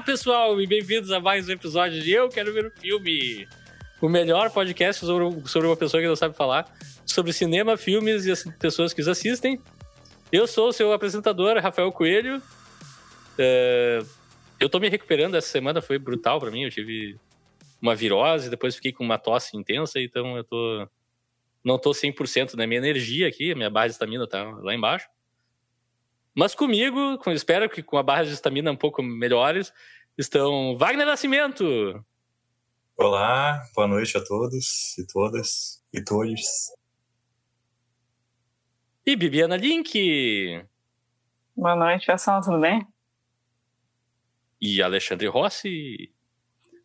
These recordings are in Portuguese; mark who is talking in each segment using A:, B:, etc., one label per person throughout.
A: Olá, pessoal, e bem-vindos a mais um episódio de Eu Quero Ver o Filme. O melhor podcast sobre, sobre uma pessoa que não sabe falar, sobre cinema, filmes e as pessoas que os assistem. Eu sou o seu apresentador, Rafael Coelho. É, eu tô me recuperando essa semana, foi brutal para mim. Eu tive uma virose, depois fiquei com uma tosse intensa, então eu tô. Não tô 100% na minha energia aqui, minha barra de estamina tá lá embaixo. Mas comigo, com, espero que com a barra de estamina um pouco melhores, estão Wagner Nascimento.
B: Olá, boa noite a todos e todas e todos.
A: E Bibiana Link.
C: Boa noite, pessoal, tudo bem?
A: E Alexandre Rossi.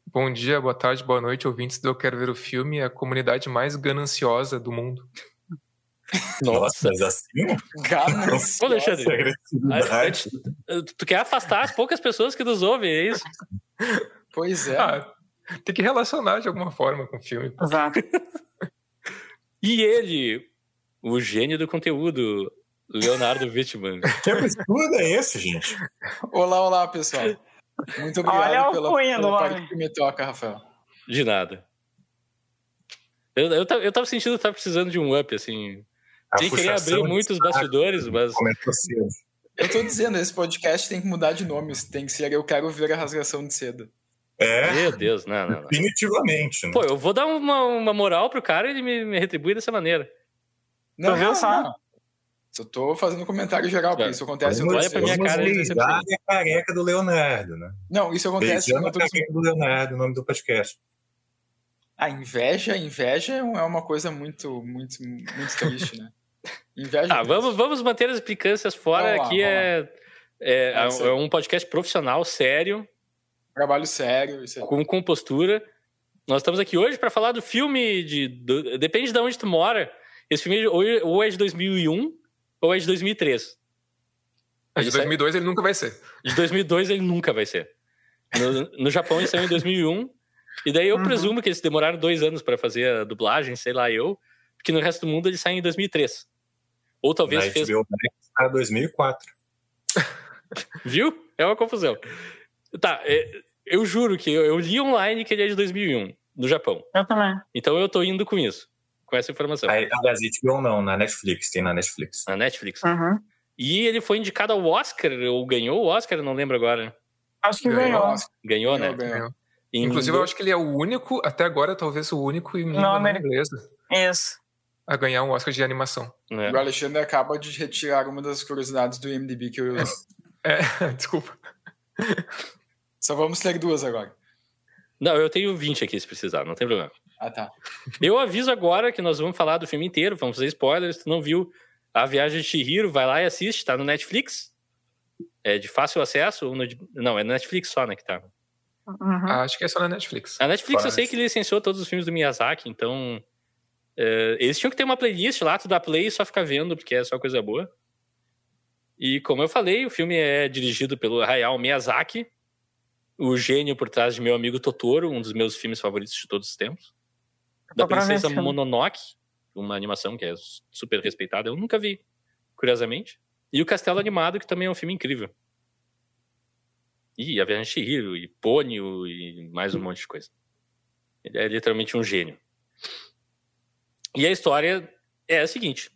D: Bom dia, boa tarde, boa noite, ouvintes do Eu Quero Ver o Filme, a comunidade mais gananciosa do mundo.
B: Nossa, mas assim?
A: Ô, Alexandre, a, tu quer afastar as poucas pessoas que nos ouvem, é isso?
D: Pois é. Ah, tem que relacionar de alguma forma com o filme.
C: Exato.
A: e ele, o gênio do conteúdo, Leonardo Wittmann.
B: Que absurdo é esse, gente?
E: Olá, olá, pessoal. Muito obrigado
C: Olha
E: pela,
C: cunha
E: pela
C: do
E: parte
C: homem.
E: que me toca, Rafael.
A: De nada. Eu, eu, eu tava sentindo que tava precisando de um up, assim.
B: A
A: Sem querer abrir
B: de
A: muitos
B: saco,
A: bastidores, mas.
B: Cedo.
E: Eu tô dizendo, esse podcast tem que mudar de nome. Tem que ser Eu Quero Ver a Rasgação de Seda.
B: É,
A: Meu Deus, não, não, não.
B: definitivamente. Né?
A: Pô, eu vou dar uma, uma moral pro cara e ele me, me retribui dessa maneira.
E: Não, não,
C: só?
E: não. Só tô fazendo um comentário geral, porque
A: Tá.
E: isso acontece em
A: Olha pra minha cara e
B: beijar a careca do Leonardo, né?
E: Não, isso acontece outros...
B: careca do Leonardo, o nome do podcast.
E: A inveja, inveja é uma coisa muito, muito, muito triste, né? Inveja.
A: Tá, vamos, vamos manter as implicâncias fora.
E: Lá,
A: Aqui é, é,
E: É
A: é um podcast profissional, sério,
E: Trabalho sério, isso aí.
A: com compostura. Nós estamos aqui hoje para falar do filme de. do- depende de onde tu mora. Esse filme ou, é de 2001 ou é de 2003.
D: A de
A: Isso aí-
D: 2002 ele nunca vai ser.
A: De 2002 ele nunca vai ser. No, no Japão ele saiu em 2001. E daí eu
C: Uhum.
A: presumo que eles demoraram dois anos para fazer a dublagem, sei lá eu. Porque no resto do mundo ele sai em 2003. Ou talvez
B: Na
A: fez.
B: HBO Max para 2004.
A: Viu? É uma confusão. Tá, é, eu juro que eu, eu li online que ele é de 2001, no Japão.
C: Eu também.
A: Então eu tô indo com isso, com essa informação.
B: Aí, aliás, HBO não, na Netflix, tem na Netflix.
A: Na Netflix.
C: Uhum.
A: E ele foi indicado ao Oscar, ou ganhou o Oscar, não lembro agora.
C: Acho que
D: Ganhou.
C: ganhou.
A: Ganhou, né?
E: Ganhou,
D: Inclusive, eu acho que ele é o único, até agora, talvez o único em língua
C: Não,
D: inglesa
C: Isso.
D: a ganhar um Oscar de animação.
A: né?
E: O Alexandre acaba de retirar uma das curiosidades do IMDb que eu...
D: É, desculpa.
E: Só vamos ter duas agora.
A: Não, eu tenho 20 aqui se precisar, não tem problema.
E: Ah, tá.
A: Eu aviso agora que nós vamos falar do filme inteiro, vamos fazer spoilers. Se tu não viu A Viagem de Chihiro, vai lá e assiste, tá no Netflix. É de fácil acesso. Não, é no Netflix só, né, que tá.
C: Uhum.
D: Acho que é só na Netflix.
A: A Netflix eu sei que licenciou todos os filmes do Miyazaki, então. é, eles tinham que ter uma playlist lá, tu dá play e só ficar vendo, porque é só coisa boa. E como eu falei, o filme é dirigido pelo Hayao Miyazaki, o gênio por trás de meu amigo Totoro, um dos meus filmes favoritos de todos os tempos. Da Princesa. Mononoke, uma animação que é super respeitada, eu nunca vi, curiosamente. E o Castelo Animado, que também é um filme incrível. E A Viagem de Chihiro, e Pônio, e mais um monte de coisa. Ele é literalmente um gênio. E a história é a seguinte.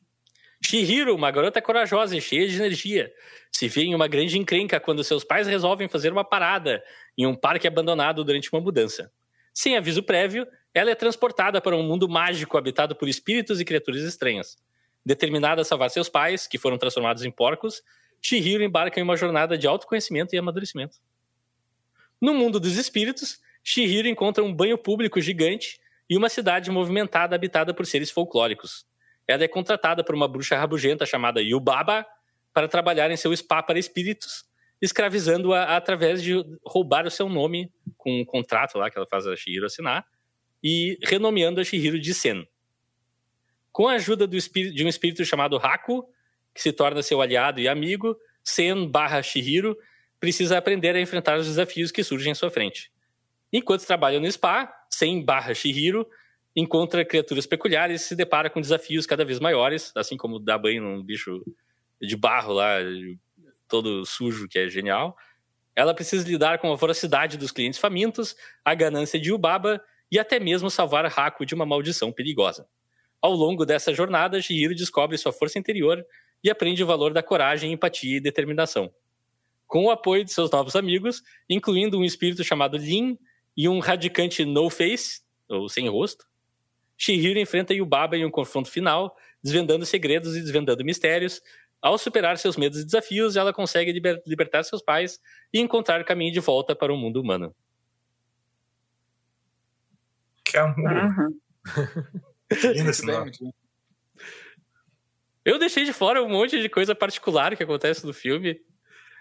A: Chihiro, uma garota corajosa e cheia de energia, se vê em uma grande encrenca quando seus pais resolvem fazer uma parada em um parque abandonado durante uma mudança. Sem aviso prévio, ela é transportada para um mundo mágico habitado por espíritos e criaturas estranhas. Determinada a salvar seus pais, que foram transformados em porcos, Chihiro embarca em uma jornada de autoconhecimento e amadurecimento. No mundo dos espíritos, Chihiro encontra um banho público gigante e uma cidade movimentada habitada por seres folclóricos. Ela é contratada por uma bruxa rabugenta chamada Yubaba para trabalhar em seu spa para espíritos, escravizando-a através de roubar o seu nome com um contrato lá que ela faz a Chihiro assinar e renomeando a Chihiro de Sen. Com a ajuda espírito- de um espírito chamado Haku, que se torna seu aliado e amigo, Sen barra Chihiro precisa aprender a enfrentar os desafios que surgem em sua frente. Enquanto trabalha no spa, Sen barra Chihiro encontra criaturas peculiares e se depara com desafios cada vez maiores, assim como dar banho num bicho de barro lá, todo sujo, que é genial. Ela precisa lidar com a voracidade dos clientes famintos, a ganância de Ubaba e até mesmo salvar Haku de uma maldição perigosa. Ao longo dessa jornada, Shihiro descobre sua força interior e aprende o valor da coragem, empatia e determinação. Com o apoio de seus novos amigos, incluindo um espírito chamado Lin e um radicante no-face, ou sem rosto, Shihiro enfrenta Yubaba em um confronto final, desvendando segredos e desvendando mistérios. Ao superar seus medos e desafios, ela consegue liber libertar seus pais e encontrar o caminho de volta para o mundo humano.
B: Que amor.
C: Uhum.
B: Lindo esse nome.
A: Eu deixei de fora um monte de coisa particular que acontece no filme.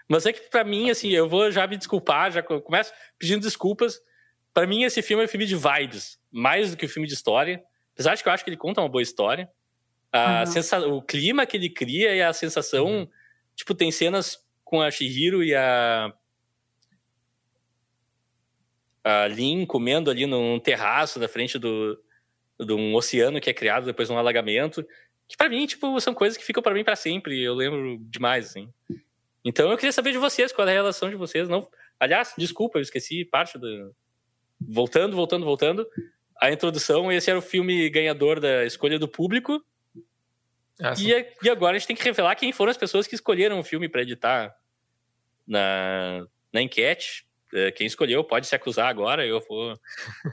A: Mas é que pra mim, assim, eu vou já me desculpar, já co- começo pedindo desculpas. Pra mim, esse filme é um filme de vibes, mais do que um filme de história. Apesar de que eu acho que ele conta uma boa história. A
C: Uhum.
A: sensa- O clima que ele cria e a sensação. Tipo, tem cenas com a Shihiro e a. A Lin comendo ali num terraço na frente do, de um oceano que é criado depois de um alagamento. Que pra mim, tipo, são coisas que ficam pra mim pra sempre. Eu lembro demais, assim. Então eu queria saber de vocês, qual é a relação de vocês. Não... Aliás, desculpa, eu esqueci parte do. Voltando, voltando, voltando. A introdução, esse era o filme ganhador da escolha do público.
D: Ah.
A: E, a- e agora a gente tem que revelar quem foram as pessoas que escolheram o filme pra editar na, na enquete. Eh, Quem escolheu pode se acusar agora, eu vou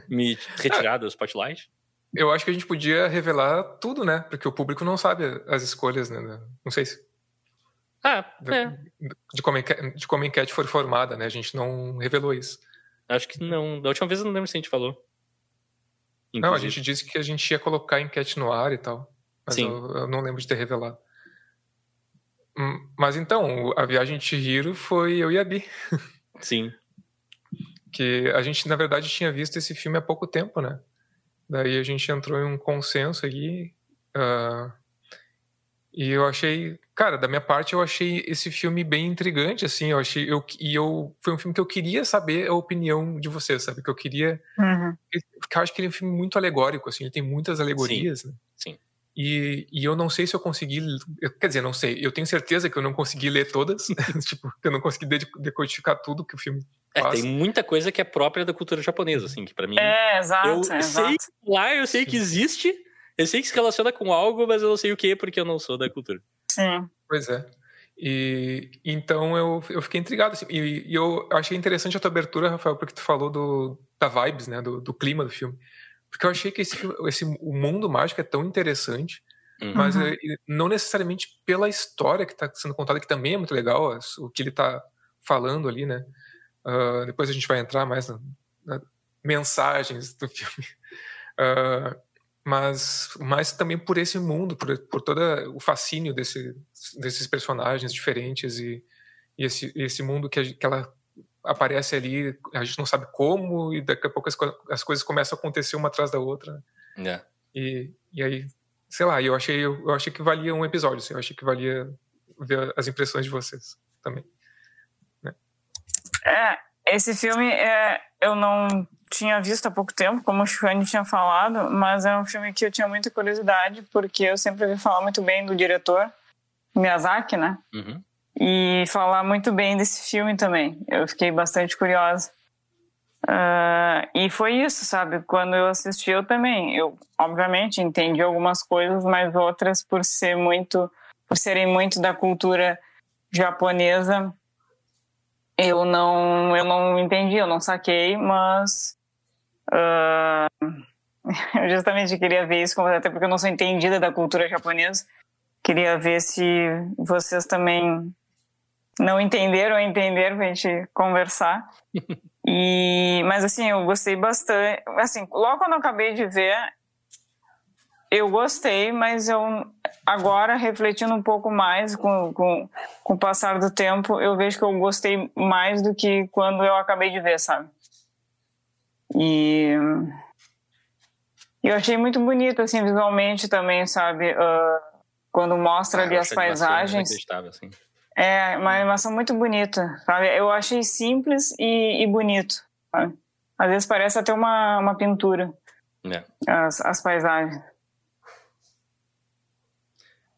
A: me retirar do spotlight.
D: Eu acho que a gente podia revelar tudo, né? Porque o público não sabe as escolhas, né? Não sei se
A: Ah, é.
D: de como, de como a enquete foi formada, né? A gente não revelou isso.
A: Acho que não. Da última vez eu não lembro se a gente falou.
D: Não, a
A: Inclusive.
D: gente disse que a gente ia colocar a enquete no ar e tal. Mas
A: Sim.
D: eu, eu não lembro de ter revelado. Hum, Mas então, a viagem de Chihiro foi eu e a Bi.
A: Sim.
D: Que a gente, na verdade, tinha visto esse filme há pouco tempo, né? Daí a gente entrou em um consenso aí. ah, e eu achei, cara, da minha parte, eu achei esse filme bem intrigante, assim. Eu achei, eu, e eu, foi um filme que eu queria saber a opinião de vocês, sabe? Que eu queria
C: Uhum.
D: porque eu acho que ele é um filme muito alegórico, assim, ele tem muitas alegorias, né?
A: sim.
D: E, e eu não sei se eu consegui, eu- quer dizer, não sei, eu tenho certeza que eu não consegui ler todas, tipo, que eu não consegui de- decodificar tudo que o filme
A: É, tem muita coisa que é própria da cultura japonesa, assim, que pra mim.
C: É, exato,
A: eu
C: exato.
A: sei lá, eu sei que existe, eu sei que se relaciona com algo, mas eu não sei o que porque eu não sou da cultura.
C: Sim.
D: Pois é. E então eu, eu fiquei intrigado, assim, e, e eu achei interessante a tua abertura, Rafael, porque tu falou do, da vibes, né, do, do clima do filme. Porque eu achei que esse, filme- esse, o mundo mágico é tão interessante,
A: Uhum.
D: mas é, não necessariamente pela história que está sendo contada, que também é muito legal, o que ele está falando ali, né? Ah, depois a gente vai entrar mais na, na mensagens do filme. Ah, mas, mas também por esse mundo, por, por todo o fascínio desse, desses personagens diferentes e, e esse, esse mundo que, a, que ela aparece ali, a gente não sabe como, e daqui a pouco as, as coisas começam a acontecer uma atrás da outra.
A: É.
D: E, e aí, sei lá, eu achei, eu achei que valia um episódio, assim, eu achei que valia ver as impressões de vocês também.
C: É, esse filme é, eu não tinha visto há pouco tempo, como o Shane tinha falado, mas é um filme que eu tinha muita curiosidade, porque eu sempre ouvi falar muito bem do diretor, Miyazaki, né?
A: Uhum.
C: E falar muito bem desse filme também. Eu fiquei bastante curiosa. Ah, e foi isso, sabe? Quando eu assisti, eu também. Eu, obviamente, entendi algumas coisas, mas outras, por ser muito, por serem muito da cultura japonesa, eu não, eu não entendi, eu não saquei, mas eu justamente queria ver isso, até porque eu não sou entendida da cultura japonesa. Queria ver se vocês também não entenderam ou entenderam pra gente conversar. E, mas assim, eu gostei bastante. Assim, logo quando eu acabei de ver, eu gostei, mas eu agora refletindo um pouco mais com, com, com o passar do tempo, eu vejo que eu gostei mais do que quando eu acabei de ver, sabe? E eu achei muito bonito, assim, visualmente também, sabe? Ah, quando mostra ali
A: Ah, eu
C: as paisagens.
A: assim.
C: É uma animação muito bonita, sabe? Eu achei simples e, e bonito. sabe? Às vezes parece até uma, uma pintura,
A: É.
C: as, as paisagens.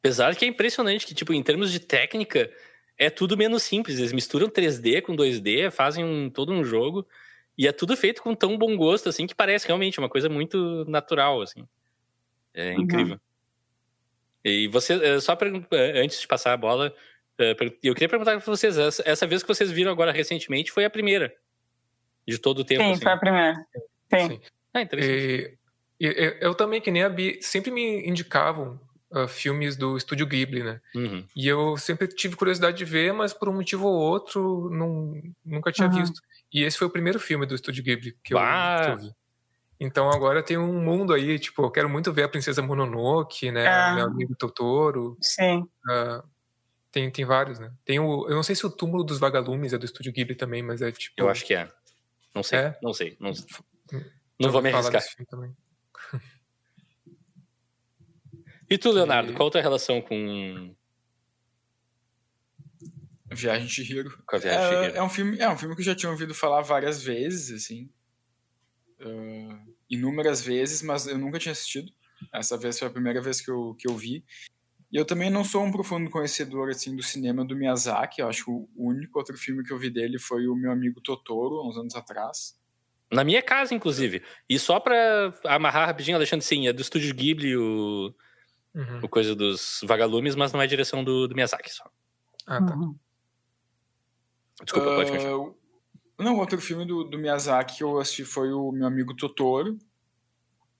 A: Apesar que é impressionante que, tipo, em termos de técnica, é tudo menos simples. Eles misturam 3D com 2D, fazem um, todo um jogo. E é tudo feito com tão bom gosto, assim, que parece realmente uma coisa muito natural, assim. É
C: Uhum.
A: incrível. E você, eh, só pra, eh, antes de passar a bola, eh, eu queria perguntar pra vocês, essa, vez que vocês viram agora recentemente foi a primeira de todo o tempo,
C: Sim,
A: assim.
C: foi a primeira. Sim.
D: Sim.
A: Ah, interessante.
D: E, eu, eu também, que nem a Bi, sempre me indicavam ah, filmes do Estúdio Ghibli, né?
A: Uhum.
D: E eu sempre tive curiosidade de ver, mas por um motivo ou outro não, nunca tinha
C: Uhum.
D: visto. E esse foi o primeiro filme do Estúdio Ghibli que eu, que eu vi. Então agora tem um mundo aí, tipo, eu quero muito ver a Princesa Mononoke, né?
C: Ah.
D: Meu amigo Totoro.
C: Sim.
D: ah, tem, tem vários, né? Tem o, eu não sei se o Túmulo dos Vagalumes é do Estúdio Ghibli também, mas é tipo.
A: Eu acho que é. Não sei,
D: É?
A: não sei. Não,
D: já
A: não vou
D: ouvi
A: me arriscar.
D: desse filme também.
A: E tu, Leonardo,
D: E-
A: qual a tua relação com,
E: Viagem de Hiro.
A: com a viagem de
E: É,
A: Chihiro?
E: é um filme, é um filme que eu já tinha ouvido falar várias vezes, assim. Ah, inúmeras vezes, mas eu nunca tinha assistido. Essa vez foi a primeira vez que eu, que eu vi. E eu também não sou um profundo conhecedor assim do cinema do Miyazaki. Eu acho que o único outro filme que eu vi dele foi o meu amigo Totoro, uns anos atrás.
A: Na minha casa, inclusive. E só pra amarrar rapidinho, Alexandre, sim, é do Estúdio Ghibli o,
D: Uhum.
A: o coisa dos vagalumes, mas não é direção do, do Miyazaki só.
D: Ah, tá.
C: Uhum.
A: Desculpa, pode
E: Ah,
A: continuar.
E: Não, outro filme do, do Miyazaki que eu assisti foi o meu amigo Totoro.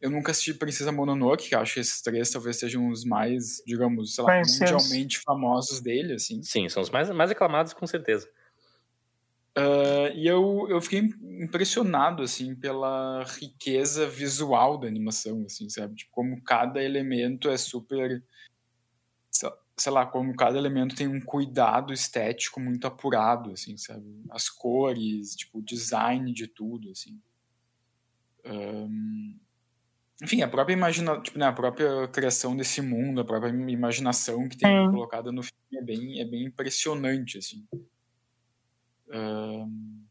E: Eu nunca assisti Princesa Mononoke, que acho que esses três talvez sejam os mais, digamos, sei lá, mundialmente famosos dele, assim.
A: Sim, são os mais, mais aclamados, com certeza.
E: Ah, e eu, eu fiquei impressionado, assim, pela riqueza visual da animação, assim, sabe? Tipo, como cada elemento é super... sei- lá, como cada elemento tem um cuidado estético muito apurado, assim, sabe? As cores, tipo, o design de tudo, assim. Ahn, Enfim, a própria imagina, tipo, né, a própria criação desse mundo, a própria imaginação que tem
C: Sim.
E: colocada no filme é bem, é bem impressionante, assim. Ahn,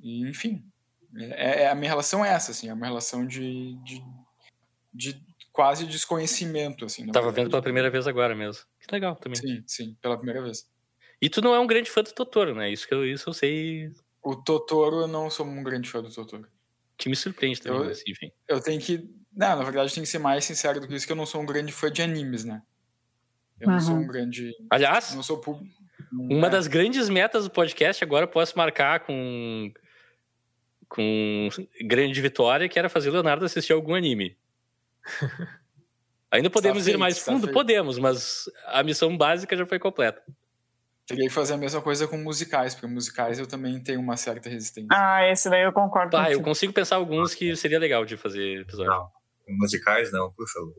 E: e, enfim, é, é- a minha relação é essa, assim, é uma relação de, de, de quase desconhecimento, assim. na
A: Tava
E: verdade.
A: vendo pela primeira vez agora mesmo. Que legal também.
E: Sim, sim, pela primeira vez.
A: E tu não é um grande fã do Totoro, né? Isso que eu, isso eu sei
E: O Totoro, eu não sou um grande fã do Totoro.
A: que me surpreende também,
E: Eu-
A: mas enfim.
E: Eu tenho que. Não, na verdade, eu tenho que ser mais sincero do que isso, que eu não sou um grande fã de animes, né? Eu não sou
C: Uhum.
E: um grande.
A: Aliás,
E: Não sou público.
A: uma
E: é,
A: das grandes metas do podcast agora eu posso marcar com com grande vitória, que era fazer o Leonardo assistir algum anime. Ainda podemos ir
E: feito,
A: mais
E: está
A: fundo? Podemos, mas a missão básica já foi completa.
E: Teria que fazer a mesma coisa com musicais, porque musicais eu também tenho uma certa resistência.
C: Ah, esse daí eu concordo.
A: Ah, eu
C: contigo.
A: consigo pensar alguns que seria legal de fazer episódio.
B: Não. Musicais não, por favor.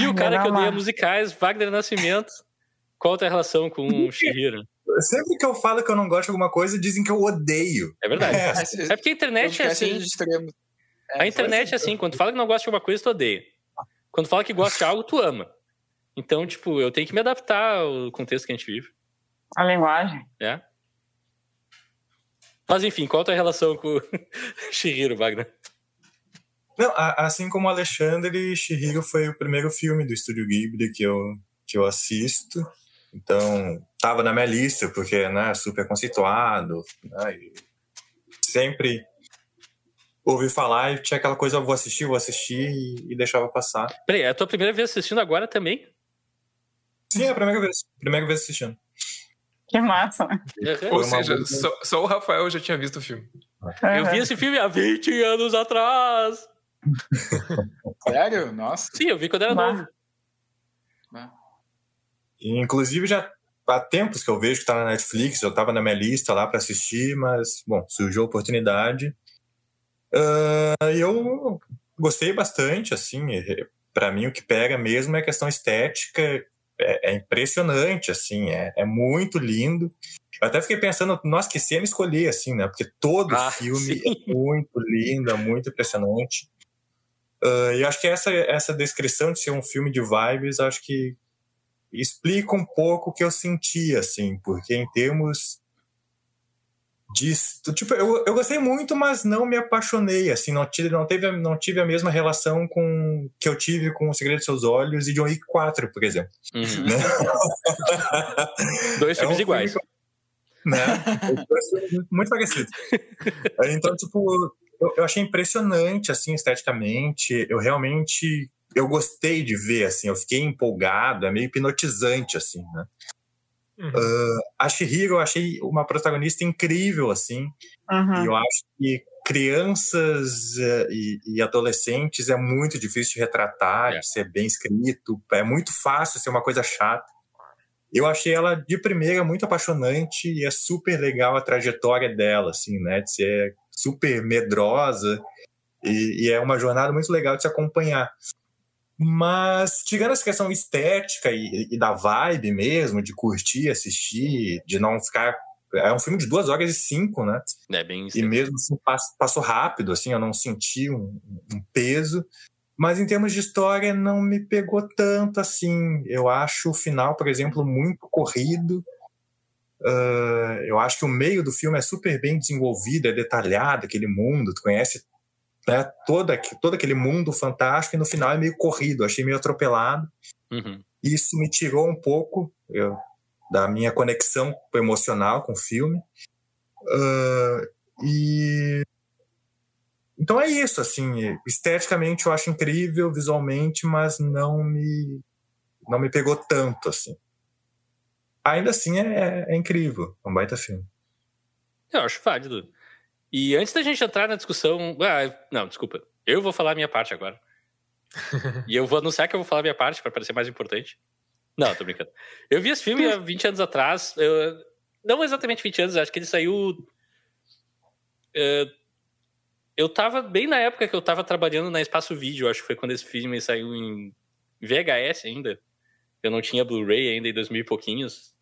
A: E o cara que
C: Não,
A: odeia musicais, Wagner Nascimento, qual a tua relação com o Shihiro?
B: Sempre que eu falo que eu não gosto de alguma coisa, dizem que eu odeio.
A: É verdade.
B: É,
E: Mas,
A: É porque a internet é assim.
E: É,
A: A internet é assim, quando fala que não gosta de alguma coisa, tu odeia. Quando fala que gosta de algo, tu ama. Então, tipo, eu tenho que me adaptar ao contexto que a gente vive,
C: A linguagem.
A: né? Mas enfim, qual a tua relação com o Shihiro, Wagner?
B: Não, assim como Alexandre, Shihiro foi o primeiro filme do Estúdio Ghibli que eu, que eu assisto. Então, tava na minha lista, porque né, super conceituado. Né, e sempre ouvi falar e tinha aquela coisa, eu vou assistir, vou assistir e, e deixava passar.
A: Peraí, é a tua primeira vez assistindo agora também?
B: Sim, é a primeira vez. Primeira vez assistindo.
C: Que massa.
D: Ou seja,
B: boa-
D: só, só o Rafael já tinha visto o filme.
A: Eu vi esse filme há 20 anos atrás.
E: Sério? Nossa.
A: Sim, eu vi quando era novo.
B: Inclusive, já há tempos que eu vejo que tá na Netflix, eu tava na minha lista lá para assistir, mas, bom, surgiu a oportunidade. Ah, eu gostei bastante, assim, para mim o que pega mesmo é a questão estética, é, é impressionante, assim, é, é muito lindo. Eu até fiquei pensando, nossa, que cena escolher, assim, né? Porque todo
A: Ah,
B: filme
A: sim.
B: é muito lindo, é muito impressionante. Ah, e acho que essa, essa descrição de ser um filme de vibes, acho que explica um pouco o que eu senti, assim, porque em termos de, tipo, eu, eu gostei muito, mas não me apaixonei, assim, não tive, não, teve, não tive a mesma relação com que eu tive com O Segredo de Seus Olhos e John Wick 4, por exemplo. Uhum. Né?
A: Dois filmes é um iguais. Filme,
B: né? muito parecidos. Então, tipo, eu, eu achei impressionante, assim, esteticamente, eu realmente eu gostei de ver, assim, eu fiquei empolgado, é meio hipnotizante, assim, né? Uhum. Uh, a Shihiro eu achei uma protagonista incrível, assim. Uhum. E eu acho que crianças uh, e, e, adolescentes é muito difícil de retratar, é. de ser bem escrito. É muito fácil ser uma coisa chata. Eu achei ela de primeira muito apaixonante e é super legal a trajetória dela, assim, né? De ser super medrosa e, e é uma jornada muito legal de se acompanhar. Mas, tirando essa questão estética e, e, da vibe mesmo, de curtir, assistir, de não ficar. É um filme de duas horas e cinco, né?
A: É bem
B: E mesmo assim, passou rápido, assim, eu não senti um, um, peso. Mas em termos de história, não me pegou tanto assim. Eu acho o final, por exemplo, muito corrido. Uh, eu acho que o meio do filme é super bem desenvolvido, é detalhado, aquele mundo, tu conhece né, toda, todo aquele mundo fantástico e no final é meio corrido, achei meio atropelado.
A: Uhum.
B: Isso me tirou um pouco eu, da minha conexão emocional com o filme. Uh, e então é isso, assim, esteticamente eu acho incrível, visualmente, mas não me não me pegou tanto, assim. Ainda assim é, é incrível, é um baita filme.
A: Eu acho válido. E antes da gente entrar na discussão. Ah, não, desculpa. Eu vou falar a minha parte agora. e eu vou anunciar que eu vou falar a minha parte para parecer mais importante. Não, tô brincando. Eu vi esse filme há 20 anos atrás. Eu, não exatamente 20 anos, acho que ele saiu. Uh, eu tava bem na época que eu tava trabalhando na Espaço Vídeo, acho que foi quando esse filme saiu em VHS ainda. Eu não tinha Blu-ray ainda em 2000 e pouquinhos.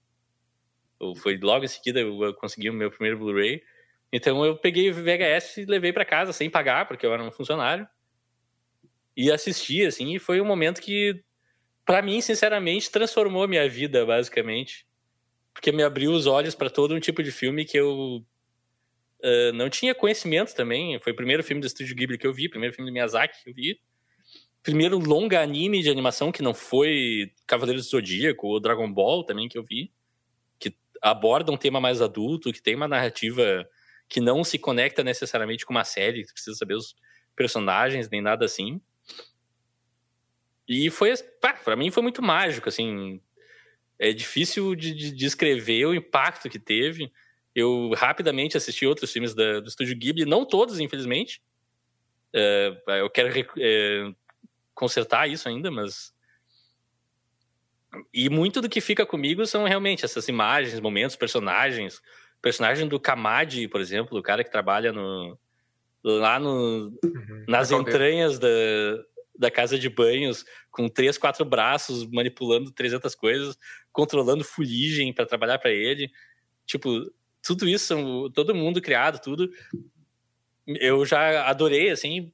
A: Ou foi logo em seguida eu consegui o meu primeiro Blu-ray. Então eu peguei o VHS e levei para casa sem pagar, porque eu era um funcionário. E assisti, assim, e foi um momento que, para mim, sinceramente, transformou minha vida, basicamente. Porque me abriu os olhos para todo um tipo de filme que eu uh, não tinha conhecimento também. Foi o primeiro filme do Estúdio Ghibli que eu vi, primeiro filme do Miyazaki que eu vi. Primeiro longa anime de animação que não foi Cavaleiros do Zodíaco ou Dragon Ball também que eu vi. Que aborda um tema mais adulto, que tem uma narrativa que não se conecta necessariamente com uma série, que precisa saber os personagens, nem nada assim. E foi, para mim foi muito mágico, assim. É difícil de, descrever o impacto que teve. Eu rapidamente assisti outros filmes da, do Estúdio Ghibli, não todos, infelizmente. É, eu quero é, consertar isso ainda, mas. E muito do que fica comigo são realmente essas imagens, momentos, personagens, personagem do Kamadi, por exemplo, o cara que trabalha no, lá no, uhum, nas entranhas da, da casa de banhos, com três, quatro braços, manipulando 300 coisas, controlando fuligem para trabalhar para ele. Tipo, tudo isso, todo mundo criado, tudo. Eu já adorei, assim.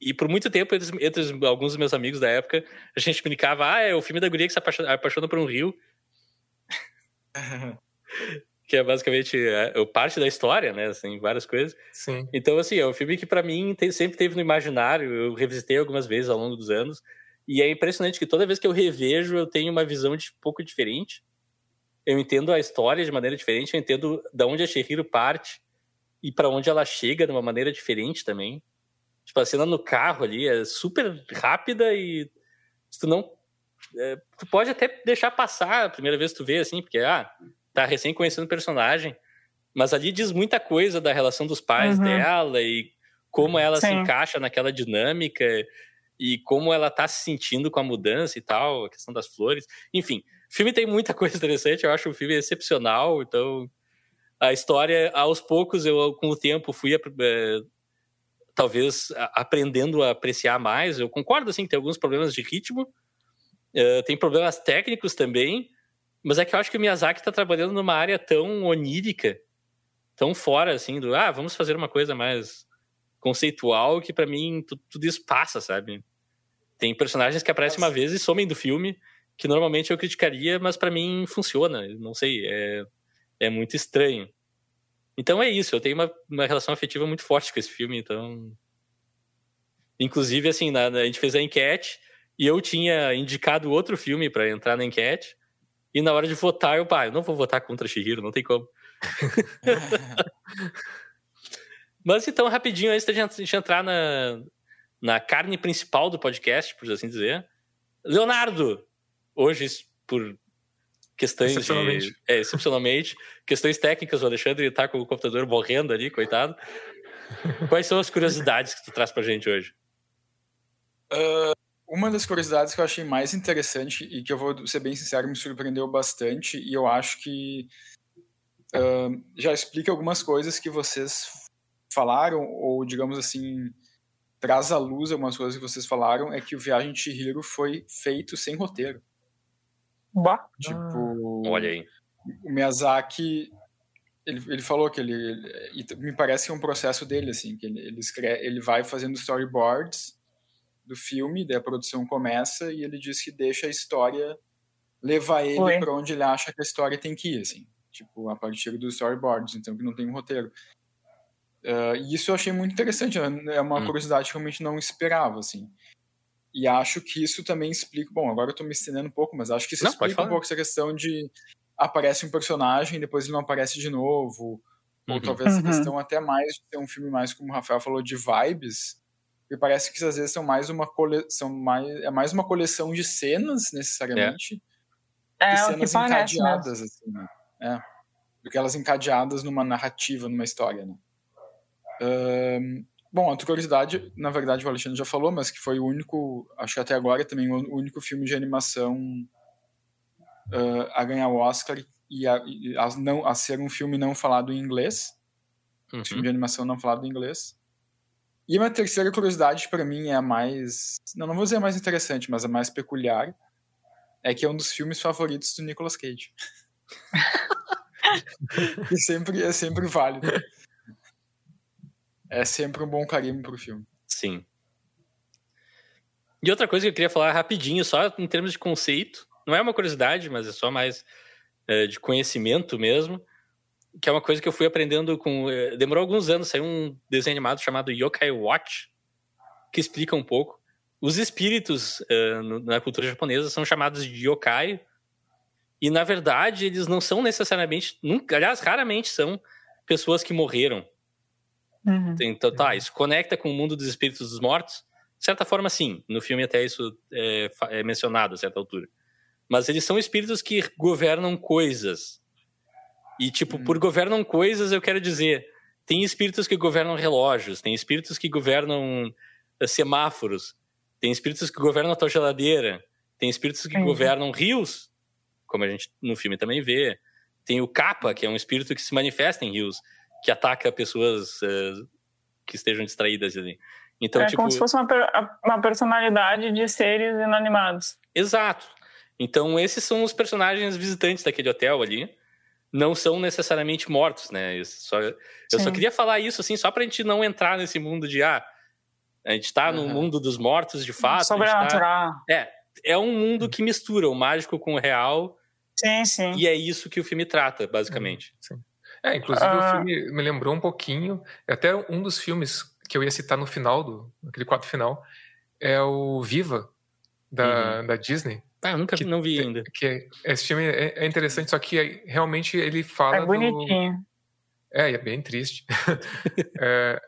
A: E por muito tempo, entre, entre alguns dos meus amigos da época, a gente brincava: ah, é o filme da guria que se apaixona, apaixona por um rio. que é basicamente é, é, parte da história, né? Assim, várias coisas.
D: Sim.
A: Então, assim, é um filme que para mim tem, sempre teve no imaginário. Eu revisitei algumas vezes ao longo dos anos. E é impressionante que toda vez que eu revejo, eu tenho uma visão de um pouco diferente. Eu entendo a história de maneira diferente, eu entendo da onde a Shihiro parte e para onde ela chega de uma maneira diferente também. Tipo, a cena no carro ali é super rápida e se tu não. É, tu pode até deixar passar a primeira vez que tu vê, assim, porque, ah, tá recém conhecendo o personagem, mas ali diz muita coisa da relação dos pais uhum. dela e como ela Sim. se encaixa naquela dinâmica e como ela tá se sentindo com a mudança e tal, a questão das flores. Enfim, o filme tem muita coisa interessante, eu acho o filme excepcional, então a história, aos poucos, eu com o tempo fui é, talvez aprendendo a apreciar mais. Eu concordo assim que tem alguns problemas de ritmo, é, tem problemas técnicos também, mas é que eu acho que o Miyazaki está trabalhando numa área tão onírica, tão fora, assim, do, ah, vamos fazer uma coisa mais conceitual, que para mim tudo, tudo, isso passa, sabe? Tem personagens que aparecem Nossa. uma vez e somem do filme, que normalmente eu criticaria, mas para mim funciona. Não sei, é, é muito estranho. Então é isso, eu tenho uma, uma relação afetiva muito forte com esse filme, então. Inclusive, assim, na, a gente fez a enquete e eu tinha indicado outro filme para entrar na enquete. E na hora de votar, eu, pá, eu não vou votar contra Shihiro, não tem como. Mas então, rapidinho, antes da gente entrar na, na carne principal do podcast, por assim dizer. Leonardo, hoje, por questões excepcionalmente. De, é, excepcionalmente, questões técnicas, o Alexandre está com o computador morrendo ali, coitado. Quais são as curiosidades que tu traz pra gente hoje?
E: Uh, uma das curiosidades que eu achei mais interessante e que eu vou ser bem sincero, me surpreendeu bastante e eu acho que uh, já explica algumas coisas que vocês falaram ou, digamos assim, traz à luz algumas coisas que vocês falaram é que o Viagem de Chihiro foi feito sem roteiro.
C: Bah.
E: Tipo,
A: olha aí.
E: O Miyazaki ele, ele falou que ele, ele, me parece que é um processo dele assim, que ele ele, escreve, ele vai fazendo storyboards do filme, daí a produção começa e ele diz que deixa a história levar ele para onde ele acha que a história tem que ir, assim, tipo, a partir dos storyboards, então que não tem um roteiro. Uh, e isso eu achei muito interessante, né? é uma hum. curiosidade que realmente não esperava, assim. E acho que isso também explica, bom, agora eu tô me estendendo um pouco, mas acho que isso não, explica um pouco essa questão de aparece um personagem, depois ele não aparece de novo, uhum. ou talvez essa uhum. questão até mais de ter um filme mais, como o Rafael falou, de vibes, me parece que às vezes são mais uma cole... são mais é mais uma coleção de cenas necessariamente
C: é, é cenas encadeadas
E: assim, né? é, do que elas encadeadas numa narrativa numa história né? Um, bom outra curiosidade na verdade o Alexandre já falou mas que foi o único acho que até agora também o único filme de animação uh, a ganhar o Oscar e a, e a, não a ser um filme não falado em inglês uhum. um filme de animação não falado em inglês e uma terceira curiosidade para mim é a mais, não, não vou dizer a mais interessante, mas a mais peculiar, é que é um dos filmes favoritos do Nicolas Cage. e sempre é sempre válido. É sempre um bom carimbo pro filme.
A: Sim. E outra coisa que eu queria falar rapidinho, só em termos de conceito, não é uma curiosidade, mas é só mais é, de conhecimento mesmo que é uma coisa que eu fui aprendendo com. Eh, demorou alguns anos, saiu um desenho animado chamado Yokai Watch, que explica um pouco. Os espíritos uh, na cultura japonesa são chamados de yokai, e na verdade eles não são necessariamente, nunca, aliás, raramente são pessoas que morreram. Uhum. Então, tá, isso conecta com o mundo dos espíritos dos mortos? De certa forma, sim. No filme, até isso é, é mencionado a certa altura. Mas eles são espíritos que governam coisas e, tipo, hum. por governam coisas, eu quero dizer, tem espíritos que governam relógios, tem espíritos que governam eh, semáforos, tem espíritos que governam a tua geladeira, tem espíritos que governam rios, como a gente no filme também vê. Tem o Kappa, que é um espírito que se manifesta em rios, que ataca pessoas uh, que estejam distraídas ali. Então,
C: é
A: tipo...
C: como se fosse uma, uma personalidade de seres inanimados.
A: Exato. Então, esses são os personagens visitantes daquele hotel ali não são necessariamente mortos, né? Eu só, eu só queria falar isso, assim, só pra gente não entrar nesse mundo de, ah, a gente tá uhum. no mundo dos mortos de fato.
C: Sobrenatural.
A: Tá... É, é um mundo que mistura o mágico com o real.
C: Sim, sim.
A: E é isso que o filme trata, basicamente.
D: Sim. É, inclusive uh... o ah. filme me lembrou um pouquinho, até um dos filmes que eu ia citar no final, do, naquele quadro final, é o Viva, da, uhum. da Disney.
A: Ah, eu nunca
D: que,
A: não vi ainda.
D: Que é, esse filme é, é, interessante, só que realmente ele fala.
C: É bonitinho.
D: Do... É, é bem triste. é,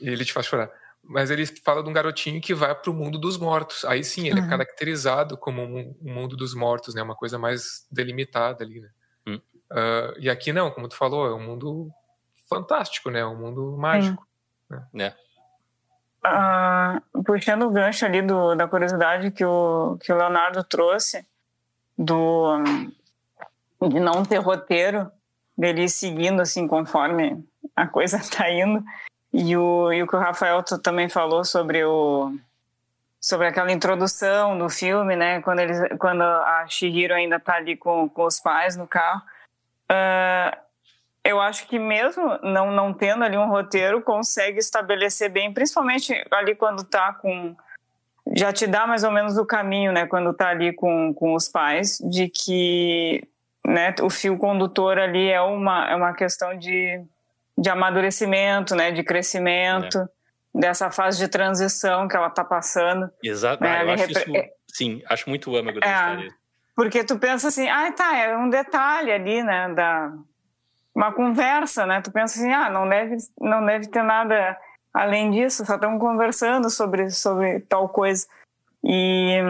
D: ele te faz chorar. Mas ele fala de um garotinho que vai para o mundo dos mortos. Aí sim, ele é uhum. é caracterizado como um, um, mundo dos mortos, né? Uma coisa mais delimitada ali, né? Uhum. Uh, e aqui não, como tu falou, é um mundo fantástico, né? Um mundo mágico.
A: Uhum. Né? É
C: uh, puxando o gancho ali do, da curiosidade que o, que o Leonardo trouxe, do, de não ter roteiro, dele seguindo assim conforme a coisa está indo. E o, e o que o Rafael também falou sobre o sobre aquela introdução do filme, né? Quando eles, quando a Shihiro ainda está ali com, com os pais no carro. Uh, eu acho que mesmo não, não tendo ali um roteiro, consegue estabelecer bem, principalmente ali quando tá com. Já te dá mais ou menos o caminho, né, quando tá ali com, com os pais, de que né, o fio condutor ali é uma, é uma questão de, de amadurecimento, né, de crescimento, é. dessa fase de transição que ela está passando.
A: Exato, né? ah, eu acho repre... isso, sim, acho muito âmago da é, história.
C: Porque tu pensa assim, ah, tá, é um detalhe ali, né, da uma conversa, né? Tu pensa assim, ah, não deve, não deve ter nada além disso, só estamos conversando sobre sobre tal coisa. E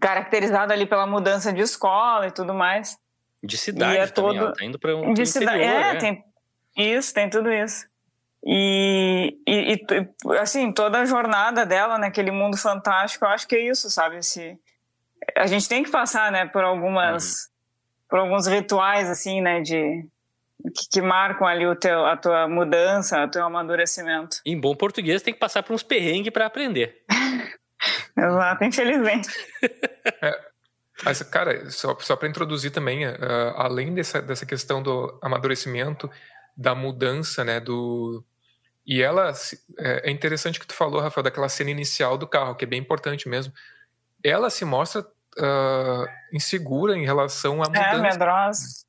C: caracterizado ali pela mudança de escola e tudo mais.
A: De cidade é também, todo... tá indo para um de cidade,
C: é, é, tem isso, tem tudo isso. E, e, e, assim, toda a jornada dela naquele mundo fantástico, eu acho que é isso, sabe? Esse, a gente tem que passar, né, por algumas, uhum. Por alguns rituais, assim, né, de que, que, marcam ali o teu, a tua mudança, o teu amadurecimento.
A: Em bom português, tem que passar por uns perrengues para aprender.
C: Exato, infelizmente.
D: É, mas, cara, só, só para introduzir também, uh, além dessa, dessa questão do amadurecimento, da mudança, né, do... E ela, é, é interessante que tu falou, Rafael, daquela cena inicial do carro, que é bem importante mesmo. Ela se mostra uh, insegura em relação à é, mudança.
C: É, medrosa.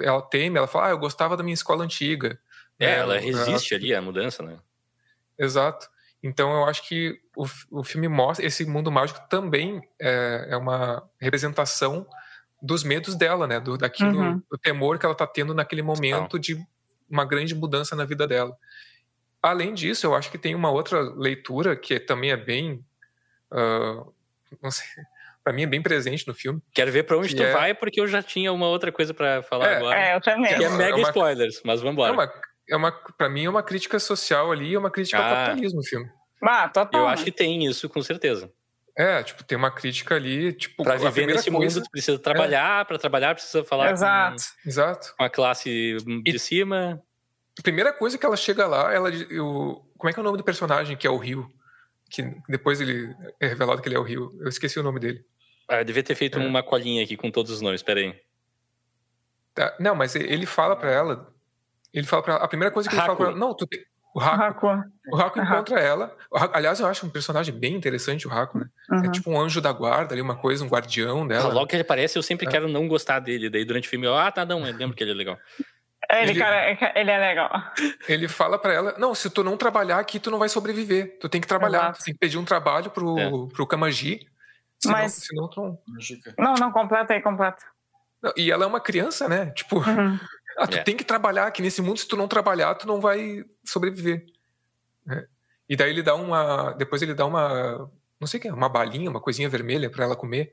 D: Ela teme, ela fala, ah, eu gostava da minha escola antiga.
A: É, é ela resiste ela... ali à mudança, né?
D: Exato. Então eu acho que o, o filme mostra esse mundo mágico também é, é uma representação dos medos dela, né? Do, daquilo, uhum. do temor que ela está tendo naquele momento de uma grande mudança na vida dela. Além disso, eu acho que tem uma outra leitura que também é bem, uh, não sei, para mim é bem presente no filme.
A: Quero ver para onde tu é... vai, porque eu já tinha uma outra coisa para falar
C: é,
A: agora.
C: É, eu também.
A: Que é mega é uma... spoilers, mas vamos embora.
D: É uma é uma, para mim é uma crítica social ali, é uma crítica ah. ao capitalismo o filme.
C: Ah, total.
A: Eu acho que tem isso, com certeza.
D: É, tipo, tem uma crítica ali, tipo...
A: Pra viver nesse coisa... mundo, tu precisa trabalhar, é. para trabalhar precisa falar
C: Exato.
A: Com,
D: Exato.
A: com a classe de e, cima.
D: A primeira coisa que ela chega lá, ela... Eu, como é que é o nome do personagem, que é o Rio? Que depois ele é revelado que ele é o Rio. Eu esqueci o nome dele.
A: Ah, eu devia ter feito é. uma colinha aqui com todos os nomes, peraí.
D: Tá, não, mas ele fala para ela ele fala pra ela, a primeira coisa que Haku. ele fala pra ela, não, tu tem, o Haku, o Haku encontra ela. aliás, eu acho um personagem bem interessante, o Haku, né? É uhum. É tipo um anjo da guarda ali, uma coisa, um guardião dela.
A: logo que ele aparece, eu sempre é. quero não gostar dele. Daí durante o filme, eu, ah, tá, não, eu lembro que ele é legal.
C: Ele, ele, cara, ele é legal.
D: Ele fala para ela: Não, se tu não trabalhar aqui, tu não vai sobreviver. Tu tem que trabalhar. Exato. Tu tem que pedir um trabalho pro, é. pro Kamaji. Senão, Mas. Senão tu não...
C: não, não, completa aí, completa.
D: E ela é uma criança, né? Tipo, uhum. Ah, tu é. tem que trabalhar aqui nesse mundo, se tu não trabalhar, tu não vai sobreviver. Né? E daí ele dá uma. Depois ele dá uma. Não sei o que, uma balinha, uma coisinha vermelha para ela comer.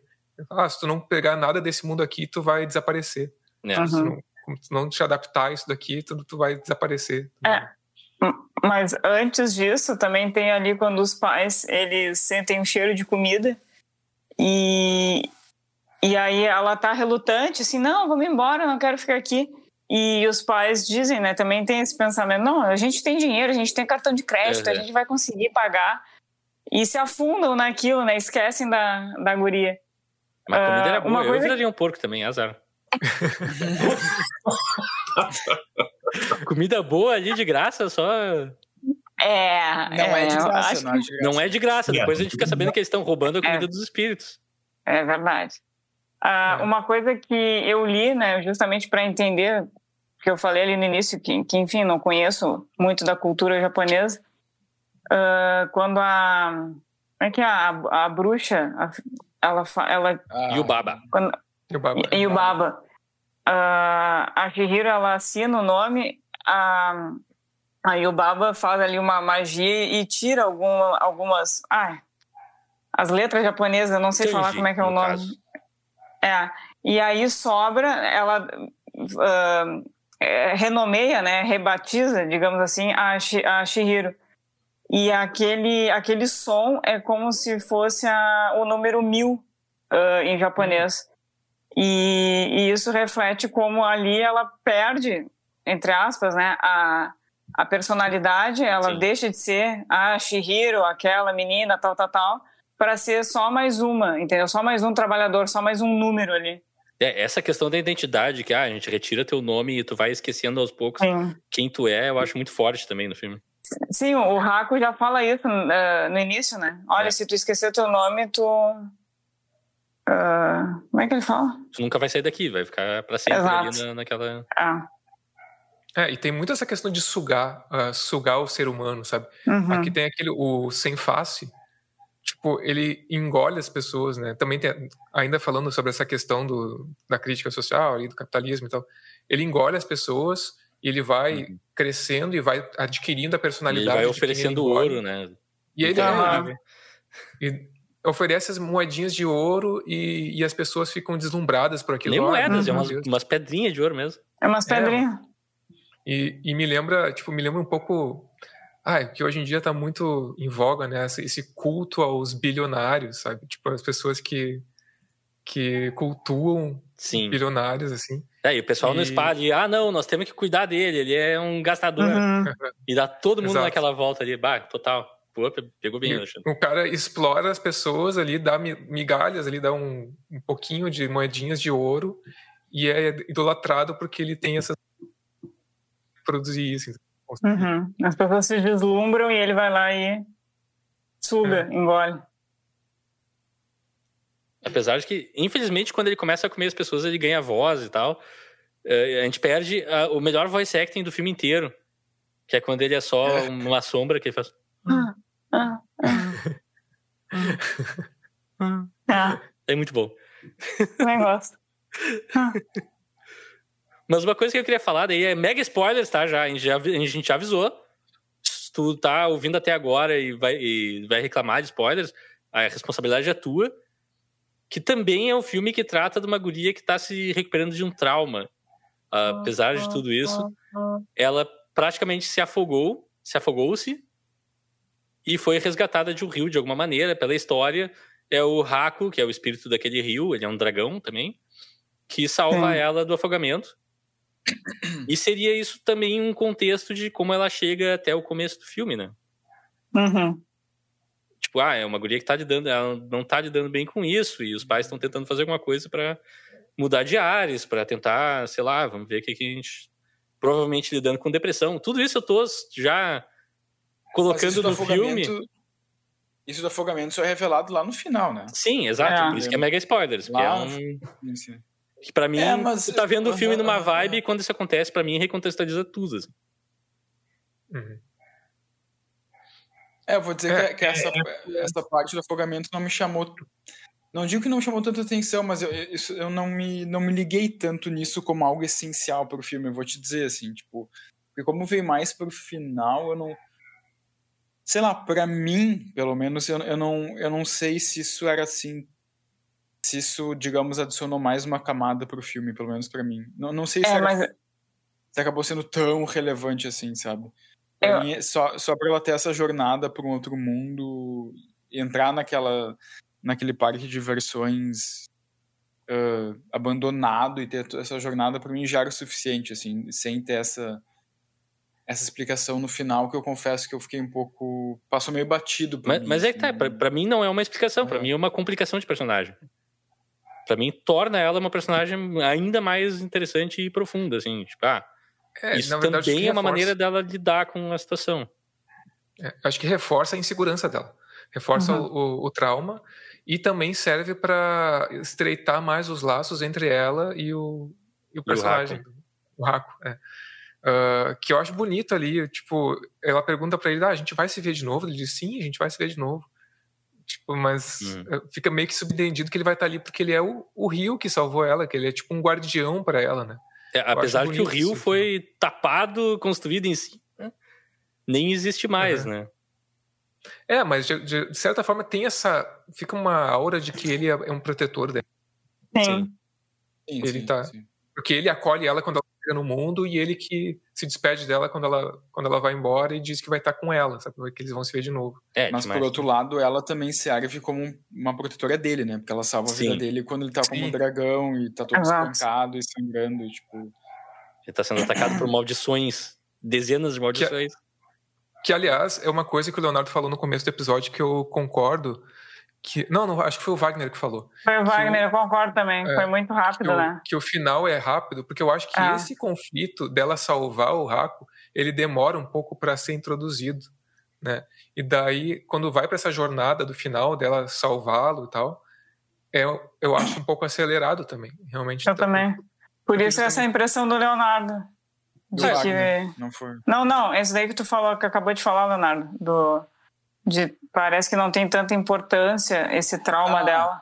D: Ah, se tu não pegar nada desse mundo aqui, tu vai desaparecer. É. Uhum. Se, não, se não te adaptar a isso daqui, tu, tu vai desaparecer.
C: É. Mas antes disso, também tem ali quando os pais eles sentem um cheiro de comida e, e aí ela tá relutante, assim, não, vamos embora, não quero ficar aqui. E os pais dizem, né, também tem esse pensamento, não, a gente tem dinheiro, a gente tem cartão de crédito, uhum. a gente vai conseguir pagar. E se afundam naquilo, né, esquecem da, da guria.
A: Mas a comida uh, era boa, eu coisa... viraria um porco também, azar. comida boa ali de graça, só...
C: É,
E: não é, é de graça, não é de graça.
A: Não é de graça, depois a gente fica sabendo que eles estão roubando a comida é. dos espíritos.
C: É verdade. Uh, uma coisa que eu li, né, justamente para entender, que eu falei ali no início, que, que, enfim, não conheço muito da cultura japonesa, uh, quando a. Como é que é? A, a bruxa, a, ela. ela
A: ah. Yubaba.
C: Quando, Yubaba. Yubaba. Uh, a Shihiro, ela assina o nome, a, a Yubaba faz ali uma magia e tira alguma, algumas. Ah, as letras japonesas, eu não sei Kenji, falar como é que é o nome. Caso. É. E aí sobra, ela uh, renomeia, né, rebatiza, digamos assim, a, a Shihiro. E aquele, aquele som é como se fosse a, o número mil uh, em japonês. E, e, isso reflete como ali ela perde, entre aspas, né, a, a personalidade, ela Sim. deixa de ser a Shihiro, aquela menina, tal, tal, tal, para ser só mais uma, entendeu? Só mais um trabalhador, só mais um número ali.
A: É, essa questão da identidade, que ah, a gente retira teu nome e tu vai esquecendo aos poucos Sim. quem tu é, eu acho muito forte também no filme.
C: Sim, o Raco já fala isso uh, no início, né? Olha, é. se tu esquecer teu nome, tu. Uh, como é que ele fala?
A: Tu nunca vai sair daqui, vai ficar pra sempre Exato. ali na, naquela.
C: É.
D: É, e tem muito essa questão de sugar, uh, sugar o ser humano, sabe?
C: Uhum.
D: Aqui tem aquele, o sem face, tipo, ele engole as pessoas, né? Também tem, ainda falando sobre essa questão do, da crítica social e do capitalismo e tal, ele engole as pessoas e ele vai uhum. crescendo e vai adquirindo a personalidade.
A: ele vai oferecendo ouro, né?
D: E ele, uhum. ele, oferece as moedinhas de ouro e, e, as pessoas ficam deslumbradas por aquilo.
A: Nem moedas, é umas, umas pedrinhas de ouro mesmo.
C: É umas pedrinhas. É,
D: e, e me lembra, tipo, me lembra um pouco ah, que hoje em dia está muito em voga, né? Esse culto aos bilionários, sabe? Tipo, as pessoas que, que cultuam Sim. bilionários, assim.
A: É, e o pessoal e... no spa de, ah, não, nós temos que cuidar dele, ele é um gastador. Uhum. E dá todo mundo Exato. naquela volta ali, bah, total. Pô, pegou bem,
D: Alexandre. O cara explora as pessoas ali, dá migalhas ali, dá um, um pouquinho de moedinhas de ouro e é idolatrado porque ele tem essa produzir isso.
C: Uhum. As pessoas se deslumbram e ele vai lá e suga, é. engole.
A: Apesar de que, infelizmente, quando ele começa a comer as pessoas, ele ganha voz e tal. É, a gente perde a, o melhor voice acting do filme inteiro. Que é quando ele é só é. uma sombra que ele faz. Ah, ah, ah. É muito bom.
C: Também gosto.
A: Mas uma coisa que eu queria falar daí é mega spoilers, tá? Já, a, gente já, a gente já avisou. Se tu tá ouvindo até agora e vai, e vai reclamar de spoilers, a responsabilidade é tua. Que também é um filme que trata de uma guria que tá se recuperando de um trauma. Apesar de tudo isso, ela praticamente se afogou, se afogou-se e foi resgatada de um rio de alguma maneira pela história. É o Raco, que é o espírito daquele rio, ele é um dragão também, que salva Sim. ela do afogamento. E seria isso também um contexto de como ela chega até o começo do filme, né?
C: Uhum.
A: Tipo, ah, é uma guria que tá lidando, ela não tá lidando bem com isso, e os pais estão tentando fazer alguma coisa para mudar de ares, para tentar, sei lá, vamos ver o que, que a gente. Provavelmente lidando com depressão. Tudo isso eu tô já colocando no filme.
E: Isso do afogamento só é revelado lá no final, né?
A: Sim, exato. É. Por isso que é mega spoilers. Lá, é um... Que pra mim, é, mas... tu tá vendo o filme numa vibe e quando isso acontece, pra mim, recontextualiza tudo. Assim.
E: Uhum. É, eu vou dizer é, que, que, essa, é, essa parte do afogamento não me chamou. Não digo que não chamou tanta atenção, mas eu, isso, eu não, me, não me liguei tanto nisso como algo essencial para o filme. Eu vou te dizer assim, tipo. Porque como veio mais pro final, eu não. Sei lá, para mim, pelo menos, eu, eu, não, eu não sei se isso era assim se isso, digamos, adicionou mais uma camada pro filme, pelo menos para mim. Não, não sei se, é, era, mas... se acabou sendo tão relevante assim, sabe? Pra Eu... mim, só, só pra ela ter essa jornada para um outro mundo, entrar naquela, naquele parque de diversões uh, abandonado e ter essa jornada, para mim já era o suficiente, assim, sem ter essa essa explicação no final que eu confesso que eu fiquei um pouco passou meio batido
A: mas,
E: mim,
A: mas é que tá para pra, mim não é uma explicação para mim é uma complicação de personagem para mim torna ela uma personagem ainda mais interessante e profunda, assim, tipo, ah, é, isso verdade, também é uma maneira dela lidar com a situação.
D: É, acho que reforça a insegurança dela, reforça uhum. o, o, trauma e também serve para estreitar mais os laços entre ela e o, e o personagem, o Raco, é. uh, que eu acho bonito ali, tipo, ela pergunta para ele, ah, a gente vai se ver de novo? Ele diz, sim, a gente vai se ver de novo. Tipo, mas hum. fica meio que subentendido que ele vai estar ali porque ele é o, o rio que salvou ela, que ele é tipo um guardião para ela, né?
A: É, apesar que o rio isso, foi né? tapado, construído em si, né? nem existe mais, uhum. né?
D: É, mas de, de, certa forma tem essa. Fica uma aura de que ele é, é um protetor dela.
C: Sim.
D: sim. Ele sim, tá. Sim. Porque ele acolhe ela quando ela no mundo e ele que se despede dela quando ela, quando ela vai embora e diz que vai estar com ela, sabe? Que eles vão se ver de novo.
E: É, Mas por outro lado, ela também serve como uma protetora dele, né? Porque ela salva a vida dele quando ele tá como um dragão e tá todo Exato. espancado e sangrando, tipo...
A: Ele tá sendo atacado por maldições, dezenas de maldições.
D: Que, que, aliás, é uma coisa que o Leonardo falou no começo do episódio que eu concordo, que não, não, acho que foi o Wagner que falou.
C: Foi o Wagner, o, eu concordo também. É, foi muito rápido,
D: que
C: né?
D: O, que o final é rápido, porque eu acho que ah. esse conflito dela salvar o Raco, ele demora um pouco para ser introduzido, né? E daí, quando vai para essa jornada do final dela salvá-lo e tal, é, eu acho um pouco acelerado também, realmente.
C: Eu tá, também. Por isso essa também... impressão do Leonardo.
E: Do
C: De
E: Wagner,
C: que-
E: Não foi.
C: Não, não, esse daí que tu falou, que acabou de falar, Leonardo, do de parece que não tem tanta importância esse trauma
E: Ah.
C: dela.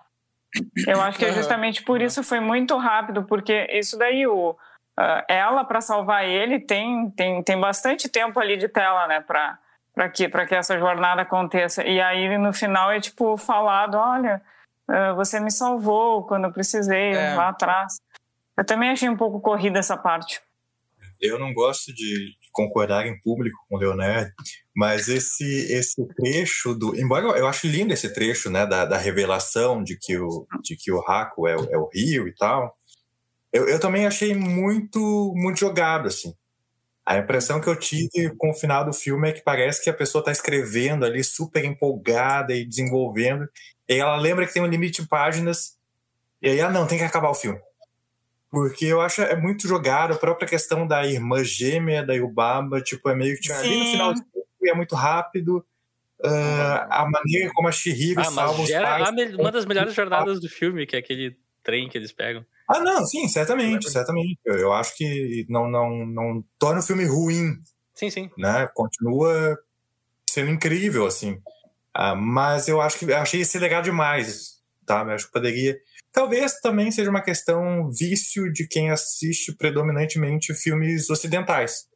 C: Eu acho que é justamente por isso foi muito rápido, porque isso daí o ah, ela para salvar ele tem, tem tem bastante tempo ali de tela, né, para para que para que essa jornada aconteça. E aí no final é tipo falado, olha, ah, você me salvou quando eu precisei
E: É.
C: lá atrás. Eu também achei um pouco corrida essa parte.
B: Eu não gosto de concordar em público com o Leonardo, mas esse esse trecho do, embora eu, acho lindo esse trecho, né, da, da revelação de que o de que o Raco é, o- é o Rio e tal, eu, eu também achei muito muito jogado assim. A impressão que eu tive com o final do filme é que parece que a pessoa está escrevendo ali super empolgada e desenvolvendo, e ela lembra que tem um limite de páginas, e aí, ah, não, tem que acabar o filme. Porque eu acho é muito jogado, a própria questão da irmã gêmea da Yubaba, tipo, é meio que tinha ali no final e é muito rápido. ah, a maneira como a Shihiro
A: Ah,
B: salva os pais.
A: a me- uma das melhores jornadas do filme, que é aquele trem que eles pegam.
B: Ah, não, sim, certamente, certamente. Eu, eu acho que não, não, não torna o filme ruim,
A: Sim, sim.
B: né? Continua sendo incrível, assim. Ah, mas eu acho que eu achei esse legal demais, tá? Eu acho que poderia. Talvez também seja uma questão vício de quem assiste predominantemente filmes ocidentais.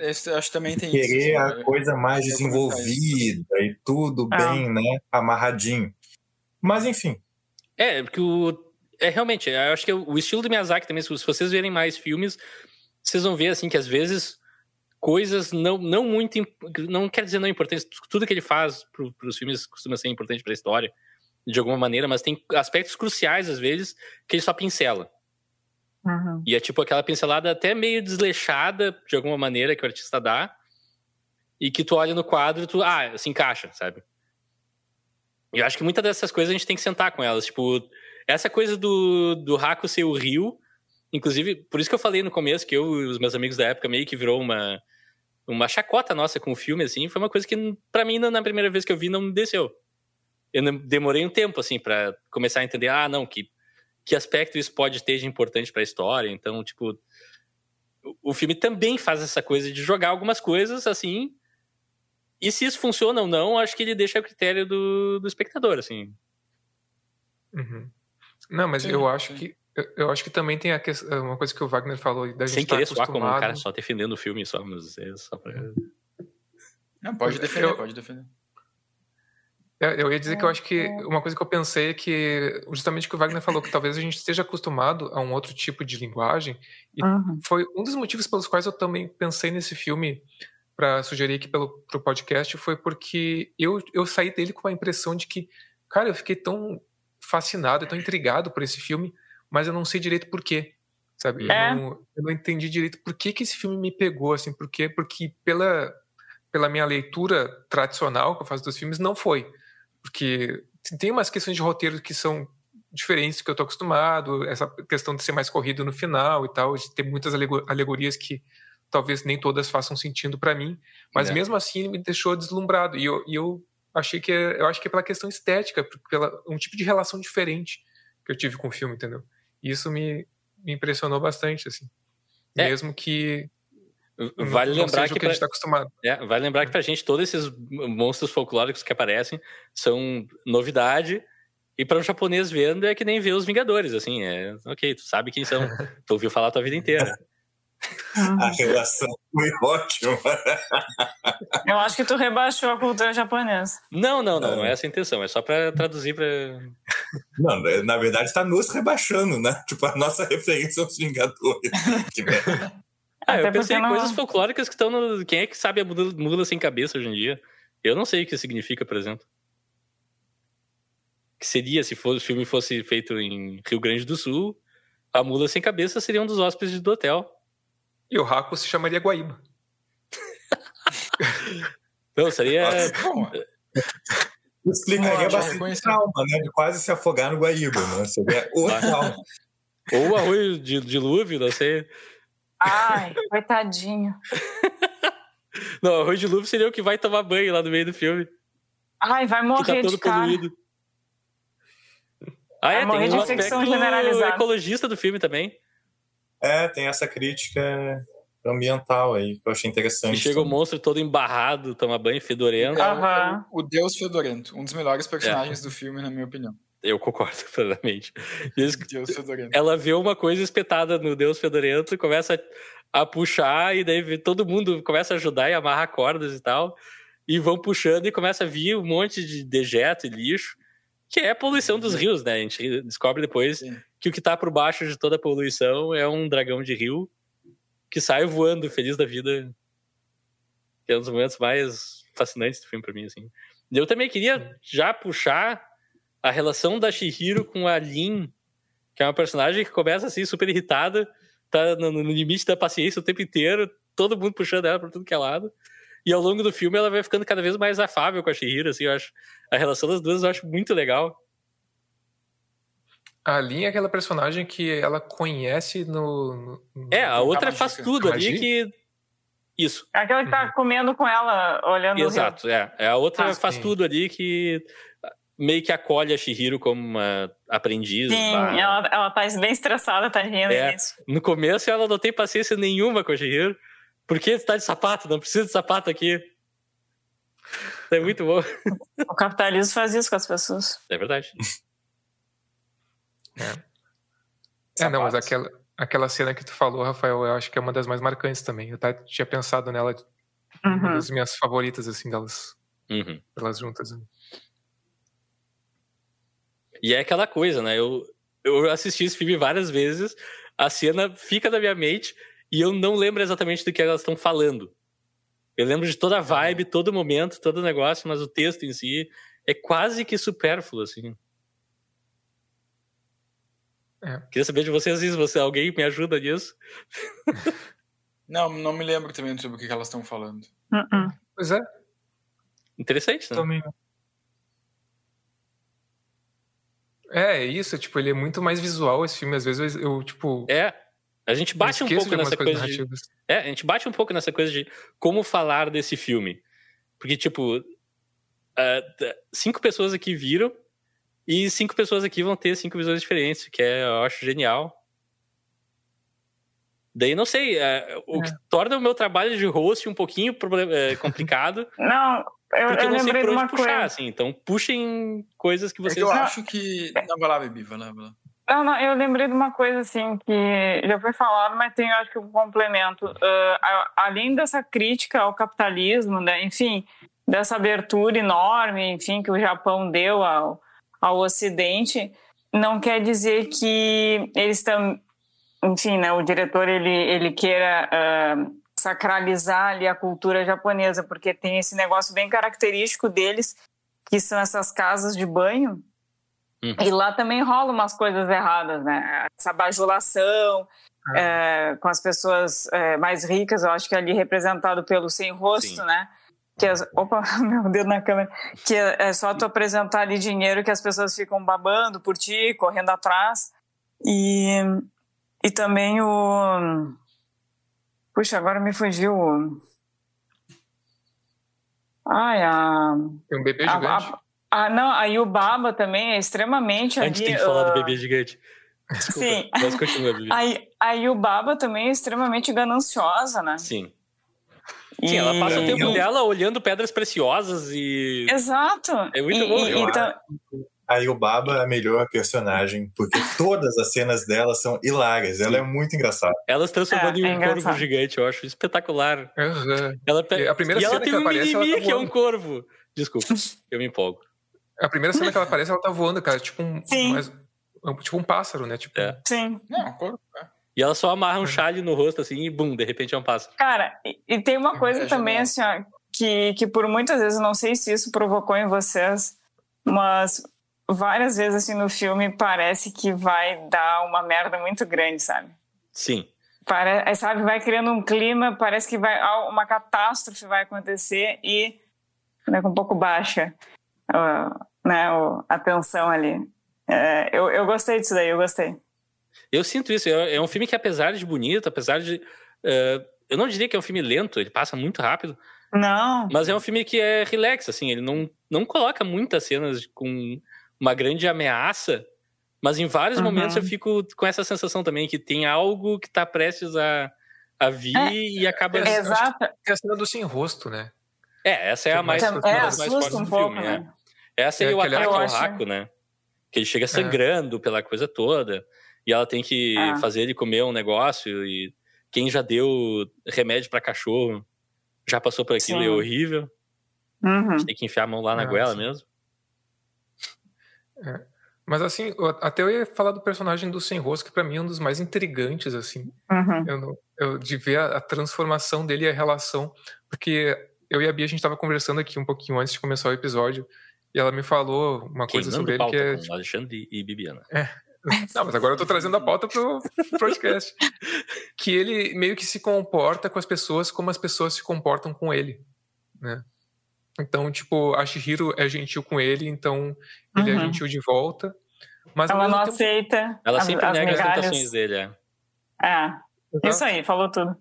E: É, esse, eu acho que também tem isso.
B: Querer
E: assim,
B: a coisa mais desenvolvida e tudo
C: Ah.
B: bem, né? Amarradinho. Mas enfim,
A: É, porque o. É realmente, eu acho que o estilo do Miyazaki também, se vocês verem mais filmes, vocês vão ver assim que às vezes coisas não, não muito. Não quer dizer não importantes, tudo que ele faz para os filmes costuma ser importante para a história, de alguma maneira, mas tem aspectos cruciais às vezes que ele só pincela. E é tipo aquela pincelada até meio desleixada, de alguma maneira, que o artista dá. E que tu olha no quadro e tu, ah, se encaixa, sabe? E eu acho que muitas dessas coisas a gente tem que sentar com elas. Tipo, essa coisa do, do Raco ser o rio. Inclusive, por isso que eu falei no começo que eu e os meus amigos da época meio que virou uma, uma chacota nossa com o filme, assim. Foi uma coisa que, pra mim, na na primeira vez que eu vi, não me desceu. Eu demorei um tempo, assim, pra começar a entender, ah, não, que que aspecto isso pode ter de importante para a história. Então, tipo, o- o filme também faz essa coisa de jogar algumas coisas assim. E se isso funciona ou não, acho que ele deixa a critério do, do espectador, assim.
D: Uhum. Não, mas
E: Sim,
D: eu acho que eu, eu acho que também tem a ques- uma coisa que o Wagner falou da gente
A: Sem
D: tá
A: querer soar como um cara só defendendo o filme só, mas é só pra...
E: Não, pode defender,
D: Eu-
E: pode defender.
D: É, Eu ia dizer que eu acho que uma coisa que eu pensei é que justamente o que o Wagner falou que talvez a gente esteja acostumado a um outro tipo de linguagem e
C: Uhum.
D: foi um dos motivos pelos quais eu também pensei nesse filme para sugerir aqui pelo pro podcast foi porque eu, eu saí dele com a impressão de que cara eu fiquei tão fascinado, tão intrigado por esse filme, mas eu não sei direito por quê, sabe? Eu,
C: É.
D: não, eu não entendi direito por que, que esse filme me pegou assim, por quê? Porque pela pela minha leitura tradicional que eu faço dos filmes não foi, porque tem umas questões de roteiro que são diferentes do que eu tô acostumado, essa questão de ser mais corrido no final e tal, de ter muitas alego- alegorias que talvez nem todas façam sentido para mim, mas
A: É.
D: mesmo assim me deixou deslumbrado e eu, e eu achei que é- eu acho que é pela questão estética, por- pela um tipo de relação diferente que eu tive com o filme, entendeu? E isso me, me impressionou bastante assim.
A: É.
D: Mesmo que
A: Vale
D: não
A: lembrar
D: seja
A: que,
D: o que a
A: pra-
D: gente está acostumado.
A: é, vale lembrar que pra gente todos esses monstros folclóricos que aparecem são novidade. E para um japonês vendo é que nem ver os Vingadores, assim, é ok, tu sabe quem são, tu ouviu falar a tua vida inteira.
B: a relação foi ótima.
C: Eu acho que tu rebaixou a cultura japonesa.
A: Não, não, não, não é essa a intenção, é só pra traduzir pra.
B: Não, na verdade está nos rebaixando, né? Tipo, a nossa referência aos Vingadores.
A: Ah,
C: Até
A: eu pensei em
C: não-
A: coisas folclóricas que estão no. Quem é que sabe a mula, mula sem cabeça hoje em dia? Eu não sei o que significa, por exemplo. Que seria se fosse, o filme fosse feito em Rio Grande do Sul, a mula sem cabeça seria um dos hóspedes do hotel.
D: E o Raco se chamaria Guaíba.
A: Não, seria.
E: Bom,
B: Explicaria bastante trauma, né? De quase se afogar no Guaíba, né? Seria o trauma.
A: Ou arroio de dilúvio, não sei.
C: Ai, coitadinho.
A: Não, arroio de dilúvio seria o que vai tomar banho lá no meio do filme.
C: Ai, vai
A: Que tá
C: morrer
A: todo
C: de cara.
A: poluído. Ah, é,
C: Vai morrer
A: tem
C: de
A: um aspecto
C: generalizada.
A: ecologista do filme também.
B: É, tem essa crítica ambiental aí, que eu achei interessante.
A: E chega o monstro todo embarrado, toma banho, fedorento.
E: É
C: Aham.
E: o, o Deus Fedorento, um dos melhores personagens do filme, na minha opinião.
A: Eu concordo plenamente.
E: Deus
A: ela vê uma coisa espetada no Deus Fedorento, começa a, a puxar, e daí todo mundo começa a ajudar e amarra cordas e tal. E vão puxando e começa a vir um monte de dejeto e lixo, que é a poluição dos rios, né? A gente descobre depois
E: Sim.
A: que o que tá por baixo de toda a poluição é um dragão de rio que sai voando, feliz da vida. Que é um dos momentos mais fascinantes do filme pra mim, assim. Eu também queria já puxar a relação da Shihiro com a Lin, que é uma personagem que começa assim super irritada, tá no, no limite da paciência o tempo inteiro, todo mundo puxando ela por tudo que é lado. E ao longo do filme ela vai ficando cada vez mais afável com a Shihiro, assim, eu acho. A relação das duas eu acho muito legal.
D: A Lin é aquela personagem que ela conhece no. no-
A: É, a outra faz tudo ali
D: Magia?
A: que. Isso,
C: Aquela que tá comendo com ela, olhando
A: exato. É. É, a outra
C: Ah,
A: faz
D: sim.
A: tudo ali que meio que acolhe a Shihiro como uma aprendiz.
C: Sim, ela, ela tá bem estressada, tadinha no
A: É.
C: início.
A: No começo ela não tem paciência nenhuma com a Shihiro. Por que você tá de sapato? Não precisa de sapato aqui. É muito bom.
C: O capitalismo faz isso com as pessoas.
A: É verdade.
D: É, não, mas aquela, aquela cena que tu falou, Rafael, eu acho que é uma das mais marcantes também. Eu até tinha pensado nela, uma
C: Uhum.
D: das minhas favoritas, assim, delas,
A: Uhum.
D: delas juntas. né?
A: E é aquela coisa, né? Eu, eu assisti esse filme várias vezes, a cena fica na minha mente e eu não lembro exatamente do que elas estão falando. Eu lembro de toda a vibe, todo momento, todo o negócio, mas o texto em si é quase que supérfluo, assim.
D: É.
A: Queria saber de vocês se você, alguém me ajuda nisso.
E: Não, não me lembro também sobre o que elas estão falando.
C: Uhum.
D: Pois é,
A: Interessante, né?
B: Também.
D: É, é isso, tipo, ele é muito mais visual esse filme, às vezes eu, tipo,
A: É. A gente bate um pouco nessa coisa de. É, a gente bate um pouco nessa coisa de como falar desse filme. Porque, tipo, t- cinco pessoas aqui viram e cinco pessoas aqui vão ter cinco visões diferentes, que é, eu acho genial. Daí, não sei, ah, o que torna o meu trabalho de host um pouquinho eh, complicado,
C: Não, eu,
A: porque eu, não sei
C: lembrei
A: por
C: de
A: onde
C: uma
A: puxar,
C: coisa.
A: assim. Então, puxem coisas que
E: É que
A: vocês...
E: eu acho que. Não, vai lá, Bibi, vai lá, vai lá.
C: Não, não, eu lembrei de uma coisa assim que já foi falado, mas tem acho que um complemento. A- além dessa crítica ao capitalismo, né, enfim, dessa abertura enorme, enfim, que o Japão deu ao, ao Ocidente, não quer dizer que eles estão, enfim, né, o diretor ele ele queira ah, sacralizar ali a cultura japonesa, porque tem esse negócio bem característico deles, que são essas casas de banho.
A: Uhum.
C: E lá também rola umas coisas erradas, né? Essa bajulação é, com as pessoas é, mais ricas, eu acho que é ali representado pelo sem rosto,
A: Sim.
C: né? Que as, opa, meu dedo na câmera. Que é, é só tu apresentar ali dinheiro que as pessoas ficam babando por ti, correndo atrás. E, e também o. Puxa, agora me fugiu. Ai, a.
D: Tem um bebê
C: a-
D: gigante.
C: a- ah, não, aí o Baba também é extremamente
A: A gente
C: ali,
A: tem que falar do
C: ah,
A: bebê gigante. Desculpa,
C: Sim.
A: mas continua,
C: aí o Baba também é extremamente gananciosa, né?
A: Sim.
C: E-
A: Sim, ela passa o tempo
C: e-
A: dela olhando pedras preciosas e...
C: Exato.
A: É muito
C: E-
A: bom,
C: e-
A: eu
C: então,
B: A Yubaba é a melhor personagem, porque todas as cenas dela são hilárias. Ela é muito engraçada.
A: Ela se transformando
C: É,
A: em
C: é
A: um corvo
C: engraçado.
A: gigante, eu acho espetacular.
D: Aham.
A: Ela pe-
D: E a primeira
A: e ela
D: cena
A: tem
D: que
A: um
D: ela
A: mimimi
D: tá
A: que é um corvo. Desculpa, eu me empolgo.
D: A primeira cena que ela aparece, ela tá voando, cara, tipo um,
C: Sim.
D: mais- um- tipo um pássaro, né? Tipo,
A: É.
C: sim.
E: Não, corpo. é.
A: E ela só amarra um chale no rosto assim e bum, de repente é um pássaro.
C: Cara, e, e tem uma coisa
E: É
C: também,
E: genial.
C: assim, ó, que, que por muitas vezes, não sei se isso provocou em vocês, mas várias vezes, assim, no filme parece que vai dar uma merda muito grande, sabe?
A: Sim.
C: Pare, é, sabe, vai criando um clima, parece que vai uma catástrofe vai acontecer e né, com um pouco baixa ah, né, a tensão ali. É, eu, eu gostei disso daí, eu gostei.
A: Eu sinto isso. É é um filme que, apesar de bonito, apesar de. eh, eu não diria que é um filme lento, ele passa muito rápido,
C: Não,
A: mas é um filme que é relax, assim, ele não, não coloca muitas cenas com uma grande ameaça, mas em vários
C: Uhum.
A: momentos eu fico com essa sensação também que tem algo que tá prestes a, a Vi
C: É,
A: e acaba.
C: É, exato.
D: É a cena do sem rosto, né?
A: É, essa é a mais,
C: É,
A: uma das mais fortes
C: um
A: do
C: pouco,
A: filme. é.
C: né?
A: Essa
D: É,
A: e o ataque ao
C: acho-
A: Raco, né? Que ele chega sangrando pela coisa toda. E ela tem que
C: Ah.
A: fazer ele comer um negócio. E quem já deu remédio pra cachorro já passou por aquilo e é
C: Sim.
A: horrível.
C: Uhum.
A: Tem que enfiar a mão lá na
D: Ah,
A: goela
D: sim.
A: Mesmo.
D: Mas assim, eu- até eu ia falar do personagem do sem rosto, que pra mim é um dos mais intrigantes, assim.
C: Uhum.
D: Eu, eu de ver a, a transformação dele e a relação. Porque eu e a Bia, a gente tava conversando aqui um pouquinho antes de começar o episódio. E ela me falou uma coisa
A: Queimando
D: sobre ele que é.
A: com Alexandre e Bibiana.
D: Não, mas agora eu tô trazendo a pauta pro pro podcast. que ele meio que se comporta com as pessoas como as pessoas se comportam com ele, né? Então, tipo, a Shihiro é gentil com ele, então ele é
C: Uhum.
D: gentil de volta. Mas
C: Ela não
D: tempo-
C: aceita
A: Ela
C: as,
A: sempre
C: as
A: nega as
C: migalhas.
A: tentações dele. É.
C: É, isso aí, falou tudo.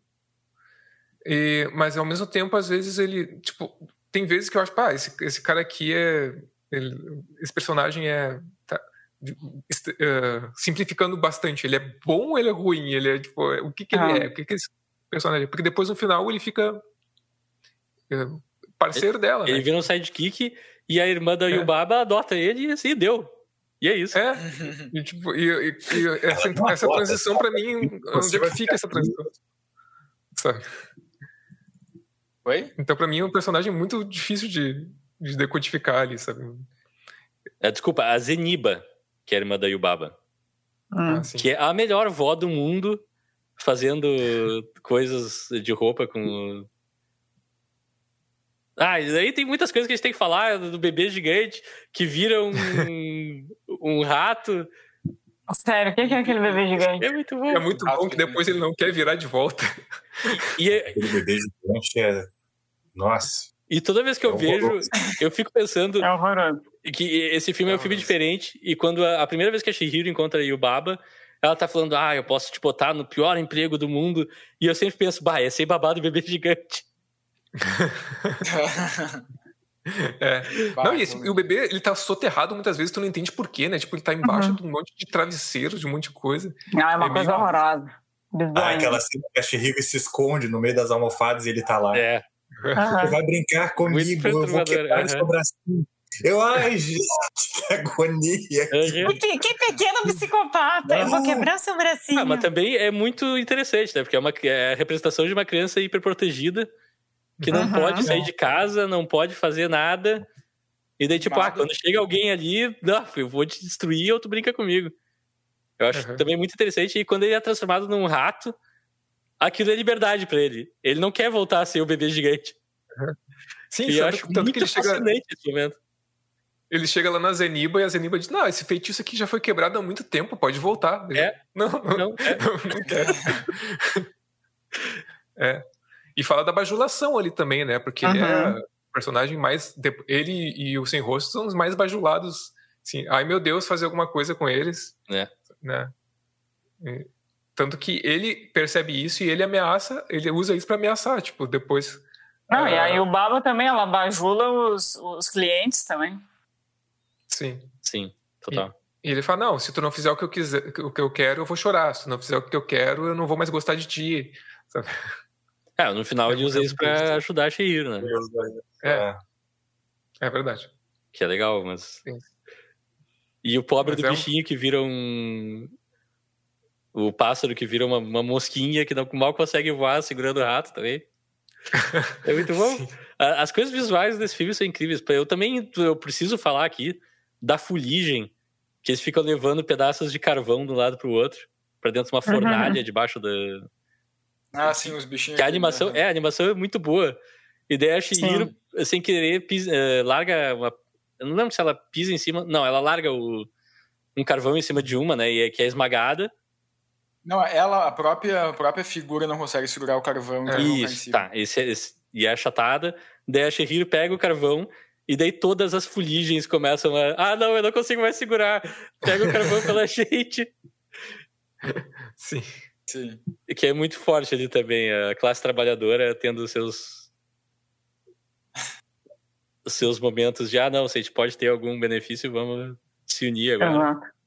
D: E, mas ao mesmo tempo, às vezes ele, tipo, tem vezes que eu acho, pá, esse, esse cara aqui é, ele- esse personagem é tá, eh, simplificando bastante. Ele é bom ou ele é ruim? Ele é tipo, o que que
C: Ah.
D: ele é? O que que esse personagem? é? Porque depois no final ele fica eh, parceiro dela,
A: Ele
D: né?
A: vira um sidekick e a irmã da
D: É.
A: Yubaba adota ele e assim, deu. E é isso.
D: É, e, tipo, e, e- e essa, essa transição pra mim, onde é que fica essa transição? Sabe?
E: Oi?
D: Então pra mim é um personagem muito difícil de, de decodificar ali, sabe?
A: É, desculpa, a Zeniba, que é a irmã da Yubaba.
C: Hum.
D: Assim.
A: Que é a melhor vó do mundo fazendo coisas de roupa com. Ah, e daí tem muitas coisas que a gente tem que falar do bebê gigante que vira um, um rato.
C: Sério, o que é aquele bebê gigante?
A: É muito bom.
D: É muito bom que depois ele não quer virar de volta.
A: E, é-
B: Aquele bebê gigante é. Nossa.
A: e toda vez que eu
B: É
A: vejo,
B: horroroso.
A: eu fico pensando
C: É horroroso.
A: que esse filme é um filme diferente. E quando a, a primeira vez que a Shihiro encontra a Yubaba, ela tá falando: Ah, eu posso te botar no pior emprego do mundo. E eu sempre penso: Bah, ia ser babado o bebê gigante.
D: É. Não, e, esse- e o bebê, ele tá soterrado muitas vezes, tu não entende por quê, né? Tipo, ele tá embaixo de um monte de travesseiros, de um monte de coisa.
C: Ah, é uma
D: É
C: coisa
D: meio-
C: horrorosa.
B: Ah, aquela cena que a Shihiro se esconde no meio das almofadas e ele tá lá.
A: É.
B: Você vai brincar comigo, eu vou quebrar
A: aham.
B: seu bracinho. Eu, ai, gente, que agonia.
A: Aham.
C: Que, que pequeno psicopata! Eu vou
B: Não.
C: quebrar seu bracinho.
A: Ah, mas também é muito interessante, né? Porque é, uma, é a representação de uma criança hiperprotegida que não
C: Uhum.
A: pode sair de casa, não pode fazer nada. E daí, tipo, ah, quando chega alguém ali, não, eu vou te destruir ou tu brinca comigo. Eu acho
D: Uhum.
A: também muito interessante. E quando ele é transformado num rato, aquilo é liberdade pra ele. Ele não quer voltar a ser o bebê gigante.
D: Sim,
A: E eu acho
D: tanto
A: muito
D: que ele chega,
A: fascinante esse momento.
D: ele chega lá na Zeniba e a Zeniba diz: Não, esse feitiço aqui já foi quebrado há muito tempo, pode voltar.
A: É.
D: Não, não,
A: Não, é.
D: não, não quero. é. E fala da bajulação ali também, né? Porque ele é
C: Uhum.
D: o personagem mais. de- Ele e o Sem Rosto são os mais bajulados. Assim, ai meu Deus, fazer alguma coisa com eles.
A: É.
D: Né? E- tanto que ele percebe isso e ele ameaça, ele usa isso pra ameaçar. Tipo, depois.
C: Não, e
D: ah,
C: aí o Baba também, ela bajula os, os clientes também.
D: Sim.
A: Sim, total.
D: E ele fala: Não, se tu não fizer o que eu quiser, o que eu quero, eu vou chorar. Se tu não fizer o que eu quero, eu não vou mais gostar de ti. Sabe?
A: É, no final
D: É
A: ele usa
D: muito
A: isso pra ajudar a Shihiro, né?
D: É. É verdade.
A: Que é legal, mas.
D: Sim.
A: E o pobre
D: Mas
A: do
D: é um-
A: bichinho que vira um. O pássaro que vira uma, uma mosquinha que não, mal consegue voar segurando o rato também. É muito bom.
D: Sim.
A: As coisas visuais desse filme são incríveis. Eu também eu preciso falar aqui da fuligem, que eles ficam levando pedaços de carvão de um lado pro outro, pra dentro de uma fornalha debaixo da.
E: Ah, sim, os bichinhos.
A: Que a animação,
E: Aham.
A: é, a animação é muito boa. E daí a Shihiro, sem querer, pisa- eh, larga uma. Eu não lembro se ela pisa em cima. Não, ela larga o, um carvão em cima de uma, né? E é, que é esmagada.
E: Não, ela, a própria, a própria figura não consegue segurar o carvão. cai em
A: Isso,
E: cima.
A: tá. Esse, esse- e é achatada. Daí a Shihiro pega o carvão. E daí todas as fuligens começam a. Ah, não, eu não consigo mais segurar. Pega o carvão pela gente.
D: Sim.
E: Sim.
A: Que é muito forte ali também. A classe trabalhadora tendo os seus. os seus momentos de. Ah, não, se a gente pode ter algum benefício, vamos se unir agora.
C: Exato.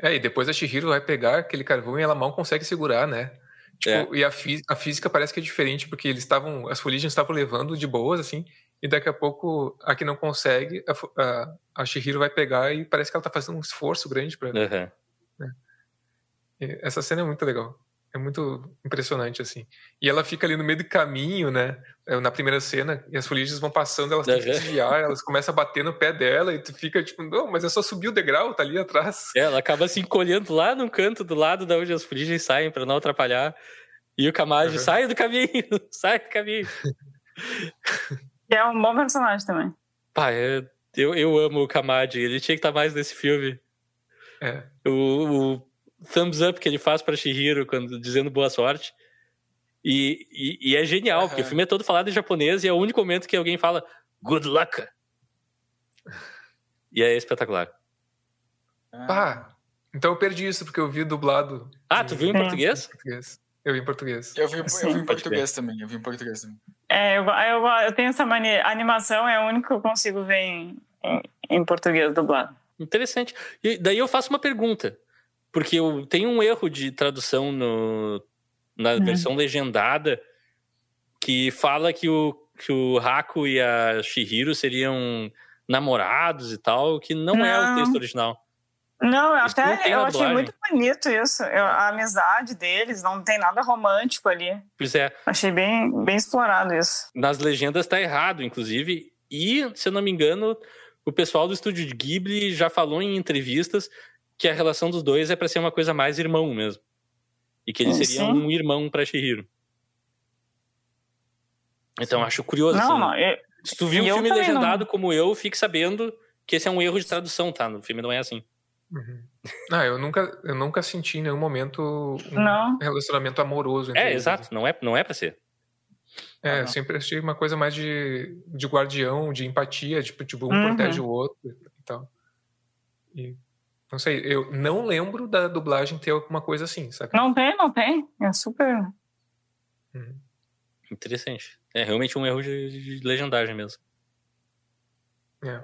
D: É, e depois a Shihiro vai pegar aquele carvão e ela mal consegue segurar, né? Tipo, é. E a, a, física parece que é diferente, porque eles estavam. As fuligens estavam levando de boas, assim, e daqui a pouco a que não consegue, a, a, a Shihiro vai pegar e parece que ela tá fazendo um esforço grande pra.
A: Uhum.
D: Essa cena é muito legal. É muito impressionante, assim. E ela fica ali no meio do caminho, né? É, na primeira cena, e as fuligens vão passando, elas têm que desviar, elas começam a bater no pé dela, e tu fica tipo, não, mas é só subir o degrau, tá ali atrás.
A: É, ela acaba se encolhendo lá no canto do lado da onde as fuligens saem para não atrapalhar. E o Kamagi uhum. sai do caminho, sai do caminho.
C: É um bom personagem também.
A: Pá, é, eu, eu amo o Kamagi, ele tinha que estar mais nesse filme.
D: É.
A: O, o thumbs up que ele faz para Shihiro quando dizendo boa sorte. E, e, e é genial, uhum. porque o filme é todo falado em japonês e é o único momento que alguém fala good luck. E é espetacular.
D: Ah, então eu perdi isso porque eu vi dublado.
A: Ah, tu viu em português?
D: português. Eu vi em português.
E: Eu vi, eu vi em português também. Eu vi em português também.
C: É, eu, eu, eu tenho essa mania. A animação é a única que eu consigo ver em, em, em português dublado.
A: Interessante. E daí eu faço uma pergunta. Porque eu, tem um erro de tradução no, na uhum. versão legendada que fala que o, que o Haku e a Shihiro seriam namorados e tal, que não, não. é o texto original.
C: Não, isso até não eu achei muito bonito isso. Eu, a amizade deles, não tem nada romântico ali.
A: Pois é.
C: Achei bem, bem explorado isso.
A: Nas legendas tá errado, inclusive. E, se eu não me engano, o pessoal do estúdio de Ghibli já falou em entrevistas que a relação dos dois é para ser uma coisa mais irmão mesmo. E que ele seria um irmão para Shihiro. Então Sim. acho curioso. Não, assim, não, eu, se tu viu um filme legendado não... como eu, fique sabendo que esse é um erro de tradução, tá? No filme não é assim.
D: Uhum. Ah, eu nunca, eu nunca senti em nenhum momento um não. relacionamento amoroso.
A: é, eles. exato. Não é, não é pra ser.
D: É, eu sempre achei uma coisa mais de, de guardião, de empatia, tipo, tipo um uhum. protege o outro e tal. E não sei, eu não lembro da dublagem ter alguma coisa assim, sabe?
C: Não tem, não tem. É super.
A: Uhum. Interessante. É realmente um erro de, de legendagem mesmo.
D: É.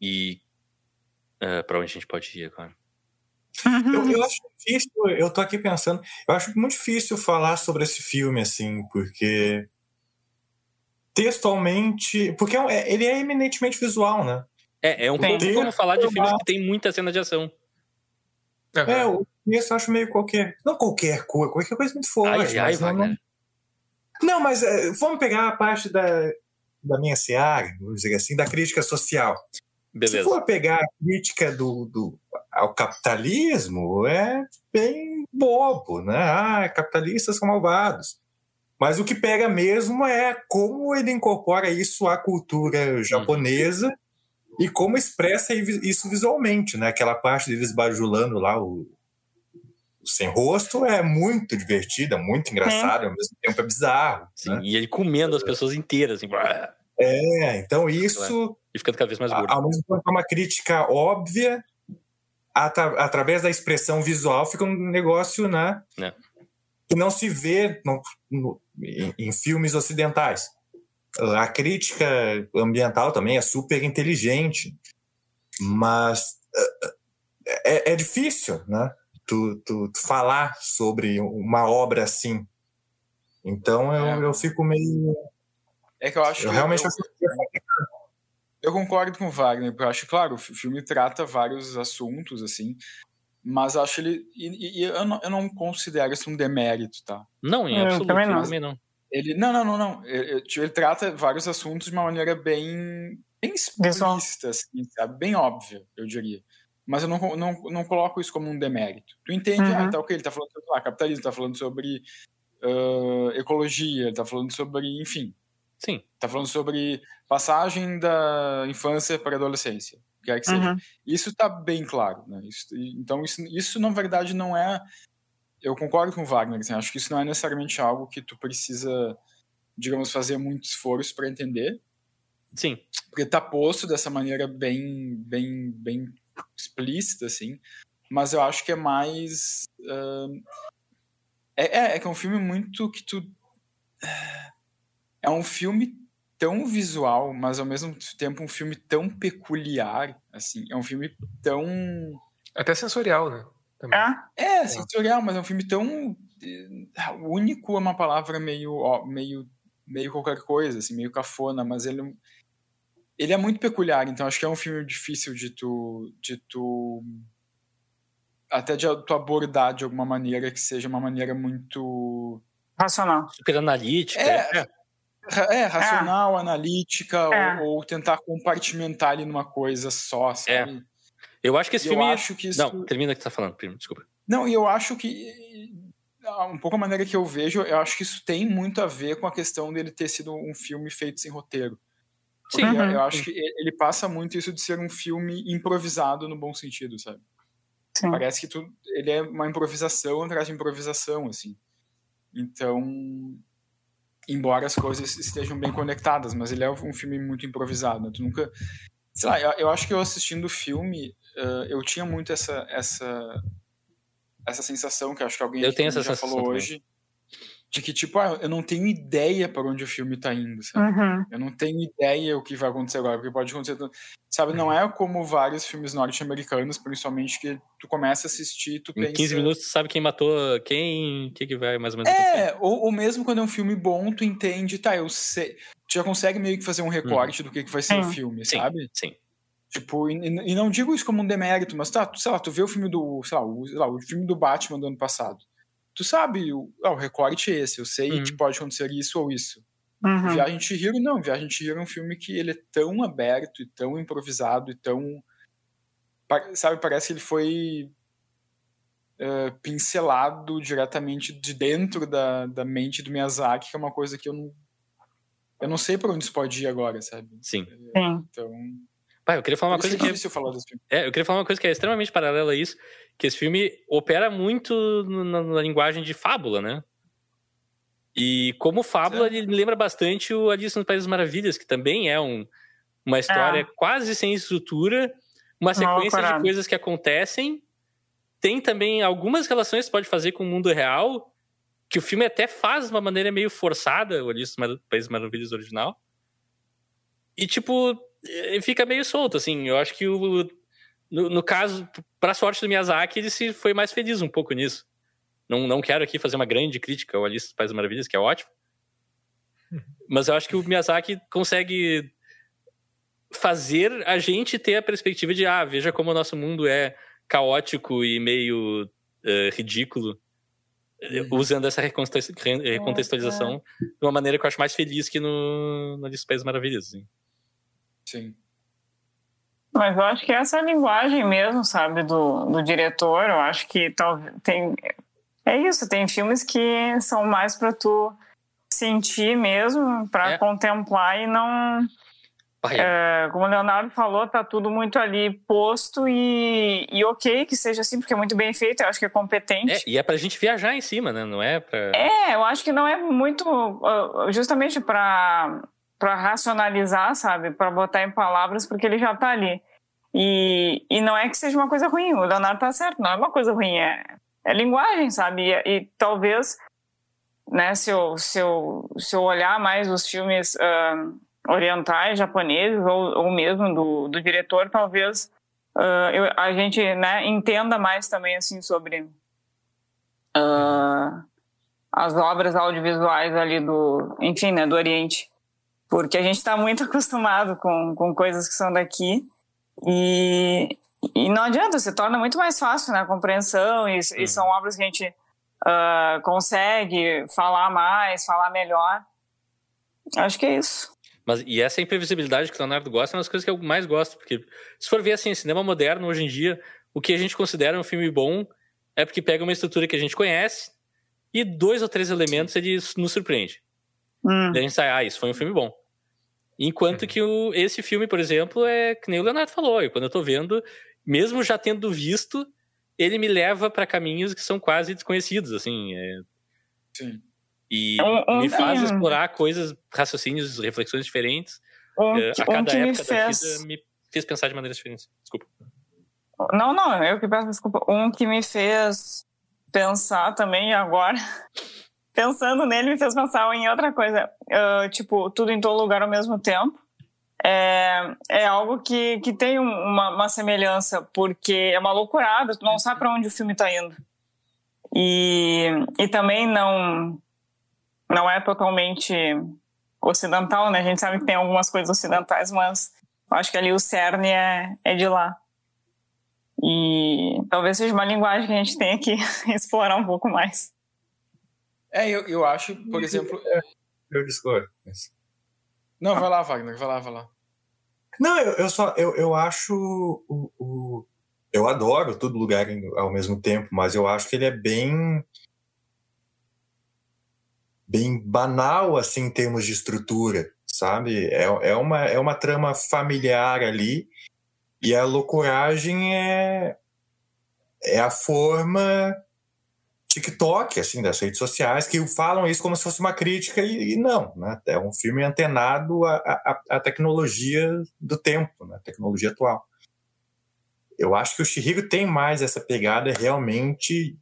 A: E uh, para onde a gente pode ir agora?
B: Eu, eu, acho difícil, eu tô aqui pensando, eu acho muito difícil falar sobre esse filme, assim, porque textualmente. Porque é, é, ele é eminentemente visual, né?
A: É, é um pouco como falar de filmes que tem muita cena de ação.
B: É, o texto eu acho meio qualquer. Não qualquer coisa, qualquer coisa muito forte.
A: Ai, ai, mas
B: não, não, mas é, vamos pegar a parte da, da minha seara, vamos dizer assim, da crítica social. Beleza. Se for pegar a crítica do, do, ao capitalismo, é bem bobo, né? Ah, capitalistas são malvados. Mas o que pega mesmo é como ele incorpora isso à cultura japonesa uhum. e como expressa isso visualmente, né? Aquela parte deles bajulando lá o, sem rosto é muito divertida, muito engraçada, ao mesmo tempo é bizarro.
A: Sim,
B: né?
A: e ele comendo as pessoas inteiras, assim.
B: É, então isso.
A: E ficando cada vez mais gordo.
B: Ao mesmo tempo é uma crítica óbvia, através da expressão visual, fica um negócio, né?
A: É.
B: Que não se vê no, em, em filmes ocidentais. A crítica ambiental também é super inteligente, mas é, é difícil, né? Tu, tu, tu, falar sobre uma obra assim. Então eu, é. eu fico meio.
E: É que eu acho.
B: Eu realmente eu,
E: eu concordo com o Wagner, porque eu acho, claro, o filme trata vários assuntos, assim, mas acho ele. E, e eu, não, eu não considero isso um demérito, tá?
A: Não, em absoluto. Também não. Também não.
E: Ele, não, não, não, não. Ele, tipo, ele, trata vários assuntos de uma maneira bem, bem explícita, assim, sabe? Bem óbvia, eu diria. Mas eu não, não, não coloco isso como um demérito. Tu entende, ah, uhum. ah, tá ok, ele tá falando sobre lá, capitalismo, tá falando sobre uh, ecologia, ele tá falando sobre, enfim.
A: Sim.
E: Tá falando sobre passagem da infância para a adolescência quer que seja. Uhum. Isso está bem claro. Né? Isso, então, isso, isso, na verdade, não é. Eu concordo com o Wagner. Assim, acho que isso não é necessariamente algo que tu precisa, digamos, fazer muito esforço para entender.
A: Sim.
E: Porque está posto dessa maneira bem, bem, bem explícita, assim. Mas eu acho que é mais. Uh... É, é, é que é um filme muito que tu. É um filme tão visual, mas ao mesmo tempo um filme tão peculiar, assim. É um filme tão...
D: Até sensorial, né?
C: Também.
E: É, é sensorial, mas é um filme tão... Eh, único é uma palavra meio, ó, meio, meio qualquer coisa, assim, meio cafona, mas ele ele é muito peculiar, então acho que é um filme difícil de tu, de tu até de tu abordar de alguma maneira que seja uma maneira muito
C: racional,
A: super analítica.
E: É, é, é racional, é. analítica, é. Ou, ou, tentar compartimentar ali numa coisa só, sabe?
A: É. Eu acho que esse
E: eu
A: filme.
E: Acho que isso...
A: Não, termina o que você tá falando, primo, desculpa.
E: Não, e eu acho que um pouco a maneira que eu vejo, eu acho que isso tem muito a ver com a questão dele ter sido um filme feito sem roteiro. Sim, uhum. eu acho que ele passa muito isso de ser um filme improvisado no bom sentido, sabe? Sim. Parece que tu, ele é uma improvisação atrás de improvisação, assim. Então, embora as coisas estejam bem conectadas, mas ele é um filme muito improvisado. Né? Tu nunca, sei lá, eu, eu, acho que eu assistindo o filme, uh, eu tinha muito essa essa essa sensação que acho que alguém
A: eu tenho essa
E: já falou também. hoje de que, tipo, ah, eu não tenho ideia para onde o filme tá indo, sabe?
C: Uhum.
E: Eu não tenho ideia o que vai acontecer agora, porque pode acontecer. Sabe, não é como vários filmes norte-americanos, principalmente, que tu começa a assistir e tu
A: em
E: pensa.
A: Em 15 minutos tu sabe quem matou quem, o que, que vai mais ou menos
E: É, ou, ou, mesmo quando é um filme bom, tu entende, tá, eu sei. Tu já consegue meio que fazer um recorte uhum. do que, que vai ser o filme,
A: sim,
E: sabe?
A: Sim.
E: Tipo, e, e, não digo isso como um demérito, mas tá, tu, sei lá, tu vê o filme do. Sei lá, o, sei lá, o filme do Batman do ano passado tu sabe, o, ah, o recorte é esse, eu sei uhum. que pode acontecer isso ou isso.
C: Uhum.
E: Viagem de Hiro, não. Viagem de Hiro é um filme que ele é tão aberto e tão improvisado e tão. Sabe, parece que ele foi uh, pincelado diretamente de dentro da, da mente do Miyazaki, que é uma coisa que eu não. Eu não sei para onde isso pode ir agora, sabe?
A: Sim.
C: Sim.
E: Então.
A: Pai, eu queria falar uma coisa
E: é que. Falar desse filme.
A: É, eu queria falar uma coisa que é extremamente paralela a isso, que esse filme opera muito na, na linguagem de fábula, né? E como fábula, é. ele lembra bastante o Alice no País das Maravilhas, que também é um, uma história é. quase sem estrutura, uma sequência de coisas que acontecem. Tem também algumas relações que pode fazer com o mundo real, que o filme até faz de uma maneira meio forçada, o Alice no País das Maravilhas original. E, tipo, fica meio solto, assim. Eu acho que o, no, no caso, para sorte do Miyazaki, ele se foi mais feliz um pouco nisso. Não, não quero aqui fazer uma grande crítica ao Alice das Maravilhas, que é ótimo. Mas eu acho que o Miyazaki consegue fazer a gente ter a perspectiva de, ah, veja como o nosso mundo é caótico e meio uh, ridículo, uhum. usando essa recontextualização é, é. de uma maneira que eu acho mais feliz que no, no Alice dos País Maravilhas. Assim.
E: Sim.
C: Mas eu acho que essa é a linguagem mesmo, sabe, do, do diretor. Eu acho que talvez tem. É isso, tem filmes que são mais para tu sentir mesmo, para é. contemplar e não. É, como o Leonardo falou, tá tudo muito ali posto e, e ok que seja assim, porque é muito bem feito, eu acho que é competente. É,
A: e é pra gente viajar em cima, né? Não é pra.
C: É, eu acho que não é muito. Justamente para para racionalizar, sabe? Para botar em palavras, porque ele já está ali. E, e não é que seja uma coisa ruim, o Leonardo tá certo, não é uma coisa ruim, é, é linguagem, sabe? E, e talvez, né, se eu, se, eu, se eu olhar mais os filmes uh, orientais, japoneses, ou, ou mesmo do, do diretor, talvez uh, eu, a gente né, entenda mais também, assim, sobre uh, as obras audiovisuais ali do, enfim, né, do Oriente porque a gente está muito acostumado com, com coisas que são daqui e, e não adianta, se torna muito mais fácil né, a compreensão e, uhum. e são obras que a gente uh, consegue falar mais, falar melhor. Acho que é isso.
A: Mas, e essa imprevisibilidade que o Leonardo gosta é uma das coisas que eu mais gosto, porque se for ver assim, cinema moderno hoje em dia, o que a gente considera um filme bom é porque pega uma estrutura que a gente conhece e dois ou três elementos ele nos surpreende. Hum. Daí a gente sai, ah, isso foi um filme bom. Enquanto que o, esse filme, por exemplo, é que nem o Leonardo falou, e quando eu tô vendo, mesmo já tendo visto, ele me leva para caminhos que são quase desconhecidos, assim. É...
E: Sim.
A: E um, me faz explorar coisas, raciocínios, reflexões diferentes.
C: É,
A: a cada época
C: fez... da
A: vida me fez pensar de maneiras diferentes. Desculpa.
C: Não, não, eu que peço desculpa. Um que me fez pensar também agora pensando nele me fez pensar em outra coisa. Uh, tipo, tudo em todo lugar ao mesmo tempo. É, é algo que, que tem uma, uma semelhança, porque é uma loucurada, tu não sabe para onde o filme está indo. E, e também não, não é totalmente ocidental, né? A gente sabe que tem algumas coisas ocidentais, mas acho que ali o cerne é, é de lá. E talvez seja uma linguagem que a gente tenha que explorar um pouco mais.
E: É, eu, eu acho, por exemplo.
B: Eu discordo.
E: Não, vai lá, Wagner, vai lá, vai lá.
B: Não, eu, eu só. Eu, eu acho o, o. Eu adoro todo lugar ao mesmo tempo, mas eu acho que ele é bem. bem banal, assim, em termos de estrutura, sabe? É, é, uma, é uma trama familiar ali e a loucuragem é, é a forma TikTok, assim, das redes sociais, que falam isso como se fosse uma crítica, e, e não, né? É um filme antenado à, à, tecnologia do tempo, né? tecnologia atual. Eu acho que o Shihiro tem mais essa pegada realmente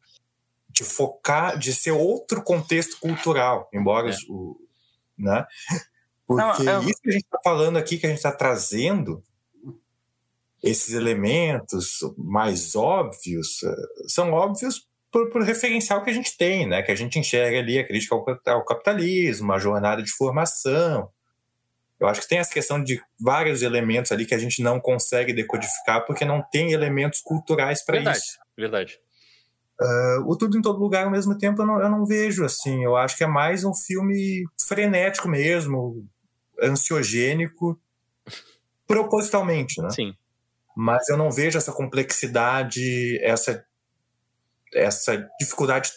B: de focar, de ser outro contexto cultural, embora é. o, né? Porque não, eu... isso que a gente está falando aqui, que a gente está trazendo, esses elementos mais óbvios eh, são óbvios por, por, referencial que a gente tem, né? Que a gente enxerga ali a crítica ao, capitalismo, a jornada de formação. Eu acho que tem essa questão de vários elementos ali que a gente não consegue decodificar porque não tem elementos culturais para isso.
A: Verdade.
B: Uh, o Tudo em Todo Lugar ao mesmo tempo eu não, eu não vejo assim. Eu acho que é mais um filme frenético mesmo, ansiogênico, propositalmente, né?
A: Sim
B: mas eu não vejo essa complexidade, essa, essa dificuldade,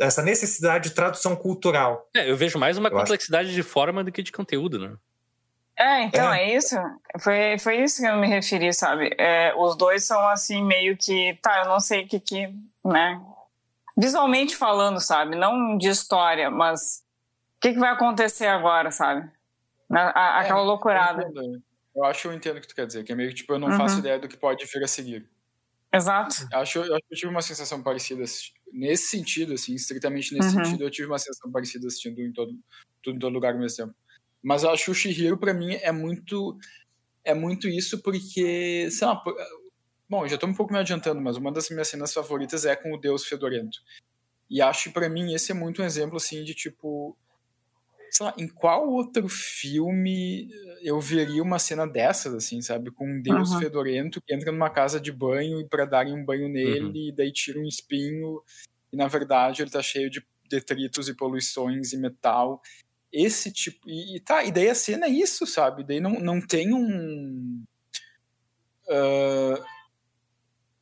B: essa necessidade de tradução cultural.
A: É, eu vejo mais uma eu complexidade acho... de forma do que de conteúdo, né?
C: É, então, é, é isso. Foi, foi isso que eu me referi, sabe? É, os dois são assim, meio que. Tá, eu não sei o que que. né? Visualmente falando, sabe? Não de história, mas. O que, que vai acontecer agora, sabe? A, a, aquela é, loucurada.
E: Eu acho que eu entendo o que tu quer dizer, que é meio que tipo, eu não uhum. faço ideia do que pode vir a seguir.
C: Exato.
E: Acho, eu acho que eu tive uma sensação parecida nesse sentido, assim, estritamente nesse uhum. sentido, eu tive uma sensação parecida assistindo em todo, tudo em todo lugar ao mesmo tempo. Mas eu acho que o Shihiro, para mim, é muito é muito isso porque, sei lá, bom, já tô um pouco me adiantando, mas uma das minhas cenas favoritas é com o Deus Fedorento. E acho que para mim esse é muito um exemplo, assim, de tipo, lá, em qual outro filme eu veria uma cena dessas, assim, sabe? Com um deus uhum. fedorento que entra numa casa de banho e para darem um banho nele, uhum. e daí tira um espinho, e na verdade ele tá cheio de detritos e poluições e metal. Esse tipo. E, e tá, e daí a cena é isso, sabe? Daí não, não tem um. Uh,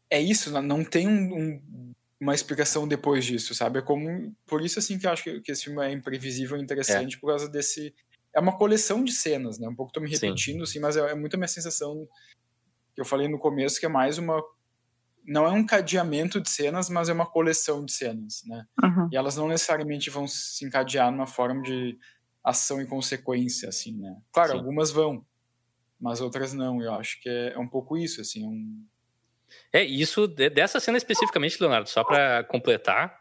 E: é isso, não tem um, um uma explicação depois disso, sabe? É como por isso assim que eu acho que, que esse filme é imprevisível e interessante é. por causa desse é uma coleção de cenas, né? Um pouco tô me repetindo, Sim. assim, mas é, é muito a minha sensação que eu falei no começo que é mais uma não é um cadeamento de cenas, mas é uma coleção de cenas, né? Uhum. E elas não necessariamente vão se encadear numa forma de ação e consequência, assim, né? Claro, Sim. algumas vão, mas outras não. Eu acho que é, é um pouco isso, assim, um,
A: é, isso, dessa cena especificamente, Leonardo, só para completar,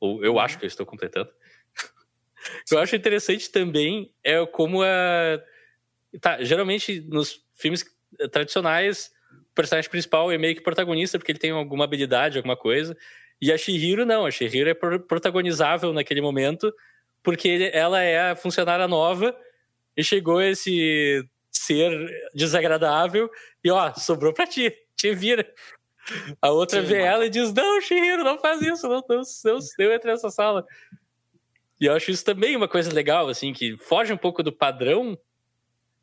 A: ou eu acho que eu estou completando, o que eu acho interessante também é como a. Tá, geralmente nos filmes tradicionais, o personagem principal é meio que protagonista, porque ele tem alguma habilidade, alguma coisa. E a Shihiro não, a Shihiro é protagonizável naquele momento, porque ela é a funcionária nova e chegou esse ser desagradável e ó, sobrou pra ti te vira. A outra Sim, vê ela e diz: Não, Shihiro, não faz isso, não, não, não, eu entrei nessa sala. E eu acho isso também uma coisa legal, assim, que foge um pouco do padrão.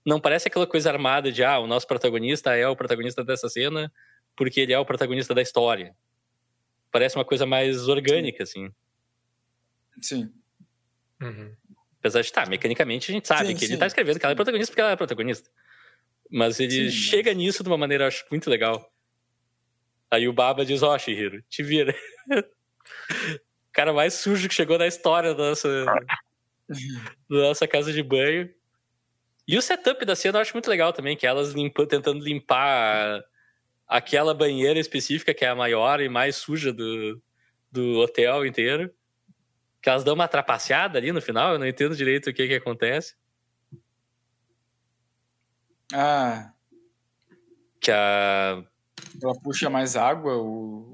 A: Não parece aquela coisa armada de, ah, o nosso protagonista é o protagonista dessa cena porque ele é o protagonista da história. Parece uma coisa mais orgânica,
E: sim.
A: assim. Sim. Uhum. Apesar de, tá, mecanicamente a gente sabe sim, que sim. ele tá escrevendo que ela é protagonista porque ela é protagonista. Mas ele Sim, chega mas... nisso de uma maneira, acho, muito legal. Aí o Baba diz, ó, oh, Shihiro, te vira. o cara mais sujo que chegou na história da nossa, da nossa casa de banho. E o setup da cena eu acho muito legal também, que elas limpa, tentando limpar aquela banheira específica, que é a maior e mais suja do, do hotel inteiro. Que elas dão uma trapaceada ali no final, eu não entendo direito o que que acontece.
E: Ah,
A: Que a.
E: ela puxa mais água, o...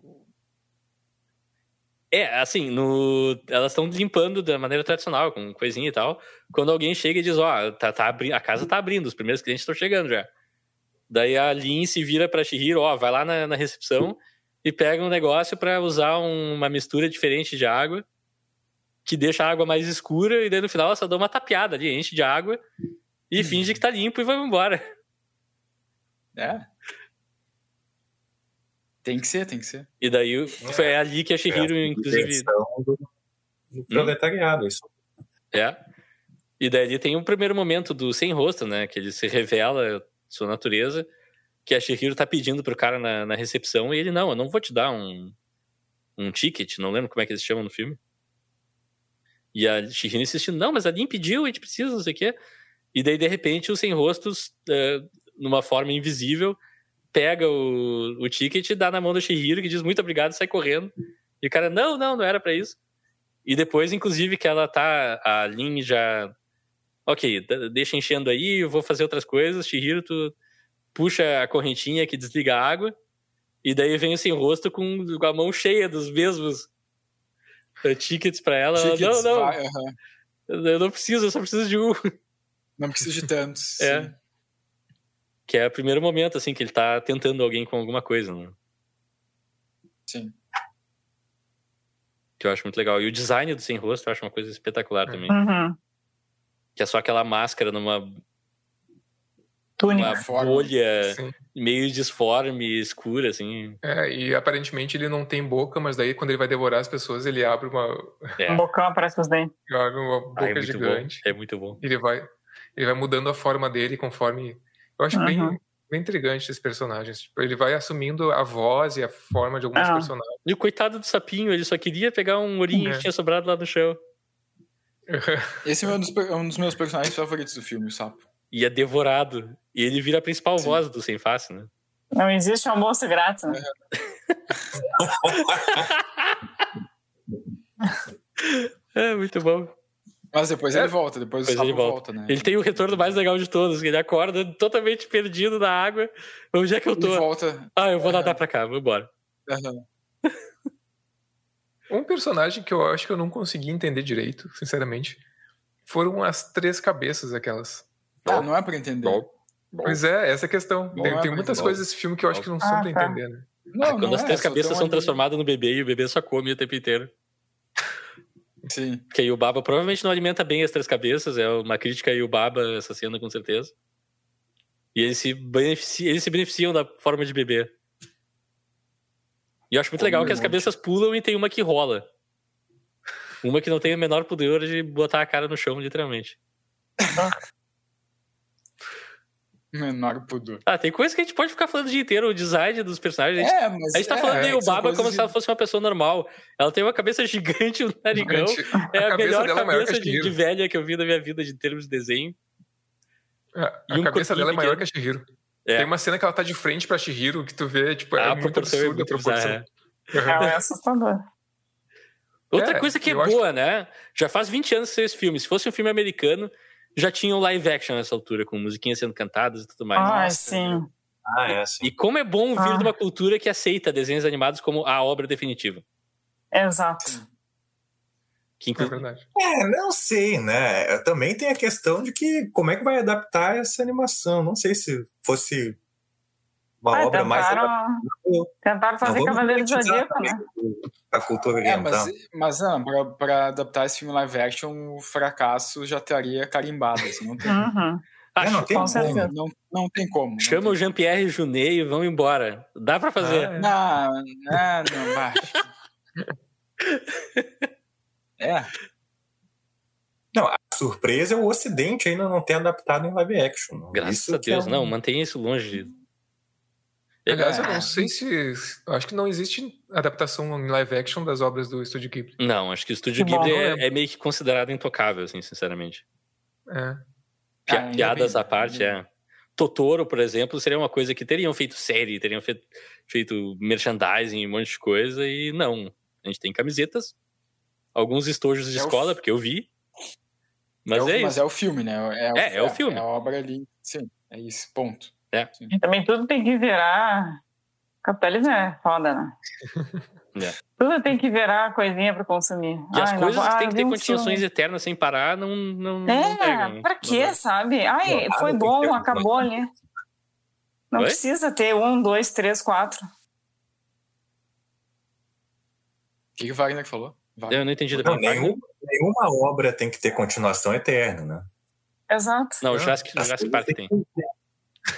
A: É, assim, no... elas estão limpando da maneira tradicional, com coisinha e tal. Quando alguém chega e diz, ó, tá, tá abri... a casa tá abrindo, os primeiros clientes estão chegando já. Daí a Lin se vira pra Shihiro, ó, vai lá na, na recepção e pega um negócio pra usar um- uma mistura diferente de água, que deixa a água mais escura, e daí no final ela só dá uma tapeada ali, enche de água e finge que tá limpo e vai embora.
E: É. Tem que ser, tem que ser.
A: E daí foi ali que a Shihiro,
B: É,
A: inclusive.
B: invenção do, do proletariado, isso.
A: É. E daí tem um primeiro momento do sem rosto, né? Que ele se revela sua natureza, que a Shihiro tá pedindo pro cara na, na recepção e ele, não, eu não vou te dar um, um ticket, não lembro como é que eles chamam no filme. E a Shihiro insistindo, não, mas a Lin pediu, a gente precisa, não sei o quê. E daí, de repente, o sem rostos, eh, numa forma invisível, pega o, o ticket e dá na mão do Shihiro, que diz muito obrigado e sai correndo. E o cara, não, não, não era pra isso. E depois, inclusive, que ela tá. A Lin já. Ok, deixa enchendo aí, eu vou fazer outras coisas. Shihiro, tu puxa a correntinha que desliga a água. E daí vem o sem rosto com, a mão cheia dos mesmos eh, tickets pra ela. Não, não,
E: vai, aham.
A: eu não preciso, eu só preciso de um.
E: Não precisa de tantos.
A: É.
E: sim.
A: Que é o primeiro momento, assim, que ele tá tentando alguém com alguma coisa, né?
E: Sim.
A: Que eu acho muito legal. E o design do sem rosto eu acho uma coisa espetacular
D: É.
A: também.
C: Uhum.
A: Que é só aquela máscara numa
C: Túnica.
A: uma
E: Forma.
A: bolha
D: Sim.
A: meio disforme, escura, assim.
D: É, e aparentemente ele não tem boca, mas daí quando ele vai devorar as pessoas, ele abre uma,
A: É,
C: Um bocão aparece os dentes.
D: abre uma boca
A: Ah, é muito
D: gigante.
A: bom. É muito bom.
D: Ele vai, ele vai mudando a forma dele conforme. Eu acho bem,
C: Uhum.
D: bem intrigante esses personagens. Tipo, ele vai assumindo a voz e a forma de alguns
C: Ah.
D: personagens.
A: E o coitado do sapinho, ele só queria pegar um ourinho
D: É.
A: que tinha sobrado lá no chão.
E: Esse é um dos, é um dos meus personagens favoritos do filme, o sapo.
A: E é devorado. E ele vira a principal
E: Sim.
A: voz do Sem Face, né?
C: Não existe almoço grátis, né?
A: É, muito bom.
E: Mas depois
A: É.
E: ele volta, depois,
A: Depois
E: o sapo
A: ele volta.
E: volta, né?
A: Ele tem o retorno mais legal de todos, que ele acorda totalmente perdido na água. Onde é que eu
E: Ele
A: tô?
E: volta.
A: Ah, eu vou nadar pra cá, vou embora.
E: aham.
D: Um personagem que eu acho que eu não consegui entender direito, sinceramente, foram as três cabeças aquelas.
E: Ah, não é pra entender.
A: Bom. Bom.
D: Pois é, essa é a questão.
E: Bom,
D: tem
E: é,
D: tem muitas
E: bom.
D: coisas desse filme que eu acho que não são
C: Ah,
D: pra
C: tá.
D: entender, né?
E: Não,
A: Ah, quando
E: não
A: as
E: é,
A: três
E: só
A: cabeças são
E: ali.
A: transformadas no bebê e o bebê só come o tempo inteiro.
E: Sim.
A: Porque aí o Baba provavelmente não alimenta bem as três cabeças, é uma crítica aí o Baba essa cena com certeza. E eles se, benefici- eles se beneficiam da forma de bebê. E eu acho muito
E: Como
A: legal que as
E: monte.
A: cabeças pulam e tem uma que rola. Uma que não tem o menor pudor de botar a cara no chão, literalmente.
E: Menor pudor.
A: Ah, tem coisa que a gente pode ficar falando o dia inteiro, o design dos personagens. A gente,
E: É, mas.
A: a gente tá
E: é,
A: falando aí o
E: são
A: Baba
E: coisas
A: como
E: de-
A: se ela fosse uma pessoa normal. Ela tem uma cabeça gigante, um narigão.
D: Gigante.
A: É a,
D: cabeça
A: melhor
D: dela é
A: cabeça de, de velha que eu vi na minha vida de termos de desenho.
D: A, a
A: E um
D: cabeça dela é maior que a Shihiro.
A: É.
D: Tem uma cena que ela tá de frente pra Shihiro, que tu vê, tipo, é
A: a
D: muito
A: proporção é
D: absurda a proporção.
A: bizarra.
C: Ela é assustadora.
A: Outra
D: É,
A: coisa que é
D: eu acho
A: boa, né? Já faz 20 anos que saiu esse filme. Se fosse um filme americano, já tinha um live action nessa altura, com musiquinhas sendo cantadas e tudo mais.
C: Ai,
E: nossa,
C: sim.
B: Ah, é assim.
A: E como é bom vir
C: Ah.
A: de uma cultura que aceita desenhos animados como a obra definitiva.
C: Exato.
A: Que
D: É
A: inclu...
D: verdade.
B: É, não sei, né? Também tem a questão de que como é que vai adaptar essa animação. Não sei se fosse uma
C: Ah,
B: obra mais
C: tentaram, tentaram fazer
B: Não
C: Cavaleiro do Zodíaco, né?
B: a cultura
E: É,
B: oriental.
E: mas, mas não, pra, pra adaptar esse filme live action, o fracasso já estaria carimbado. Assim, não, tem,
C: Uhum.
B: É, não
A: Ah,
B: tem
C: com
B: como.
E: não, não tem como. não
A: Chama
E: tem
A: o Jean-Pierre Junet e vão embora. Dá pra fazer.
D: Ah, é.
E: Não, não, não, baixo. É,
B: Não, a surpresa é o Ocidente ainda não ter adaptado em live action.
A: Graças
B: Isso
A: a
B: que é
A: Deus.
B: um-
A: Não, mantenha isso longe. De-
D: Aliás, eu
E: É.
D: não sei se. Acho que não existe adaptação em live action das obras do Estúdio Ghibli.
A: Não, acho que o Estúdio
C: bom,
A: Ghibli é, é meio que considerado intocável, assim, sinceramente.
D: É.
A: Pi-
E: Ah,
A: piadas
E: bem,
A: à parte, é. Totoro, por exemplo, seria uma coisa que teriam feito série, teriam feito, feito merchandising, um monte de coisa, e não. A gente tem camisetas alguns estojos de
E: É o
A: escola, porque eu vi. Mas
E: é, o,
A: é
E: mas
A: isso.
E: é o filme, né? É,
A: É, é o filme.
E: É a obra ali. Sim, é isso. Ponto.
C: E também tudo tem que virar. Capitalismo é foda, né?
A: É.
C: Tudo tem que virar coisinha pra consumir.
A: E as
C: Ai, não
A: coisas que
C: ah,
A: têm que
C: eu
A: ter
C: vi um
A: continuações
C: filme.
A: eternas sem parar não, não, não
C: É,
A: pegam.
C: pra
A: Não
C: quê,
A: vai.
C: sabe? Ai,
B: Não,
C: foi
B: tem que
C: bom,
B: ter um
C: acabou ali. Não
A: Oi?
C: precisa ter um, dois, três, quatro.
E: O que, que o Wagner falou? Wagner.
A: Eu não entendi
B: Não, nenhum, nenhuma obra tem que ter continuação eterna, né?
C: Exato.
A: Não, o Jurassic,
B: As
A: Jurassic Park
B: têm
A: tem.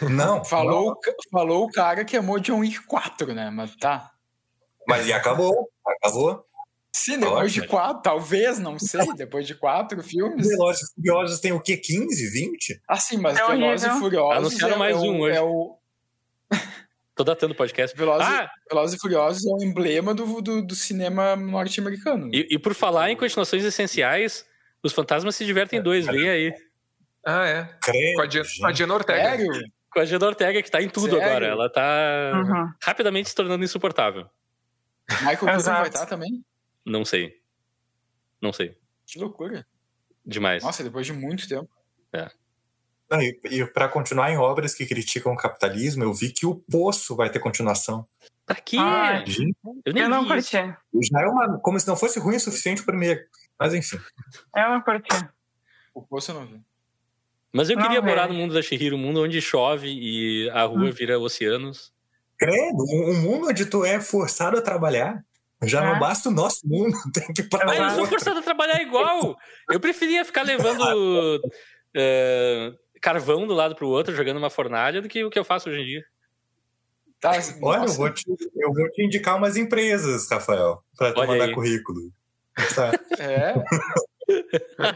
B: Não,
E: Falou, o ca- falou o cara que amou John Wick 4, né? Mas tá.
B: Mas e acabou, acabou.
E: Sim, depois de quatro, talvez, não sei, depois de quatro filmes.
B: Velozes e Furiosos tem o quê? 15, 20?
E: Assim, mas
C: É
E: Velozes e. Furiosos.
A: Anunciaram
E: é,
A: mais
E: é
A: um hoje.
E: É o,
A: Tô datando o podcast.
E: Velozes,
A: Ah,
E: Velozes e Furiosos é o emblema do, do, do cinema norte-americano.
A: e, e por falar em continuações essenciais, os fantasmas se divertem dois, vem aí.
D: Ah, é.
B: Credo,
D: Com a, Diana, com a. Diana Ortega.
E: Sério?
A: Com a Gina Ortega, que tá em tudo
E: Sério?
A: agora. Ela tá
C: Uhum.
A: rapidamente se tornando insuportável.
E: Michael Keaton vai estar também?
A: Não sei. Não sei.
E: Que loucura.
A: Demais.
E: Nossa, depois de muito tempo.
B: Não, e e para continuar em obras que criticam o capitalismo, eu vi que o Poço vai ter continuação.
A: Pra quê?
B: Gente,
A: eu nem
C: Eu não curti.
B: já é uma, como se não fosse ruim o suficiente o primeiro. Mas enfim.
C: Eu não curti.
E: O Poço eu não vi.
A: Mas eu
C: Não,
A: queria morar no mundo da Shihiro, um mundo onde chove e a rua
C: Hum.
A: vira oceanos.
B: Credo, um mundo onde tu é forçado a trabalhar. Já
C: É.
B: não basta o nosso mundo, tem que ir pra
A: Ah, eu sou forçado a trabalhar igual. Eu preferia ficar levando eh, carvão do lado pro outro, jogando uma fornalha, do que o que eu faço hoje em dia.
E: Tá,
B: Olha, eu vou, te, eu vou te indicar umas empresas, Rafael, para tu
A: Olha
B: mandar
A: aí.
B: currículo. Tá.
E: É.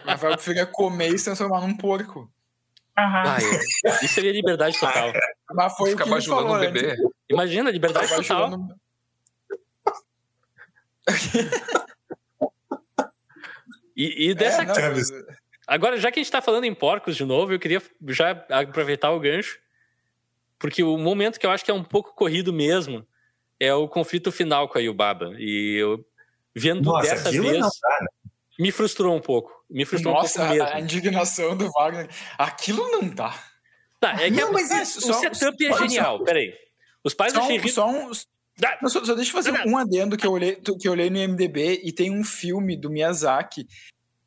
E: Mas vai preferir comer e se transformar num porco.
C: Aham.
A: Ah, eu- isso seria liberdade total.
E: Mas foi
D: Ficar bajulando um
E: antes.
D: bebê.
A: Imagina, liberdade
E: Tava
A: total.
E: bajulando-
A: E, e dessa.
E: É, não,
A: Agora, já que a gente tá falando em porcos de novo, eu queria já aproveitar o gancho. Porque o momento que eu acho que é um pouco corrido mesmo é o conflito final com a Yubaba. E eu, vendo
B: Nossa,
A: dessa vez,
B: né?
A: me frustrou um pouco. Me frustrou
E: Nossa,
A: um pouco
E: a, a
A: mesmo.
E: indignação do Wagner. Aquilo não dá.
A: Tá, é que
B: Não,
A: a-
B: mas isso-
A: o
E: só-
A: setup é
E: só-
A: genial. Peraí. Os pais do
E: Só,
A: Shihiro.
E: só um. Não, só, só deixa eu fazer
A: Não,
E: um adendo que eu, olhei, que eu olhei no IMDB e tem um filme do Miyazaki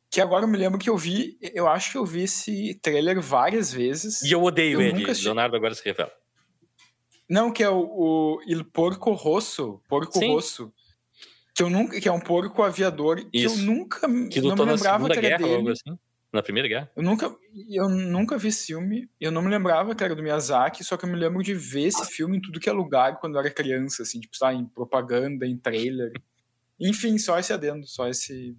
E: que agora eu me lembro que eu vi, eu acho que eu vi esse trailer várias vezes.
A: E eu odeio
E: Eu
A: ele.
E: nunca.
A: Leonardo agora se revela.
E: Não, que é o, o Il Porco Rosso, Porco
A: Sim.
E: Rosso. Que eu nunca, que é um porco aviador que
A: Isso.
E: eu nunca
A: Que
E: não me lembrava que era
A: Guerra
E: dele.
A: algo assim. Na Primeira Guerra.
E: Eu nunca, eu nunca vi esse filme, eu não me lembrava que era do Miyazaki, só que eu me lembro de ver esse filme em tudo que é lugar quando eu era criança, assim, tipo, sabe, em propaganda, em trailer. Enfim, só esse adendo, só esse,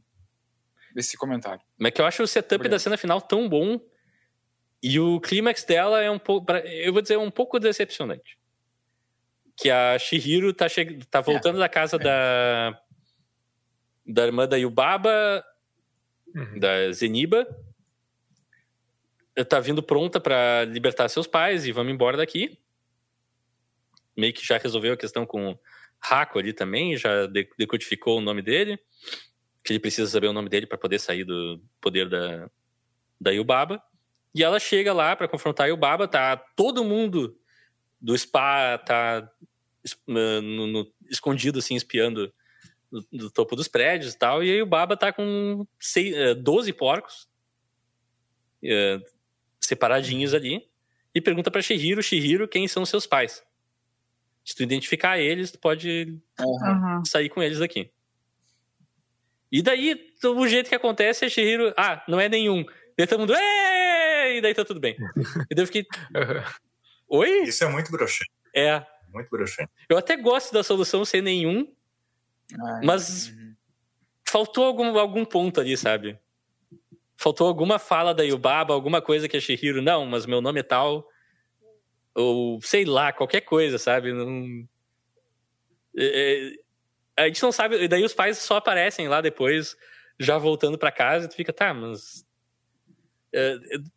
E: esse comentário.
A: Mas é que eu acho o setup
E: Obrigado.
A: da cena final tão bom. E o clímax dela é um pouco. Eu vou dizer, um pouco decepcionante. Que a Shihiro tá, che... tá voltando da casa da. Da irmã da Yubaba,
D: Uhum.
A: da Zeniba. Tá vindo pronta pra libertar seus pais e vamos embora daqui. Meio que já resolveu a questão com o Hako ali também, já de- decodificou o nome dele que ele precisa saber o nome dele para poder sair do poder da, da Yubaba. E ela chega lá para confrontar a Yubaba, tá todo mundo do spa tá no- no- escondido assim, espiando do, do topo dos prédios e tal, e a Yubaba tá com seis, eh, 12 porcos eh, separadinhos ali e pergunta para Shihiro, Shihiro, quem são seus pais? Se tu identificar eles, tu pode
C: Uhum.
A: sair com eles daqui. E daí, o jeito que acontece é Shihiro, ah, não é nenhum. Daí todo mundo, "Ei!" e daí tá tudo bem. E daí eu fiquei, oi?
B: Isso é muito broxante,
A: É.
B: muito broxante.
A: Eu até gosto da solução ser nenhum,
E: Ai,
A: Mas-
E: uhum.
A: faltou algum, algum ponto ali, sabe? Faltou alguma fala da Yubaba, alguma coisa que a Shihiro, não, mas meu nome é tal. Ou sei lá, qualquer coisa, sabe? Não... É, é, a gente não sabe. e Daí os pais só aparecem lá depois, já voltando pra casa, e tu fica, tá, mas. É,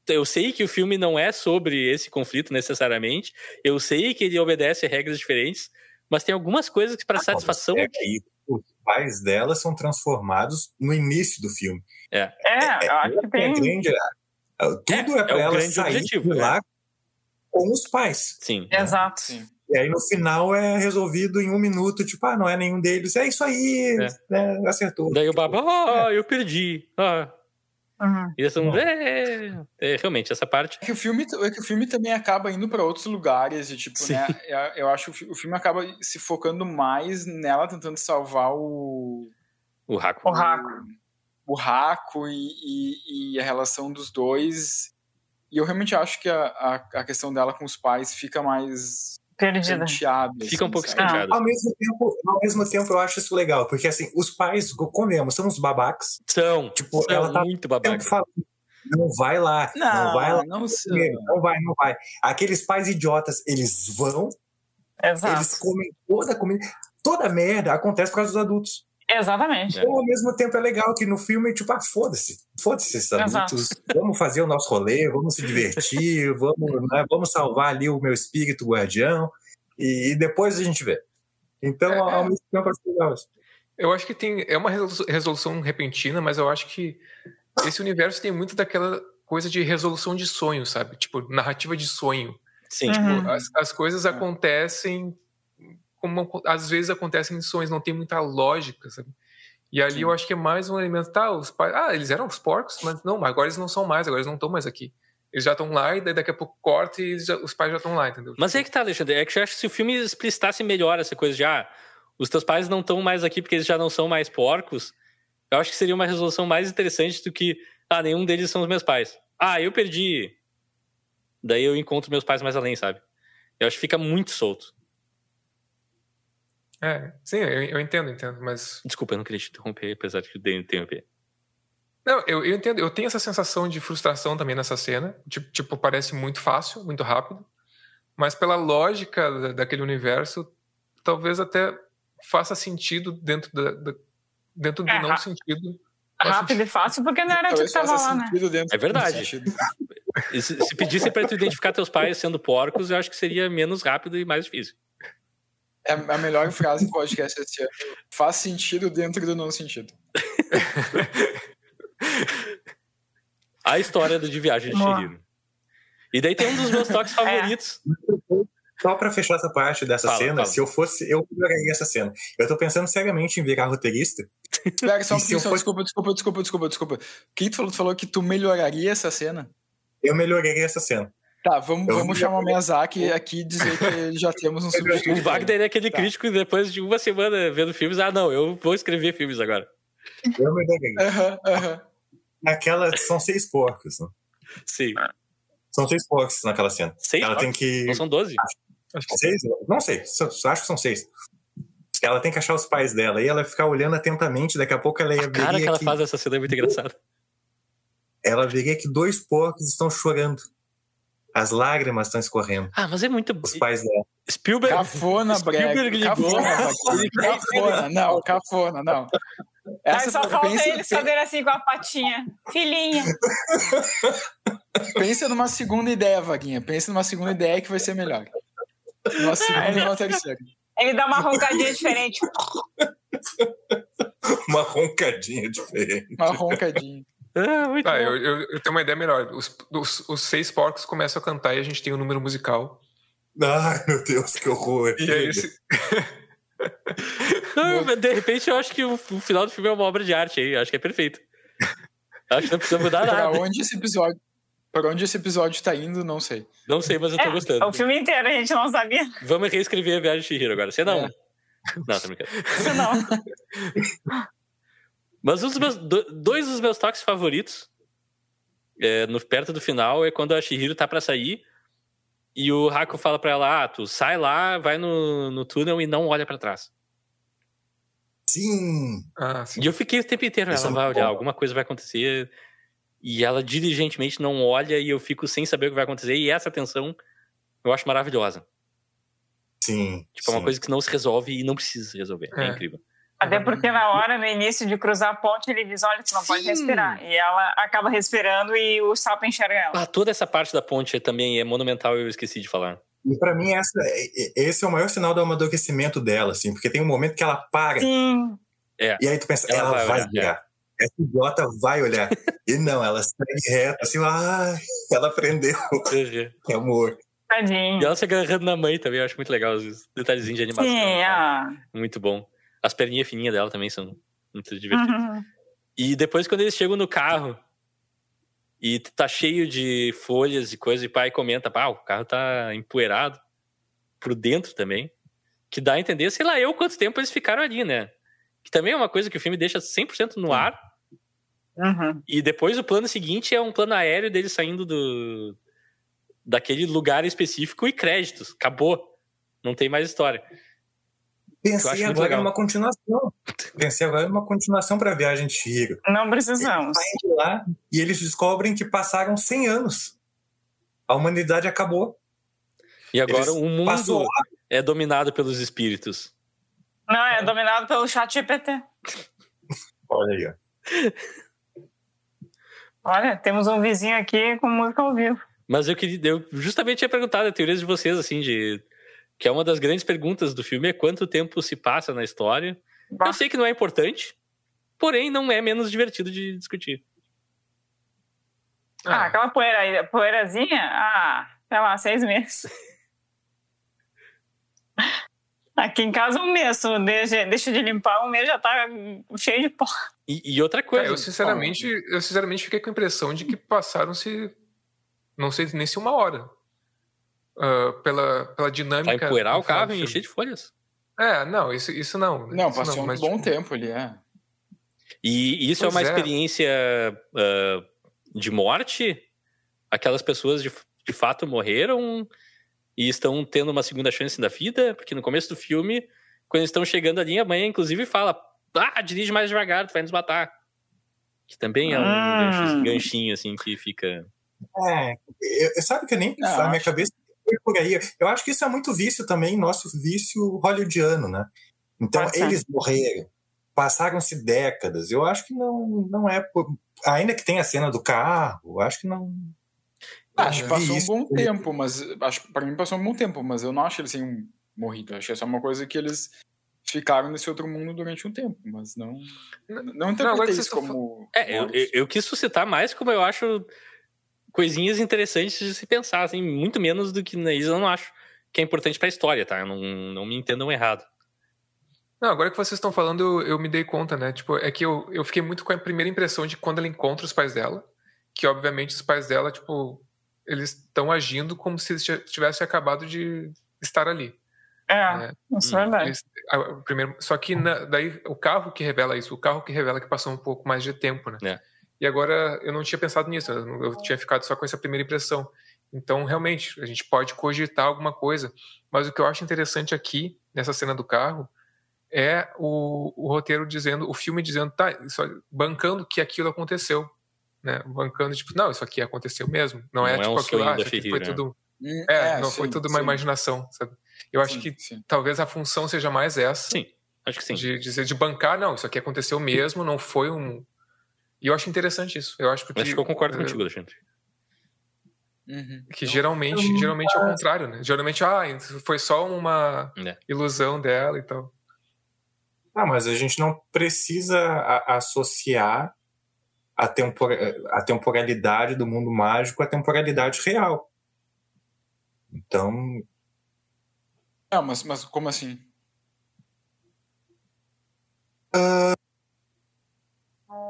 A: Eu sei que o filme não é sobre esse conflito necessariamente. Eu sei que ele obedece regras diferentes, mas tem algumas coisas que, para
B: Ah,
A: satisfação
B: pega aí. os pais dela são transformados no início do filme.
C: É, eu acho que
B: É
C: tem.
B: grande, tudo é,
A: É,
B: pra
A: é
B: ela
A: grande
B: sair
A: objetivo,
B: de lá com os pais.
A: Sim.
C: Exato.
E: Sim.
B: E aí no final é resolvido em um minuto, tipo, ah, não é nenhum deles. É isso aí, né, acertou.
A: Daí o Baba, ah, eu perdi. Ah.
C: Uhum.
A: E eles são, é, é, realmente, essa parte.
E: É que o filme, é que o filme também acaba indo para outros lugares e tipo,
A: Sim.
E: né? Eu, eu acho que o filme acaba se focando mais nela tentando salvar o
A: O Raco.
C: O Raco.
E: o Raco e, e, e a relação dos dois. E eu realmente acho que a, a, a questão dela com os pais fica mais
C: Perdida.
E: penteada.
A: Fica um pouco escanteado.
B: Ao mesmo, tempo, ao mesmo tempo, eu acho isso legal, porque assim, os pais, comemos, são uns babacas.
A: São,
B: Tipo,
A: são
B: ela tá
A: muito babaca.
B: falando, não vai lá, não, vai lá.
E: não
B: Não vai, não vai. Aqueles pais idiotas, eles vão,
C: Exato.
B: eles comem toda a comida. Toda merda acontece por causa dos adultos.
C: Exatamente.
A: É.
B: Então, ao mesmo tempo, é legal que no filme, tipo, ah, foda-se. Foda-se esses adultos. Vamos fazer o nosso rolê, vamos se divertir, vamos, né, vamos salvar ali o meu espírito guardião. E, e depois a gente vê. Então,
E: É,
B: ao mesmo tempo, eu acho legal isso.
D: Eu acho que tem. É uma resolu- resolução repentina, mas eu acho que esse universo tem muito daquela coisa de resolução de sonho, sabe? Tipo, narrativa de sonho.
A: Sim,
C: Uhum.
D: Tipo, as, as coisas
E: É.
D: acontecem como às vezes acontecem em sonhos, não tem muita lógica, sabe? E ali
E: Sim.
D: eu acho que é mais um elemento, tá, os pais, ah, eles eram os porcos, mas não, agora eles não são mais, agora eles não estão mais aqui. Eles já estão lá e daí daqui a pouco corta e já- os pais já estão lá, entendeu?
A: Mas é que tá, Alexandre. É que eu acho que se o filme explicitasse melhor essa coisa de, ah, os teus pais não estão mais aqui porque eles já não são mais porcos, eu acho que seria uma resolução mais interessante do que, ah, nenhum deles são os meus pais. Ah, eu perdi. Daí eu encontro meus pais mais além, sabe? Eu acho que fica muito solto.
D: É, sim, eu, eu entendo, entendo, mas
A: Desculpa, eu não queria te interromper, apesar de que eu dei interromper.
D: Não, eu, eu entendo, eu tenho essa sensação de frustração também nessa cena. Tipo, tipo, parece muito fácil, muito rápido. Mas pela lógica da- daquele universo, talvez até faça sentido dentro da, da- dentro do
C: É,
D: não
C: ra-
D: sentido.
C: Rápido e fácil, porque não era tu
E: Talvez
C: que tava lá, né?
A: É verdade.
E: do
A: se, se pedissem pra tu identificar teus pais sendo porcos, eu acho que seria menos rápido e mais difícil.
E: É a melhor frase do podcast esse ano. Faz sentido dentro do não sentido.
A: A história do de viagem de
C: Boa.
A: Chihiro. E daí tem um dos meus toques favoritos.
B: Só pra fechar essa parte dessa
A: Fala,
B: cena,
A: fala.
B: se eu fosse, eu melhoraria essa cena. Eu tô pensando seriamente em virar roteirista.
E: Pera, só um pouquinho,
B: fosse-
E: desculpa, desculpa, desculpa, desculpa, desculpa. O que tu falou? Tu falou que tu melhoraria essa cena?
B: Eu melhoraria essa cena.
E: Tá, vamos,
B: Eu-
E: vamos chamar o Miyazaki aqui e dizer que já temos um substituto.
A: O Wagner é aquele
E: Tá.
A: crítico que depois de uma semana vendo filmes, ah, não, eu vou escrever filmes agora.
B: Eu melhoraria.
E: Aham, aham.
B: Naquela, são seis porcos. Né?
A: Sim.
B: São seis porcos naquela cena.
A: Seis?
B: Ela tem
A: porcos?
B: que.
A: Não são 12?
D: Acho que
B: Seis? Não sei, acho que são seis. Ela tem que achar os pais dela e ela ficar olhando atentamente, daqui a pouco ela ia
A: A cara que ela
B: que,
A: faz nessa cena é muito engraçada.
B: ela veria que dois porcos estão chorando. As lágrimas estão escorrendo.
A: Ah, mas é muito.
B: Os pais dela.
A: Spielberg.
E: Cafona,
A: Spielberg ligou.
E: Cafona, não, cafona, não.
C: Aí
E: Essa,
C: só falta
E: pensa,
C: ele saber assim com a patinha. Filhinha.
E: pensa numa segunda ideia, Vaguinha. Pensa numa segunda ideia que vai ser melhor. Uma segunda e uma terceira.
C: Ele dá uma roncadinha diferente.
B: Uma roncadinha diferente.
E: Uma roncadinha.
A: Ah, muito bom.
D: eu, eu, eu tenho uma ideia melhor. Os, os, os seis porcos começam a cantar e a gente tem um número musical.
B: Ai, meu Deus, que horror.
D: E aí, esse,
A: Não, mas de repente eu acho que o, o final do filme é uma obra de arte aí. Acho que é perfeito. Acho que não precisa mudar
E: Pra
A: nada.
E: onde esse episódio. Para onde esse episódio tá indo, não sei.
A: Não sei, mas eu tô
C: É,
A: gostando.
C: o filme inteiro a gente não sabia.
A: Vamos reescrever a viagem de Chihiro agora. Você não.
E: É.
A: Não, tá brincando.
C: Isso não.
A: Mas um dos meus, do- dois dos meus toques favoritos, é, no, perto do final, é quando a Shihiro tá pra sair e o Haku fala pra ela: Ah, tu sai lá, vai no, no túnel e não olha pra trás.
B: Sim.
D: ah, sim.
A: E eu fiquei o tempo inteiro,
B: Isso
A: ela
B: é
A: vai olhar,
B: bom.
A: alguma coisa vai acontecer. E ela diligentemente não olha e eu fico sem saber o que vai acontecer. E essa tensão eu acho maravilhosa.
B: Sim.
A: Tipo, é uma
B: sim.
A: coisa que não se resolve e não precisa se resolver. É,
D: É.
A: incrível.
C: Até porque na hora, no início de cruzar a ponte, ele diz: Olha, tu não pode
A: Sim.
C: respirar. E ela acaba respirando e o sapo enxerga ela.
A: Ah, toda essa parte da ponte também é monumental, eu esqueci de falar.
B: E para mim, essa, esse é o maior sinal do amadurecimento dela, assim, porque tem um momento que ela para.
C: Sim.
A: É.
B: E aí tu pensa, ela,
A: Ela vai
B: vai,
A: olhar,
B: olhar. Essa idiota vai olhar. e não, ela segue reta, assim, ah, ela aprendeu. Que amor.
C: Tadinho.
A: E ela se agarrando na mãe também, eu acho muito legal os detalhezinhos de animação.
C: Sim, ah.
A: Muito bom. As perninhas fininhas dela também são muito divertidas.
C: Uhum.
A: E depois, quando eles chegam no carro e tá cheio de folhas e coisa, e pai comenta, pá, o carro tá empoeirado por dentro também. Que dá a entender, sei lá, eu quanto tempo eles ficaram ali, né? Que também é uma coisa que o filme deixa 100% no ar.
C: Uhum.
A: E depois o plano seguinte é um plano aéreo dele saindo do daquele lugar específico e créditos. Acabou. Não tem mais história.
B: Pensei agora
A: legal.
B: numa continuação. Pensei agora numa continuação pra Viagem de Chihiro.
C: Não precisamos.
B: Saem de lá e eles descobrem que passaram 100 anos. A humanidade acabou.
A: E agora
B: Eles
A: o mundo
B: passou
A: é dominado pelos espíritos.
C: Não, é dominado pelo chat GPT.
B: Olha aí, ó.
C: Olha, temos um vizinho aqui com música ao vivo.
A: Mas eu queria, eu justamente tinha perguntado a teoria de vocês, assim, de que é uma das grandes perguntas do filme é quanto tempo se passa na história.
C: Bah.
A: Eu sei que não é importante, porém não é menos divertido de discutir.
C: Ah, aquela poeira poeirazinha? Ah, sei lá, seis meses. Aqui em casa um mês, deixa, deixa de limpar, um mês já tá cheio de pó.
A: E, e outra
D: É,
A: coisa,
D: eu sinceramente, eu sinceramente fiquei com a impressão de que passaram-se, não sei nem se uma hora. Ah, pela, pela
A: vai
D: dinâmica.
A: empoeirar
D: do
A: o carro e encher de folhas.
D: É, não, isso, isso não.
E: Não,
D: isso
E: passou um
D: mas,
E: bom
D: tipo,
E: tempo ali, é.
A: E isso é
D: Pois
A: uma
D: é.
A: experiência ah, de morte? Aquelas pessoas de, de fato morreram e estão tendo uma segunda chance da vida? Porque no começo do filme, quando eles estão chegando ali, a mãe inclusive fala: Ah, dirige mais devagar, tu vai nos matar. Que também é um
C: Hum.
A: gancho- ganchinho, assim, que fica.
B: É, eu, eu- sabe que eu nem
E: Não,
B: a minha
E: acho-
B: cabeça foi por aí. Eu acho que isso é muito vício também, nosso vício hollywoodiano, né? Então,
C: Pode ser.
B: eles morreram, passaram-se décadas. Eu acho que não, não é por. Ainda que tenha a cena do carro, eu acho que não.
E: Acho que
B: não
E: passou um
B: isso.
E: bom tempo, mas acho pra mim passou um bom tempo, mas eu não acho que eles tenham morrido. Eu Acho que é só uma coisa que eles ficaram nesse outro mundo durante um tempo, mas não. Não interpretei
D: que
E: isso como.
A: É, eu, eu, eu quis suscitar mais como eu acho coisinhas interessantes de se pensar, assim, muito menos do que isso eu não acho que é importante pra história, tá? Não, não me entendam errado.
D: Não, agora que vocês estão falando, eu, eu me dei conta, né? Tipo, é que eu, eu fiquei muito com a primeira impressão de quando ela encontra os pais dela, que obviamente os pais dela, tipo, eles estão agindo como se eles ti- tivessem acabado de estar ali.
C: É,
D: É.
C: isso é
A: Hum,
C: verdade.
D: Eles- a- primeiro, só que na- daí o carro que revela isso, o carro que revela que passou um pouco mais de tempo, né?
A: É.
D: E agora eu não tinha pensado nisso, eu, não- eu tinha ficado só com essa primeira impressão. Então, realmente, a gente pode cogitar alguma coisa, mas o que eu acho interessante aqui, nessa cena do carro, é o, o roteiro dizendo, o filme dizendo, tá, isso, bancando que aquilo aconteceu. Né? Bancando, tipo, não, isso aqui aconteceu mesmo. Não,
A: Não
D: é
A: é
D: tipo
A: um
D: aquilo, ah, foi
A: Ferreira.
D: tudo.
E: Hum,
D: É, não foi
E: sim,
D: tudo uma
E: sim.
D: imaginação, sabe? Eu acho
E: Sim,
D: que
E: sim.
D: talvez a função seja mais essa
A: Sim, acho que sim.
D: de dizer de bancar, não, isso aqui aconteceu mesmo, não foi um. E eu acho interessante isso. Eu acho porque
A: Acho que eu concordo
D: eh,
A: contigo, Alexandre.
E: Uhum.
D: que geralmente, geralmente é o contrário, né? Geralmente, ah, foi só uma
A: É.
D: ilusão dela e tal.
B: Ah, mas a gente não precisa a- associar a, tempora- a temporalidade do mundo mágico à temporalidade real. Então,
E: Não, mas, mas como assim?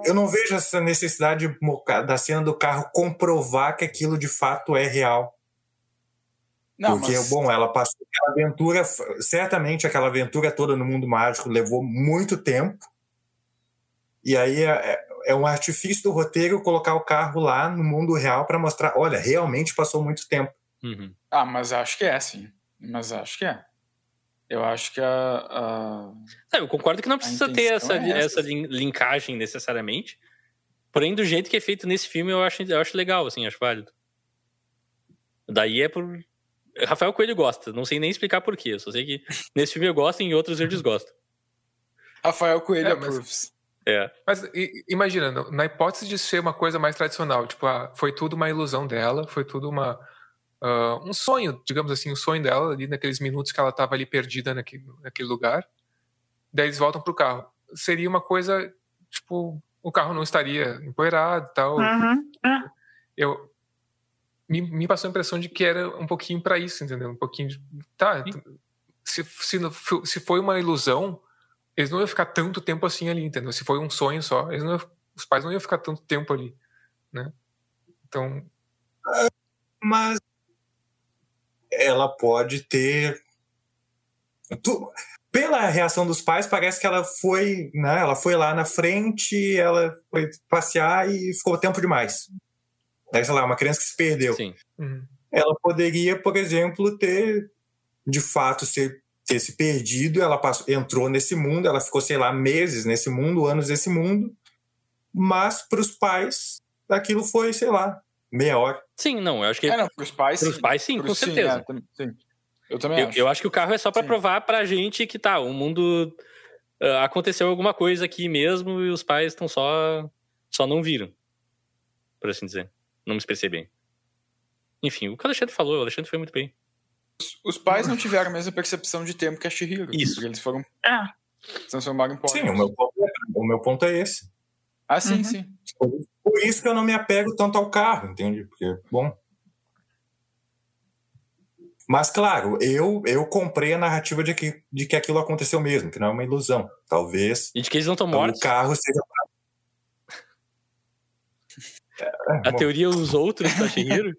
B: Eu não vejo essa necessidade da cena do carro comprovar que aquilo de fato é real.
E: Não,
B: Porque,
E: mas,
B: bom, ela passou aquela aventura, certamente aquela aventura toda no mundo mágico levou muito tempo. E aí é, é um artifício do roteiro colocar o carro lá no mundo real para mostrar, olha, realmente passou muito tempo.
A: Uhum.
E: Ah, mas acho que é, sim. Mas acho que é. Eu acho que a. a-
A: Não, eu concordo que não precisa ter essa,
E: é
A: essa
E: essa.
A: lin- linkagem necessariamente. Porém, do jeito que é feito nesse filme, eu acho, eu acho legal, assim, acho válido. Daí é por. Rafael Coelho gosta, não sei nem explicar porquê. Eu só sei que nesse filme eu gosto e em outros eu desgosto.
E: Rafael Coelho
D: É, mas-
E: approves.
A: É.
D: Mas i- imagina, na hipótese de ser uma coisa mais tradicional, tipo, ah, foi tudo uma ilusão dela, foi tudo uma. Uh, um sonho, digamos assim, um sonho dela ali naqueles minutos que ela estava ali perdida naquele, naquele lugar. Daí eles voltam pro carro. Seria uma coisa, tipo, o carro não estaria empoeirado e tal.
C: Uhum.
D: Eu, me, me, passou a impressão de que era um pouquinho para isso, entendeu? Um pouquinho de. Tá, se, se, se foi uma ilusão, eles não iam ficar tanto tempo assim ali, entendeu? Se foi um sonho só, eles não, os pais não iam ficar tanto tempo ali, né? Então.
B: Mas ela pode ter. Tu... Pela reação dos pais, parece que ela foi, né? Ela foi lá na frente, ela foi passear e ficou tempo demais. Daí, sei lá, uma criança que se perdeu.
A: Sim.
D: Uhum.
B: Ela poderia, por exemplo, ter de fato ser, ter se perdido. Ela passou, entrou nesse mundo, ela ficou, sei lá, meses nesse mundo, anos nesse mundo. Mas para os pais, aquilo foi, sei lá, meia hora.
A: Sim, não, eu acho que.
E: É, não, pros pais
A: Pros
E: sim.
A: pais, sim,
E: Pros-
A: com certeza.
E: é, sim. Eu também
A: Eu,
E: acho.
A: eu acho que o carro é só pra
E: Sim.
A: provar pra gente que tá, o mundo ah, aconteceu alguma coisa aqui mesmo e os pais estão só só não viram. Por assim dizer. Não me expressei bem. Enfim, o que o Alexandre falou, o Alexandre foi muito bem.
E: Os pais não tiveram a mesma percepção de tempo que a Shihiro.
A: Isso.
E: Porque eles foram se transformaram em porcos.
B: Sim, o meu ponto é, o meu ponto é esse.
E: Ah, sim,
C: Uhum.
E: sim.
B: Por isso que eu não me apego tanto ao carro, entende? Porque, bom. Mas, claro, eu, eu comprei a narrativa de que, de que aquilo aconteceu mesmo, que não é uma ilusão. Talvez
A: E de que eles não estão mortos.
B: o carro seja. É,
A: A
B: bom,
A: teoria os outros da Shihiro.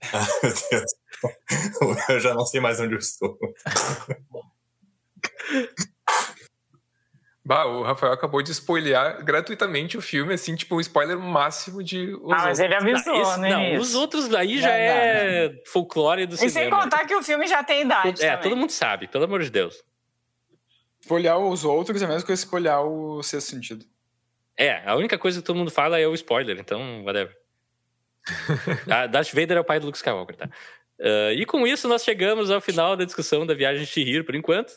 B: meu Deus. Eu já não sei mais onde eu estou.
D: Bah, o Rafael acabou de spoilear gratuitamente o filme, assim, tipo, um spoiler máximo de. Os
C: Ah, mas ele avisou,
A: Não, esse-
C: né?
A: não, os outros aí já
E: Não,
A: é folclore do
C: E sem
A: cinema.
C: contar que o filme já tem idade.
A: É,
C: também.
A: todo mundo sabe, pelo amor de Deus.
E: Espolhar os outros é coisa que espolhar o sexto sentido.
A: É, a única coisa que todo mundo fala é o spoiler, então, whatever. Ah, Darth Vader é o pai do Luke Skywalker, tá? Ah, e com isso nós chegamos ao final da discussão da viagem de Chihiro, por enquanto.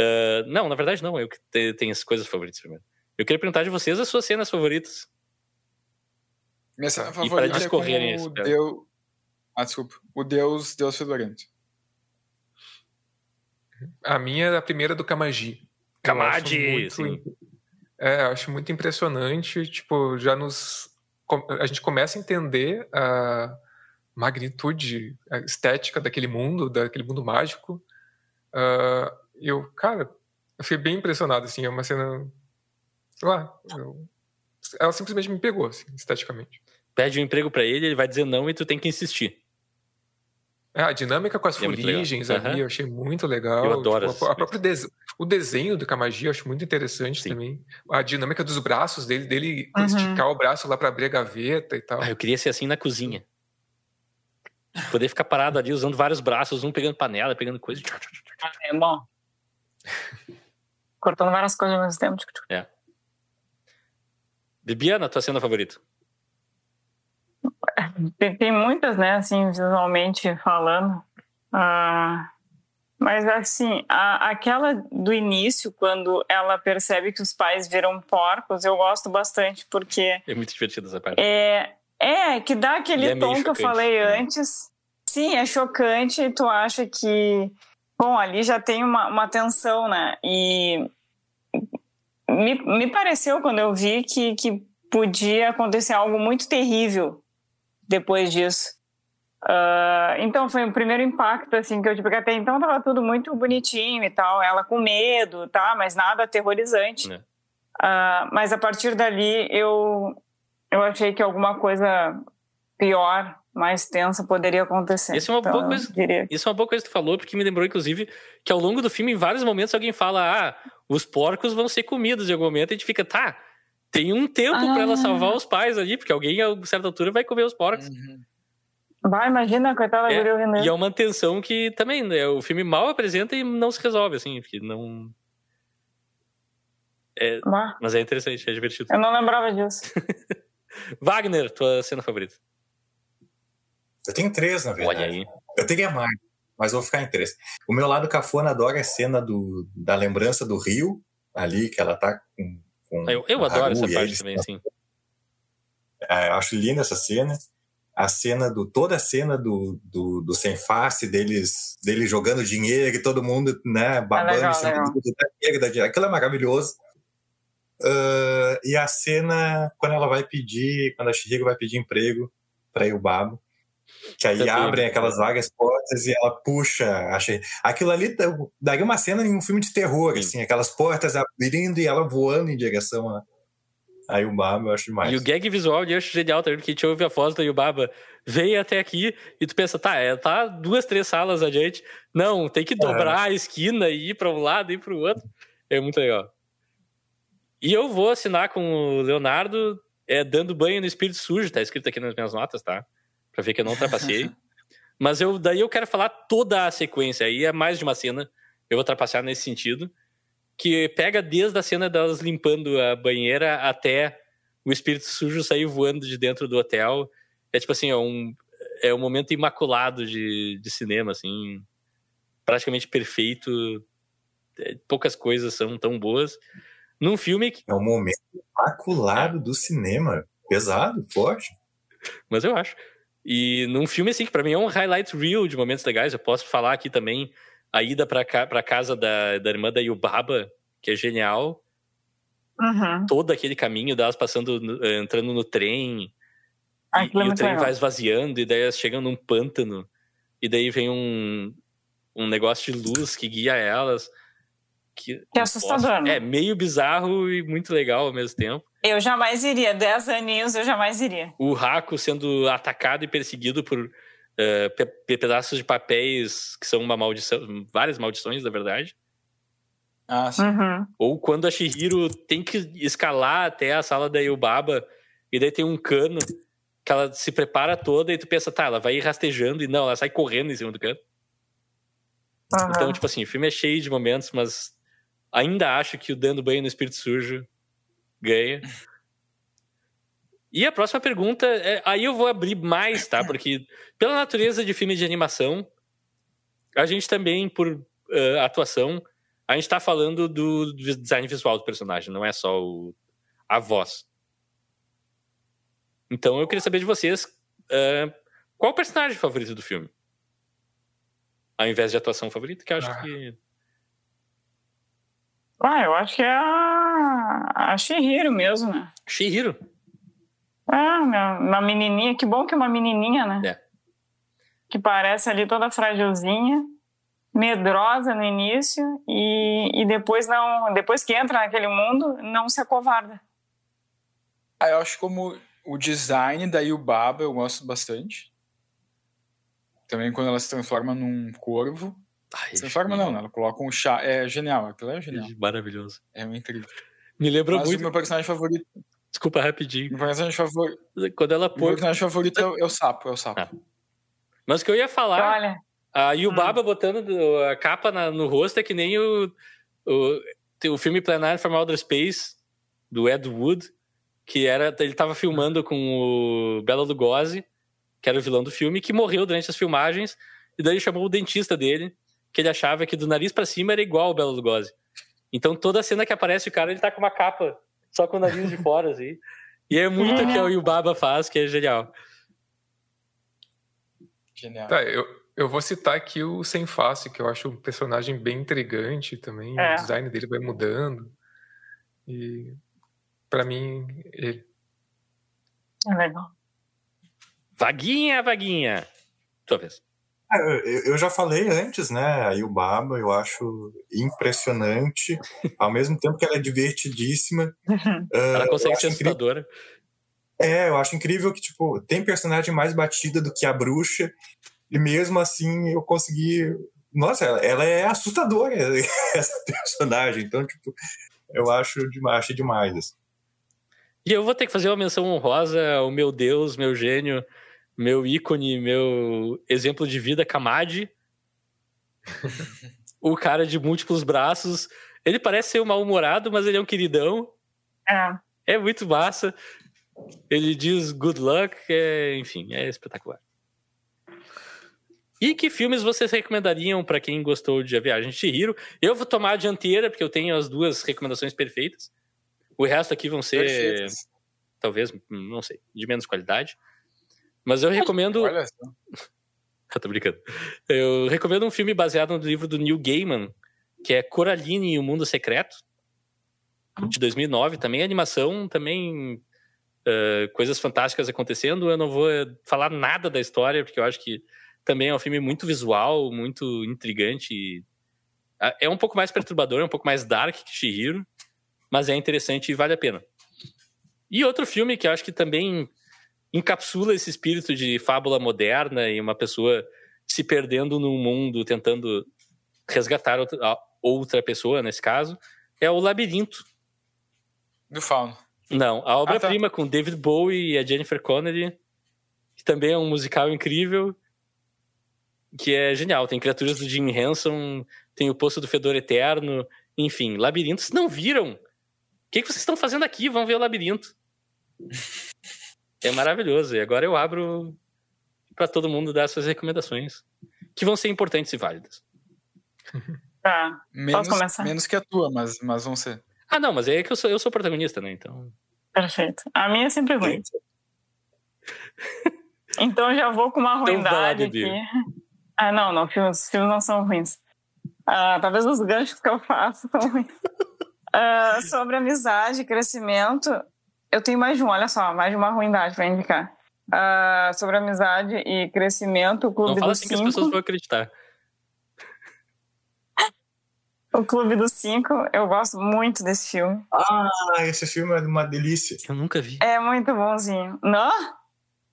A: Ah, não, na verdade não, eu que te- tenho as coisas favoritas primeiro. Eu queria perguntar de vocês as suas cenas favoritas.
E: Minha cena
A: E para
E: favorita é com
A: discorrerem
E: o
A: esse, pera.
E: Deus... Ah, desculpa. O Deus, Deus Fedorento.
D: A minha é a primeira do Kamaji. Eu
A: Kamaji,
D: acho muito-
A: sim.
D: É, eu acho muito impressionante. Tipo, já nos. A gente começa a entender a magnitude a estética daquele mundo, daquele mundo mágico. Ah, eu, cara, eu fiquei bem impressionado, assim. É uma cena. Sei lá. eu- ela simplesmente me pegou, assim, esteticamente.
A: Pede um emprego pra ele, ele vai dizer não e tu tem que insistir.
D: É, a dinâmica com as
A: É
D: fuligens ali, eu achei muito legal.
A: Eu adoro
D: Tipo, a, a própria des- O desenho do Kamaji eu acho muito interessante
A: Sim.
D: também. A dinâmica dos braços dele, dele
C: Uhum.
D: esticar o braço lá pra abrir a gaveta e tal.
A: Ah, eu queria ser assim na cozinha. Poder ficar parado ali usando vários braços, um pegando panela, pegando coisa.
C: É bom. Cortando várias coisas ao mesmo tempo.
A: Bibiana, tua cena favorita?
C: Tem, tem muitas, né, assim, visualmente falando. Ah, mas, assim, a- aquela do início, quando ela percebe que os pais viram porcos, eu gosto bastante, porque
A: É muito divertida essa parte.
C: é, é que dá aquele
A: é
C: tom que eu falei
A: né?
C: antes. Sim, é chocante e tu acha que... Bom, ali já tem uma, uma tensão, né? E me, me pareceu, quando eu vi, que, que podia acontecer algo muito terrível depois disso. Ah, então foi o primeiro impacto assim que eu tive, porque até então tava tudo muito bonitinho e tal, ela com medo, tá, mas nada aterrorizante.
A: É.
C: Ah, mas a partir dali eu eu achei que alguma coisa pior, mais tensa poderia acontecer.
A: Essa é uma
C: Então,
A: boa coisa. Isso é uma boa coisa que tu falou, porque me lembrou, inclusive, que ao longo do filme, em vários momentos, alguém fala: ah, os porcos vão ser comidos em algum momento, e a gente fica, tá, tem um tempo pra ela
C: Ah.
A: salvar os pais ali, porque alguém, a certa altura, vai comer os porcos.
E: Uhum.
C: Vai, imagina, coitada da
A: É,
C: ouvindo
A: E
C: isso.
A: é uma tensão que também, né, o filme mal apresenta e não se resolve, assim, porque não.
C: Bah,
A: Mas é interessante, é divertido.
C: eu não lembrava disso.
A: Wagner, tua cena favorita.
B: Eu tenho três, na verdade.
A: Olha aí.
B: Eu teria mais, mas vou ficar em três. O meu lado cafona adora a cena do, da lembrança do rio, ali, que ela tá com. com
A: Eu, eu adoro
B: Haru
A: essa
B: e
A: parte
B: eles.
A: também, assim.
B: É, eu acho linda essa cena. a cena do toda a cena do, do, do sem face deles deles jogando dinheiro e todo mundo né babando
C: É legal,
B: em cima
C: legal.
B: do do dinheiro, da dinheiro. aquilo é maravilhoso Ah, e a cena quando ela vai pedir quando a Shihiro vai pedir emprego para ir o babo que aí
A: Também.
B: abrem aquelas várias portas e ela puxa achei aquilo ali tá- daria uma cena em um filme de terror
A: Sim.
B: assim aquelas portas abrindo e ela voando em direção a aí o babo eu acho demais
A: E o gag visual eu acho genial, tá? Porque a gente ouve a voz da Yubaba, veio até aqui e tu pensa, tá, é, tá duas, três salas adiante. Não, tem que dobrar a esquina e ir pra um lado e ir pro outro. É muito legal. E eu vou assinar com o Leonardo é, dando banho no espírito sujo, tá escrito aqui nas minhas notas, tá? Pra ver que eu não ultrapassei. Mas eu, daí eu quero falar toda a sequência, aí é mais de uma cena, eu vou trapacear nesse sentido, que pega desde a cena delas limpando a banheira até o espírito sujo sair voando de dentro do hotel. É tipo assim, é um, é um momento imaculado de, de cinema, assim, praticamente perfeito. É, poucas coisas são tão boas. Num filme que.
B: é um momento imaculado do cinema pesado forte
A: Mas eu acho. E num filme, assim, que pra mim é um highlight reel de momentos legais. Eu posso falar aqui também a ida pra, ca, pra casa da, da irmã da Yubaba, que é genial.
C: Uhum.
A: Todo aquele caminho delas passando, eh, entrando no trem. E,
C: Aquilo é
A: e o trem
C: legal.
A: vai esvaziando, e daí elas chegam num pântano. E daí vem um, um negócio de luz que guia elas. Que,
C: Que é assustador, né?
A: É, meio bizarro e muito legal ao mesmo tempo.
C: Eu jamais iria. Dez aninhos eu jamais iria.
A: o Raco sendo atacado e perseguido por pe- pe- pedaços de papéis que são uma maldição, várias maldições, na verdade.
E: Ah, sim.
C: Uhum.
A: Ou quando a Shihiro tem que escalar até a sala da Yubaba e daí tem um cano que ela se prepara toda e tu pensa, tá, ela vai ir rastejando e não, ela sai correndo em cima do cano.
C: Uhum.
A: Então, tipo assim, o filme é cheio de momentos, mas ainda acho que o Dando Banho no Espírito Sujo ganha. E a próxima pergunta, é- aí eu vou abrir mais, tá? Porque pela natureza de filme de animação, a gente também, por eh, atuação, a gente tá falando do, design visual do personagem, não é só o- a voz. Então eu queria saber de vocês, eh, qual o personagem favorito do filme? Ao invés de atuação favorita, que eu acho
D: Ah.
A: que
C: Ah, eu acho que é a, a Shihiro mesmo, né?
A: Shihiro.
C: Ah, uma, uma menininha. Que bom que é uma menininha, né?
A: É.
C: Que parece ali toda frágilzinha, medrosa no início e, e depois não, depois que entra naquele mundo, não se acovarda.
E: Ah, eu acho como o design da Yubaba eu gosto bastante. Também quando ela se transforma num corvo.
A: Ai,
E: transforma não, né? Ela coloca um chá. É genial, aquilo é genial.
A: Maravilhoso.
E: É incrível.
A: Me lembrou
E: Mas
A: muito.
E: o meu personagem favorito.
A: Desculpa, rapidinho.
E: Meu personagem favorito,
A: Quando ela
E: meu
A: pôs.
E: personagem favorito é, o- é o sapo, é o sapo.
A: Ah. Mas o que eu ia falar,
C: Olha,
A: a
C: Hum.
A: Yubaba botando do- a capa na- no rosto é que nem o, o, tem o filme Planar from Outer Space, do Ed Wood, que era, ele tava filmando com o Bela Lugosi, que era o vilão do filme, que morreu durante as filmagens, e daí ele chamou o dentista dele, que ele achava que do nariz pra cima era igual o Bela Lugosi. Então toda cena que aparece o cara, ele tá com uma capa, só com o nariz de fora, assim. E é muito o que o Yubaba faz, que é genial.
E: Genial.
D: Tá, eu, eu vou citar aqui o Sem Face, que eu acho um personagem bem intrigante também.
C: É.
D: O design dele vai mudando. E pra mim, ele.
C: é legal.
A: Vaguinha, vaguinha. Tua vez.
B: Ah, Eu, já falei antes, né? A Yubaba eu acho impressionante, ao mesmo tempo que ela é divertidíssima.
A: Ela consegue ser
B: incrível-
A: assustadora.
B: É, eu acho incrível que, tipo, tem personagem mais batida do que a bruxa, e mesmo assim eu consegui. Nossa, ela, ela é assustadora, essa personagem. Então, tipo, eu acho demais, achei demais. assim.
A: E eu vou ter que fazer uma menção honrosa ao meu Deus, meu gênio, meu ícone, meu exemplo de vida, Kamadi. o cara de múltiplos braços. Ele parece ser um mal-humorado, mas ele é um queridão.
C: É.
A: É muito massa. Ele diz good luck, é, enfim, é espetacular. E que filmes vocês recomendariam para quem gostou de A Viagem de Chihiro? Eu vou tomar a dianteira, porque eu tenho as duas recomendações perfeitas. O resto aqui vão ser talvez, não sei, de menos qualidade. Mas eu recomendo.
E: Olha só.
A: Tô brincando. Eu recomendo um filme baseado no livro do Neil Gaiman, que é Coraline e o Mundo Secreto, de 2009. Também animação, também uh, coisas fantásticas acontecendo. Eu não vou falar nada da história, porque eu acho que também é um filme muito visual, muito intrigante. É um pouco mais perturbador, é um pouco mais dark que Shihiro, mas é interessante e vale a pena. E outro filme que eu acho que também encapsula esse espírito de fábula moderna e uma pessoa se perdendo num mundo, tentando resgatar outra pessoa, nesse caso, é o Labirinto.
E: Do Fauno.
A: Não, a obra-prima ah, tá. com David Bowie e a Jennifer Connelly, que também é um musical incrível, que é genial. Tem criaturas do Jim Henson, tem o Poço do Fedor Eterno, enfim, Labirinto. Vocês não viram? O que, que vocês estão fazendo aqui? Vão ver o Labirinto. É maravilhoso. E agora eu abro para todo mundo dar suas recomendações, que vão ser importantes e válidas.
C: Tá.
E: Menos, Posso começar? Menos que a tua, mas, mas vão ser.
A: Ah, não, mas é que eu sou, eu sou protagonista, né? Então.
C: Perfeito. A minha é sempre ruim. então já vou com uma então ruindade então aqui. Ah, não, não, filmes, filmes não são ruins. Ah, talvez os ganchos que eu faço são ruins. Ah, sobre amizade, crescimento, eu tenho mais de um, olha só, mais de uma ruindade para indicar. Uh, sobre amizade e crescimento, o Clube
A: Não fala
C: dos
A: assim
C: Cinco.
A: que as pessoas vão acreditar.
C: o Clube dos Cinco, eu gosto muito desse filme.
B: Ah, esse filme é uma delícia.
A: Eu nunca vi.
C: É muito bonzinho. Não?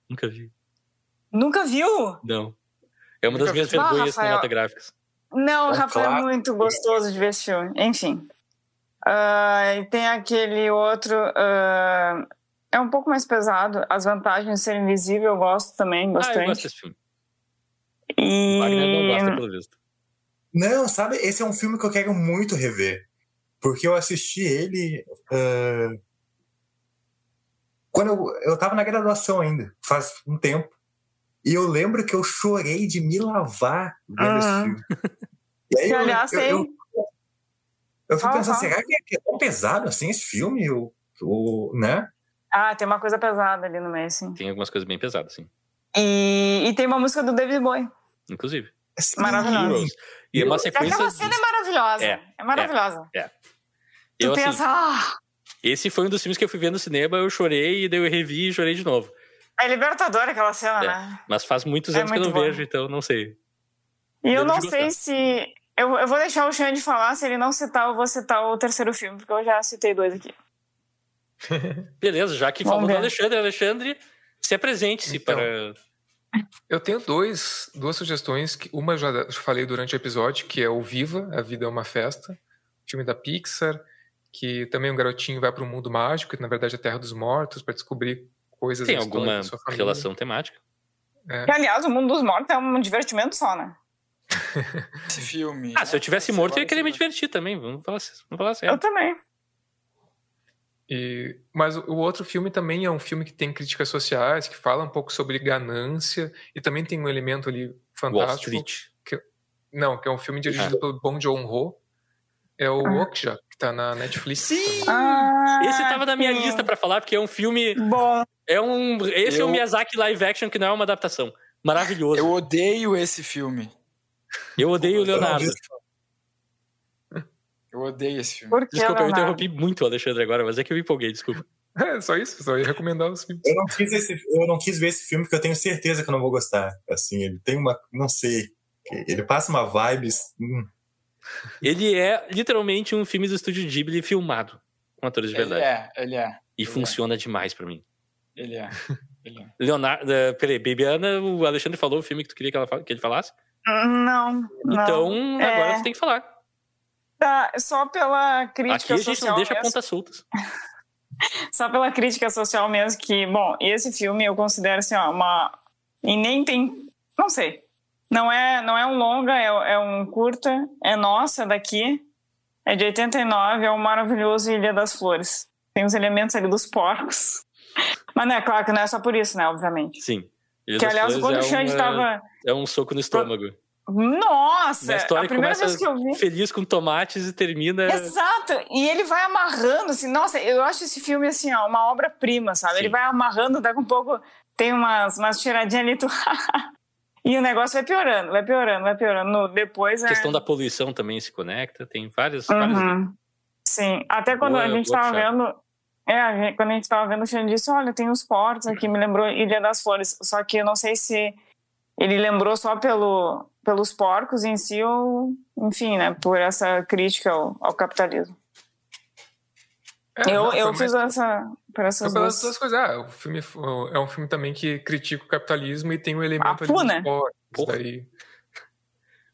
A: Nunca vi.
C: Nunca viu?
A: Não. É uma das minhas vergonhas ah, cinematográficas.
C: Não, é Rafael claro. é muito gostoso de ver esse filme. Enfim. Uh, e tem aquele outro. Uh, é um pouco mais pesado. As vantagens de ser invisível eu gosto também bastante. Ah, eu
A: gosto desse filme.
C: E...
A: Wagner não gosta, pelo visto.
B: Não, sabe? Esse é um filme que eu quero muito rever. Porque eu assisti ele. Uh, quando eu, eu tava na graduação ainda, faz um tempo. E eu lembro que eu chorei de me lavar vendo uhum. esse filme.
C: E aí, que, aliás, eu, eu,
B: eu fico pensando, será que é tão pesado assim esse filme? O, o, né?
C: Ah, tem uma coisa pesada ali no meio, sim.
A: Tem algumas coisas bem pesadas, sim.
C: E, e tem uma música do David Bowie.
A: Inclusive.
C: Sim. Maravilhosa.
A: E é uma sequência.
C: Aquela cena é maravilhosa. É, é maravilhosa.
A: É. é.
C: Tu eu, pensa, assim, ah!
A: Esse foi um dos filmes que eu fui ver no cinema, eu chorei, e daí eu revi e chorei de novo.
C: É libertadora aquela cena, é. né?
A: Mas faz muitos é anos que eu não bom. vejo, então não sei.
C: E eu não sei se eu, eu vou deixar o Xande falar, se ele não citar, eu vou citar o terceiro filme, porque eu já citei dois aqui.
A: Beleza, já que falou do Alexandre, Alexandre, se apresente-se então, para.
D: Eu tenho dois, duas sugestões. Que uma eu já falei durante o episódio, que é o Viva, A Vida é uma Festa, filme da Pixar, que também um garotinho vai para um mundo mágico, que na verdade é a Terra dos Mortos, para descobrir coisas
A: Tem alguma relação temática?
C: É. Que, aliás, o mundo dos mortos é um divertimento só, né?
E: Esse filme.
A: Ah, se eu tivesse morto, eu ia querer me divertir também. Vamos falar, vamos falar sério.
C: Eu também.
D: E, mas o outro filme também é um filme que tem críticas sociais, que fala um pouco sobre ganância, e também tem um elemento ali fantástico.
A: Wall Street.
D: Que, não, que é um filme dirigido ah. pelo Bong Joon-ho. É o ah. Okja, que tá na Netflix.
A: Sim! Ah, Esse tava na minha sim. lista para falar, porque é um filme...
C: Bom.
A: É um, esse eu... é um Miyazaki live action que não é uma adaptação. Maravilhoso.
E: Eu odeio esse filme.
A: Eu odeio o Leonardo.
E: Eu odeio esse filme.
C: Por que,
A: desculpa, Leonardo? eu interrompi muito o Alexandre agora, mas é que eu me empolguei, desculpa.
D: É, só isso, só ia recomendar os filmes.
B: Eu não, quis esse, eu não quis ver esse filme porque eu tenho certeza que eu não vou gostar. Assim, ele tem uma. Não sei. Ele passa uma vibes. Hum.
A: Ele é literalmente um filme do estúdio Ghibli filmado com atores de verdade.
E: Ele é, ele é.
A: E
E: ele
A: funciona é. demais pra mim.
E: Ele é. Ele
A: é. Leonardo. Uh, peraí, Bibiana, o Alexandre falou o filme que tu queria que, ela, que ele falasse?
C: Não.
A: Então,
C: não.
A: agora é... você tem que falar.
C: Tá, só pela crítica social. Aqui a
A: gente não deixa mesmo. pontas soltas.
C: só pela crítica social mesmo, que, bom, esse filme eu considero assim, ó, uma. E nem tem. Não sei. Não é, não é um longa, é, é um curta, é nossa daqui. É de 89, é o maravilhoso Ilha das Flores. Tem os elementos ali dos porcos. Mas não é claro que não é só por isso, né? Obviamente.
A: Sim.
C: Ilha que, aliás, quando é o Xande estava.
A: É um soco no estômago.
C: Nossa!
A: A história a primeira vez que eu vi. Feliz com tomates e termina.
C: Exato! E ele vai amarrando, assim, nossa, eu acho esse filme assim, ó, uma obra-prima, sabe? Sim. Ele vai amarrando, daqui um pouco tem umas, umas tiradinhas ali, tu... e o negócio vai piorando, vai piorando, vai piorando. No, depois
A: A
C: é...
A: questão da poluição também se conecta, tem vários.
C: Uhum.
A: vários-
C: Sim, até quando
A: Boa-
C: a gente
A: boa
C: tava
A: puxada.
C: vendo. É, a gente- quando a gente tava vendo, o Xande disse: olha, tem uns portos aqui, me lembrou Ilha das Flores. Só que eu não sei se ele lembrou só pelo, pelos porcos em si ou, enfim, né, por essa crítica ao, ao capitalismo.
D: É,
C: eu
D: não,
C: eu
D: mais-
C: fiz essa. Por essas
D: pelas
C: duas.
D: duas coisas. Ah, o filme é um filme também que critica o capitalismo e tem um elemento
C: Apu,
D: ali
C: né?
D: dos porcos,
A: Porra.
D: daí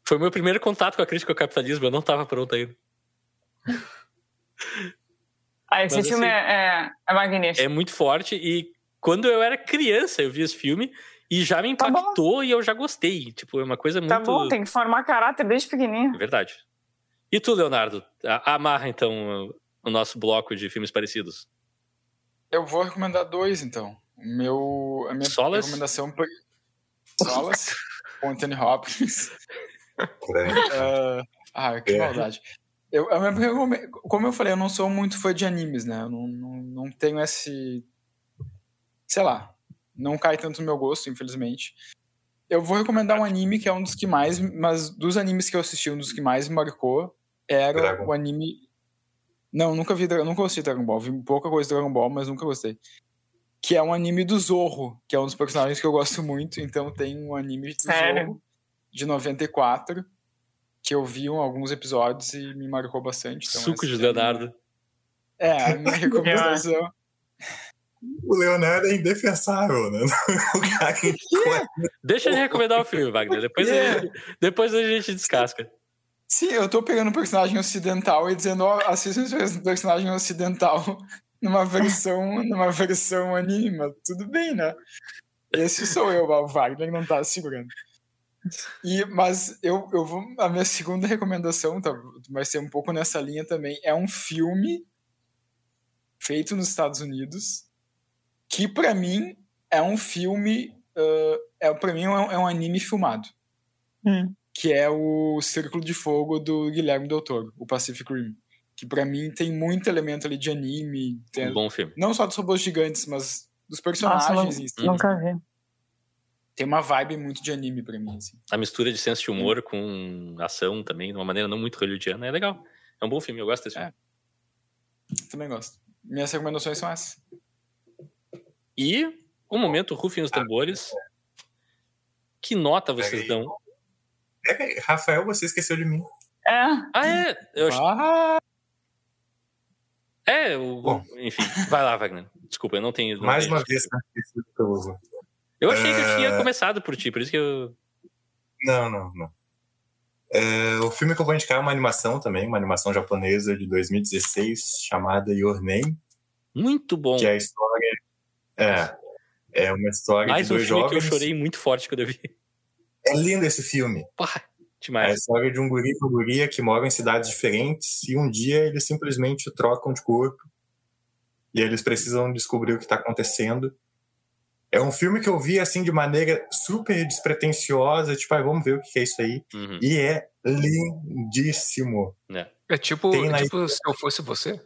A: Foi o meu primeiro contato com a crítica ao capitalismo, eu não tava pronto ainda.
C: Ah, esse
A: Mas,
C: filme
A: assim,
C: é, é, é magnífico.
A: É muito forte e quando eu era criança eu vi esse filme e já me
C: Tá
A: impactou e eu já gostei. Tipo, é uma coisa muito.
C: Tá bom, tem que formar caráter desde pequenininho.
A: É verdade. E tu, Leonardo? Amarra então o nosso bloco de filmes parecidos.
E: Eu vou recomendar dois, então. O meu, a minha
A: Solas?
E: recomendação... Solas, com Anthony Hopkins. Ah, ah, que
B: É.
E: maldade. Eu, recome- como eu falei, eu não sou muito fã de animes, né? Eu não, não, não tenho esse. Sei lá. Não cai tanto no meu gosto, infelizmente. Eu vou recomendar um anime que é um dos que mais. Mas dos animes que eu assisti, um dos que mais me marcou era
B: Dragon.
E: o anime. Não, nunca vi. Nunca gostei de Dragon Ball. Vi pouca coisa de Dragon Ball, mas nunca gostei. Que é um anime do Zorro, que é um dos personagens que eu gosto muito. Então tem um anime do
C: Sério?
E: Zorro de 94 que eu vi um- alguns episódios e me marcou bastante. Então
A: Suco de Leonardo.
E: É, a minha recomendação.
B: O Leonardo é indefensável, né? O cara
A: Deixa ele recomendar o filme, Wagner. Depois, a, gente, depois a gente descasca.
E: Sim, eu tô pegando um personagem ocidental e dizendo, ó, assista esse personagem ocidental numa versão, numa versão anime, mas tudo bem, né? Esse sou eu, o Wagner não tá segurando. E, mas eu, eu vou. A minha segunda recomendação tá, vai ser um pouco nessa linha também. É um filme feito nos Estados Unidos que, pra mim, é um filme. ah, é, pra mim, é um, é um anime filmado
C: Hum.
E: que é o Círculo de Fogo do Guilherme Del Toro, o Pacific Rim. Que pra mim tem muito elemento ali de anime, tem-
A: Um bom filme.
E: não só dos robôs gigantes, mas dos
C: Nossa, não,
E: personagens em si.
C: nunca vi.
E: Tem uma vibe muito de anime pra mim, assim.
A: A mistura de senso de humor com ação também, de uma maneira não muito hollywoodiana, é legal. É um bom filme, eu gosto desse
E: É.
A: filme.
E: Também gosto. Minhas recomendações são essas.
A: E o momento rufem os tambores. Que nota vocês dão?
B: É, Rafael, você esqueceu de mim.
C: É,
A: Ah, é. Eu, ach-
E: Ah,
A: é, o-
B: Bom.
A: enfim. Vai lá, Wagner. Desculpa, eu não tenho. não
B: Mais
A: tenho-
B: uma vez, tá esquecido pelo.
A: Eu achei que eu tinha
B: É.
A: começado por ti, por isso que eu.
B: Não, não, não. É, o filme que eu vou indicar é uma animação também, uma animação japonesa de 2016, chamada Your Name,
A: Muito bom.
B: que é a história. É, é uma história
A: Mais
B: de
A: um
B: dois
A: filme
B: jovens.
A: que eu chorei muito forte quando eu vi.
B: É lindo esse filme.
A: Pá,
B: É a
A: demais.
B: história de um guri e uma guria que moram em cidades diferentes e um dia eles simplesmente trocam de corpo e eles precisam descobrir o que está acontecendo. É um filme que eu vi assim de maneira super despretensiosa, tipo, ah, vamos ver o que é isso aí.
A: Uhum.
B: E é lindíssimo.
D: É tipo,
B: Tem na-
D: é tipo se eu fosse você.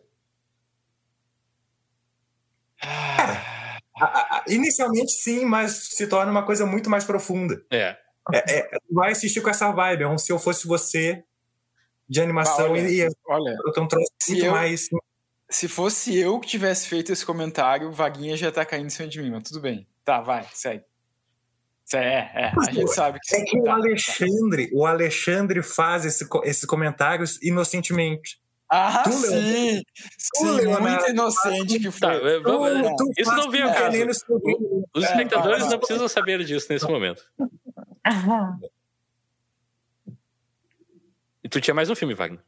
B: Ah, Inicialmente sim, mas se torna uma coisa muito mais profunda.
A: É.
B: É, é, vai assistir com essa vibe, é um Se Eu Fosse Você de animação
E: olha.
B: e é
E: olha,
B: um troço
E: Se
B: muito
E: eu-
B: mais
E: se fosse eu que tivesse feito esse comentário, o Vaguinha já tá caindo em cima de mim, mas tudo bem. Tá, vai, segue. É, é, a gente sabe que
B: É que o
E: tá, tá.
B: Alexandre, o Alexandre faz esse, esses comentários inocentemente.
E: Ah,
B: Tu,
E: sim! Sim,
B: Leonardo,
E: muito inocente que
A: Tá,
E: foi.
A: eu- vamos-
E: é.
B: Tu
A: Isso não vem ao caso. Os
E: É,
A: espectadores
E: vai.
A: não precisam saber disso nesse momento. E tu tinha mais um filme, Wagner.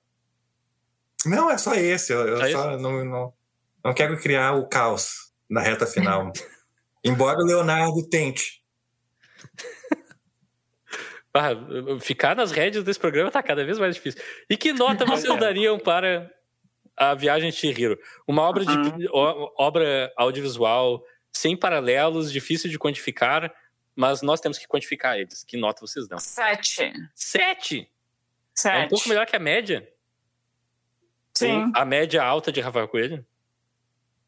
B: Não, é só esse. Eu, eu
A: Só
B: só não, não, não quero criar o caos na reta final. Embora o Leonardo tente.
A: Ah, ficar nas rédeas desse programa tá cada vez mais difícil. E que nota vocês dariam para a Viagem de Chihiro? Uma obra, de, o- obra audiovisual sem paralelos, difícil de quantificar, mas nós temos que quantificar eles. Que nota vocês dão?
C: Sete.
A: Sete! É
C: Sete.
A: um pouco melhor que a média.
C: Sim.
A: A média alta de Rafael Coelho?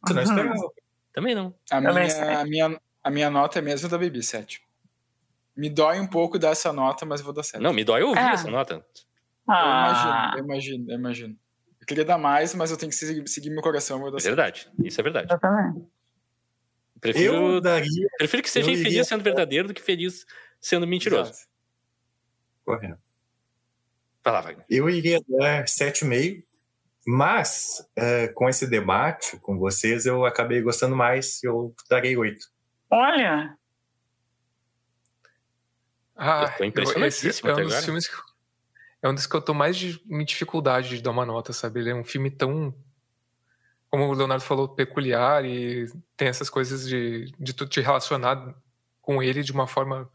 B: Tu não
C: Uhum.
B: esperava.
A: Também não.
E: A minha, a, minha, A minha nota é mesmo da Baby, 7. Me dói um pouco dar essa nota, mas vou dar 7.
A: Não, me dói ouvir
C: Ah.
A: essa nota.
C: Ah,
E: Eu imagino, eu imagino, eu imagino. Eu queria dar mais, mas eu tenho que seguir, seguir meu coração, vou dar
A: É
E: 7.
A: verdade. Isso é verdade.
C: eu também.
A: Prefiro,
B: Eu daria.
A: prefiro que seja
B: eu
A: infeliz
B: iria-
A: sendo verdadeiro do que feliz sendo mentiroso.
E: Exato.
B: Correto.
A: Vai lá, Wagner.
B: Eu iria dar 7,5, mas é, com esse debate com vocês eu acabei gostando mais, eu darei 8.
C: Olha,
D: Ah,
A: Eu tô
D: eu-
A: impressionadíssimo
D: esse é um dos filmes que, é um dos que eu tô mais de em dificuldade de dar uma nota, sabe? Ele é um filme tão, como o Leonardo falou, peculiar e tem essas coisas de, de tu te relacionar com ele de uma forma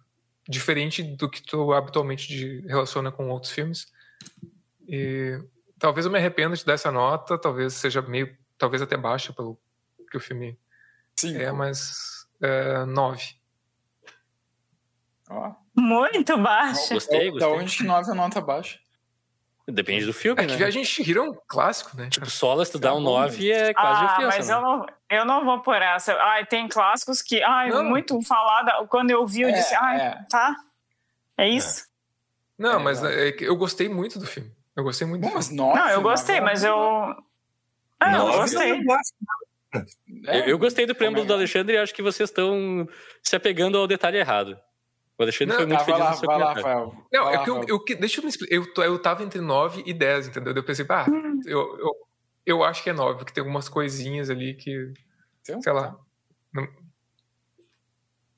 D: diferente do que tu habitualmente de- relaciona com outros filmes. E talvez eu me arrependa de dar essa nota, talvez seja meio, talvez até baixa pelo que o filme
E: Sim.
D: é, mas é, nove.
E: Ó,
C: muito baixa.
A: Gostei,
E: da
A: gostei.
E: onde que 9 é nota baixa?
A: Depende do filme,
D: É que
A: né?
D: Viagem de Chihiro é um clássico, né?
A: Tipo, Solas, tu dá
E: Tá
A: um
E: bom,
A: 9 é quase
C: ah,
A: ofensa,
C: mas
A: né?
C: eu não, eu não vou por essa. Ai, tem clássicos que, ai,
D: Não.
C: muito falada. Quando eu vi, eu
E: É,
C: disse, ai,
E: é.
C: tá. É isso.
D: Não,
E: É,
D: mas
E: exato.
D: é que eu gostei muito do filme. Eu gostei muito
E: Bom, mas. 9.
C: Não, eu gostei, mas eu. Ah, eu
B: Nove
C: gostei.
B: eu gosto.
A: Eu, eu gostei do preâmbulo
E: Como
A: do
E: é?
A: Alexandre e acho que vocês estão se apegando ao detalhe errado. O Alexandre
D: Não,
A: foi muito
E: Tá, vai
A: feliz
E: lá,
A: no seu
E: vai lá. Rafael.
D: Não,
E: Vai
D: é
E: lá,
D: que eu, eu, deixa eu me explicar. Eu, eu tava entre 9 e 10, entendeu? Eu pensei, ah,
C: Hum.
D: eu, eu, eu acho que é 9, porque tem algumas coisinhas ali que,
E: Então,
D: sei lá. não-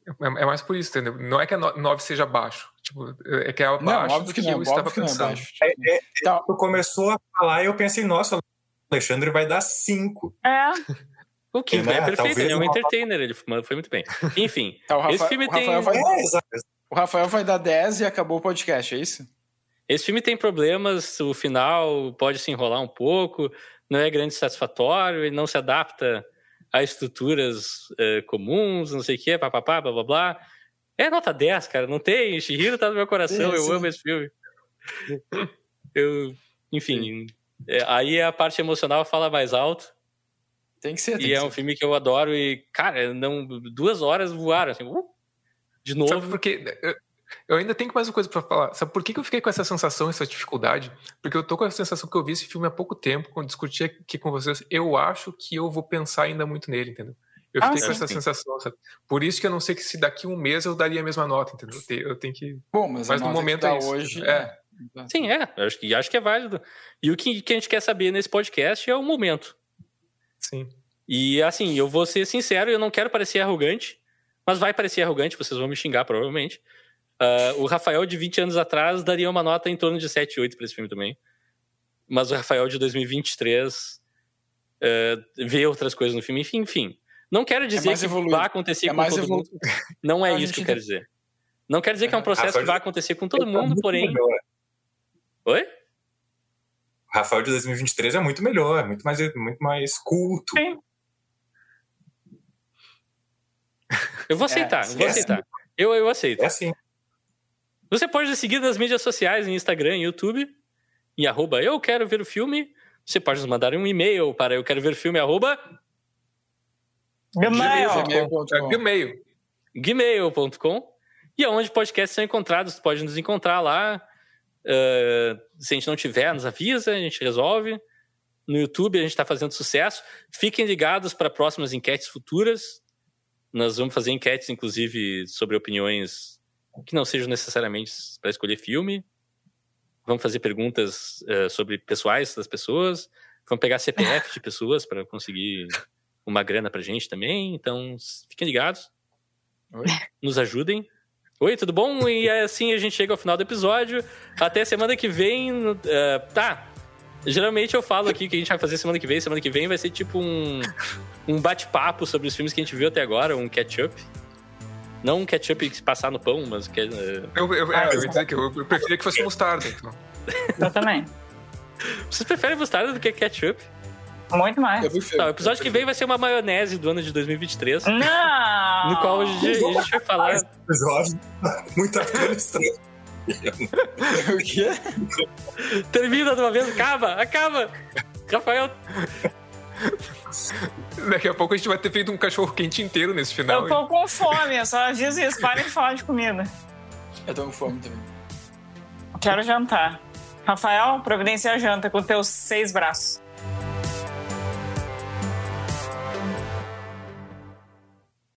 D: é, é mais por isso, entendeu? Não é que a 9 seja baixo. Tipo, é que é abaixo do
E: que
D: que,
E: não,
D: eu estava
E: que é
D: pensando.
E: baixo.
B: É, é,
E: Tá,
B: quando começou a falar, eu pensei, nossa, o Alexandre vai dar 5.
C: É.
A: O que
B: Né?
A: é perfeito, ele é um entertainer, ele foi muito bem. Enfim,
E: tá,
A: esse filme
E: o, Rafael
A: tem-
E: vai,
B: É,
E: o Rafael vai dar 10 e acabou o podcast, é isso?
A: esse filme tem problemas, o final pode se enrolar um pouco, não é grande satisfatório, ele não se adapta a estruturas eh, comuns, não sei o quê, papapá, blá blá blá. É nota 10, cara, não tem. Shihiro tá no meu coração, eu amo esse filme. Eu, enfim, é, aí a parte emocional fala mais alto.
E: Tem que ser, tem
A: E
E: que
A: é
E: ser.
A: um filme que eu adoro e, cara, não, duas horas voaram, assim, uh, de
D: Sabe
A: novo.
D: por quê? Eu- ainda tenho mais uma coisa pra falar. Sabe por que que eu fiquei com essa sensação, essa dificuldade? Porque eu tô com a sensação que eu vi esse filme há pouco tempo, quando discuti aqui com vocês. Eu acho que eu vou pensar ainda muito nele, entendeu? Eu
C: Ah,
D: fiquei com
C: sim.
D: essa sensação, sabe? Por isso que eu não sei que se daqui um mês eu daria a mesma nota, entendeu? Eu te- Eu tenho que.
E: Bom, mas,
D: Mas
E: a
D: no
E: nota
D: momento
E: que dá
D: é isso.
E: hoje...
D: É.
A: Sim, é, eu acho que, acho que é válido. E o que, que a gente quer saber nesse podcast é o momento.
D: Sim.
A: E assim, eu vou ser sincero, eu não quero parecer arrogante, mas vai parecer arrogante, vocês vão me xingar provavelmente. Ah, o Rafael de 20 anos atrás daria uma nota em torno de 7, 8 para esse filme também. Mas o Rafael de 2023 eh, vê outras coisas no filme. Enfim, enfim. Não quero dizer
E: mais
A: que
E: evoluído.
A: vai acontecer
E: É
A: com
E: mais
A: todo mundo.
E: evoluído.
A: Não é isso que eu quero dizer. Não quero dizer que é um processo
B: Rafael
A: que vai acontecer com todo mundo, porém.
B: Melhor.
A: Oi?
B: O Rafael de 2023 é muito melhor, é muito mais, muito mais culto.
C: Sim.
A: Eu vou aceitar, eu vou
B: é
A: aceitar. Eu, eu aceito.
B: É assim.
A: Você pode nos seguir nas mídias sociais, em Instagram e YouTube, em arroba eu quero ver o filme. Você pode nos mandar um e-mail para eu quero ver o filme, arroba.
D: É Gmail.
A: gmail.com e aonde podcasts são encontrados, você pode nos encontrar lá. Uh, se a gente não tiver, nos avisa, a gente resolve. No YouTube a gente está fazendo sucesso. Fiquem ligados para próximas enquetes futuras. Nós vamos fazer enquetes, inclusive, sobre opiniões que não sejam necessariamente para escolher filme. Vamos fazer perguntas uh, sobre pessoais das pessoas. Vamos pegar CPF de pessoas para conseguir uma grana pra gente também. Então, fiquem ligados. Nos ajudem. Oi, tudo bom? E assim a gente chega ao final do episódio. Até semana que vem. Uh, tá. Geralmente eu falo aqui que a gente vai fazer semana que vem. Semana que vem vai ser tipo um, um bate-papo sobre os filmes que a gente viu até agora, um catch-up. Não um ketchup que se passar no pão, mas que, uh...
D: eu, eu, é, eu ia dizer que eu, eu preferia que fosse mostarda. Então.
C: Eu também.
A: Vocês preferem mostarda do que ketchup?
C: Muito mais.
E: Eu vi o.
A: Tá, episódio que vem vai ser uma maionese do ano de 2023.
C: Não!
A: No qual a gente, a gente vai falar.
B: Esse episódio, muita coisa estranha.
E: o quê?
A: Termina de uma vez, acaba, acaba! Rafael,
D: Daqui a pouco a gente vai ter feito um cachorro quente inteiro nesse final.
C: Eu tô com fome, eu só aviso isso. Parem de falar de comida.
E: Eu tô com fome também.
C: Quero jantar. Rafael, providencia a janta com teus seis braços.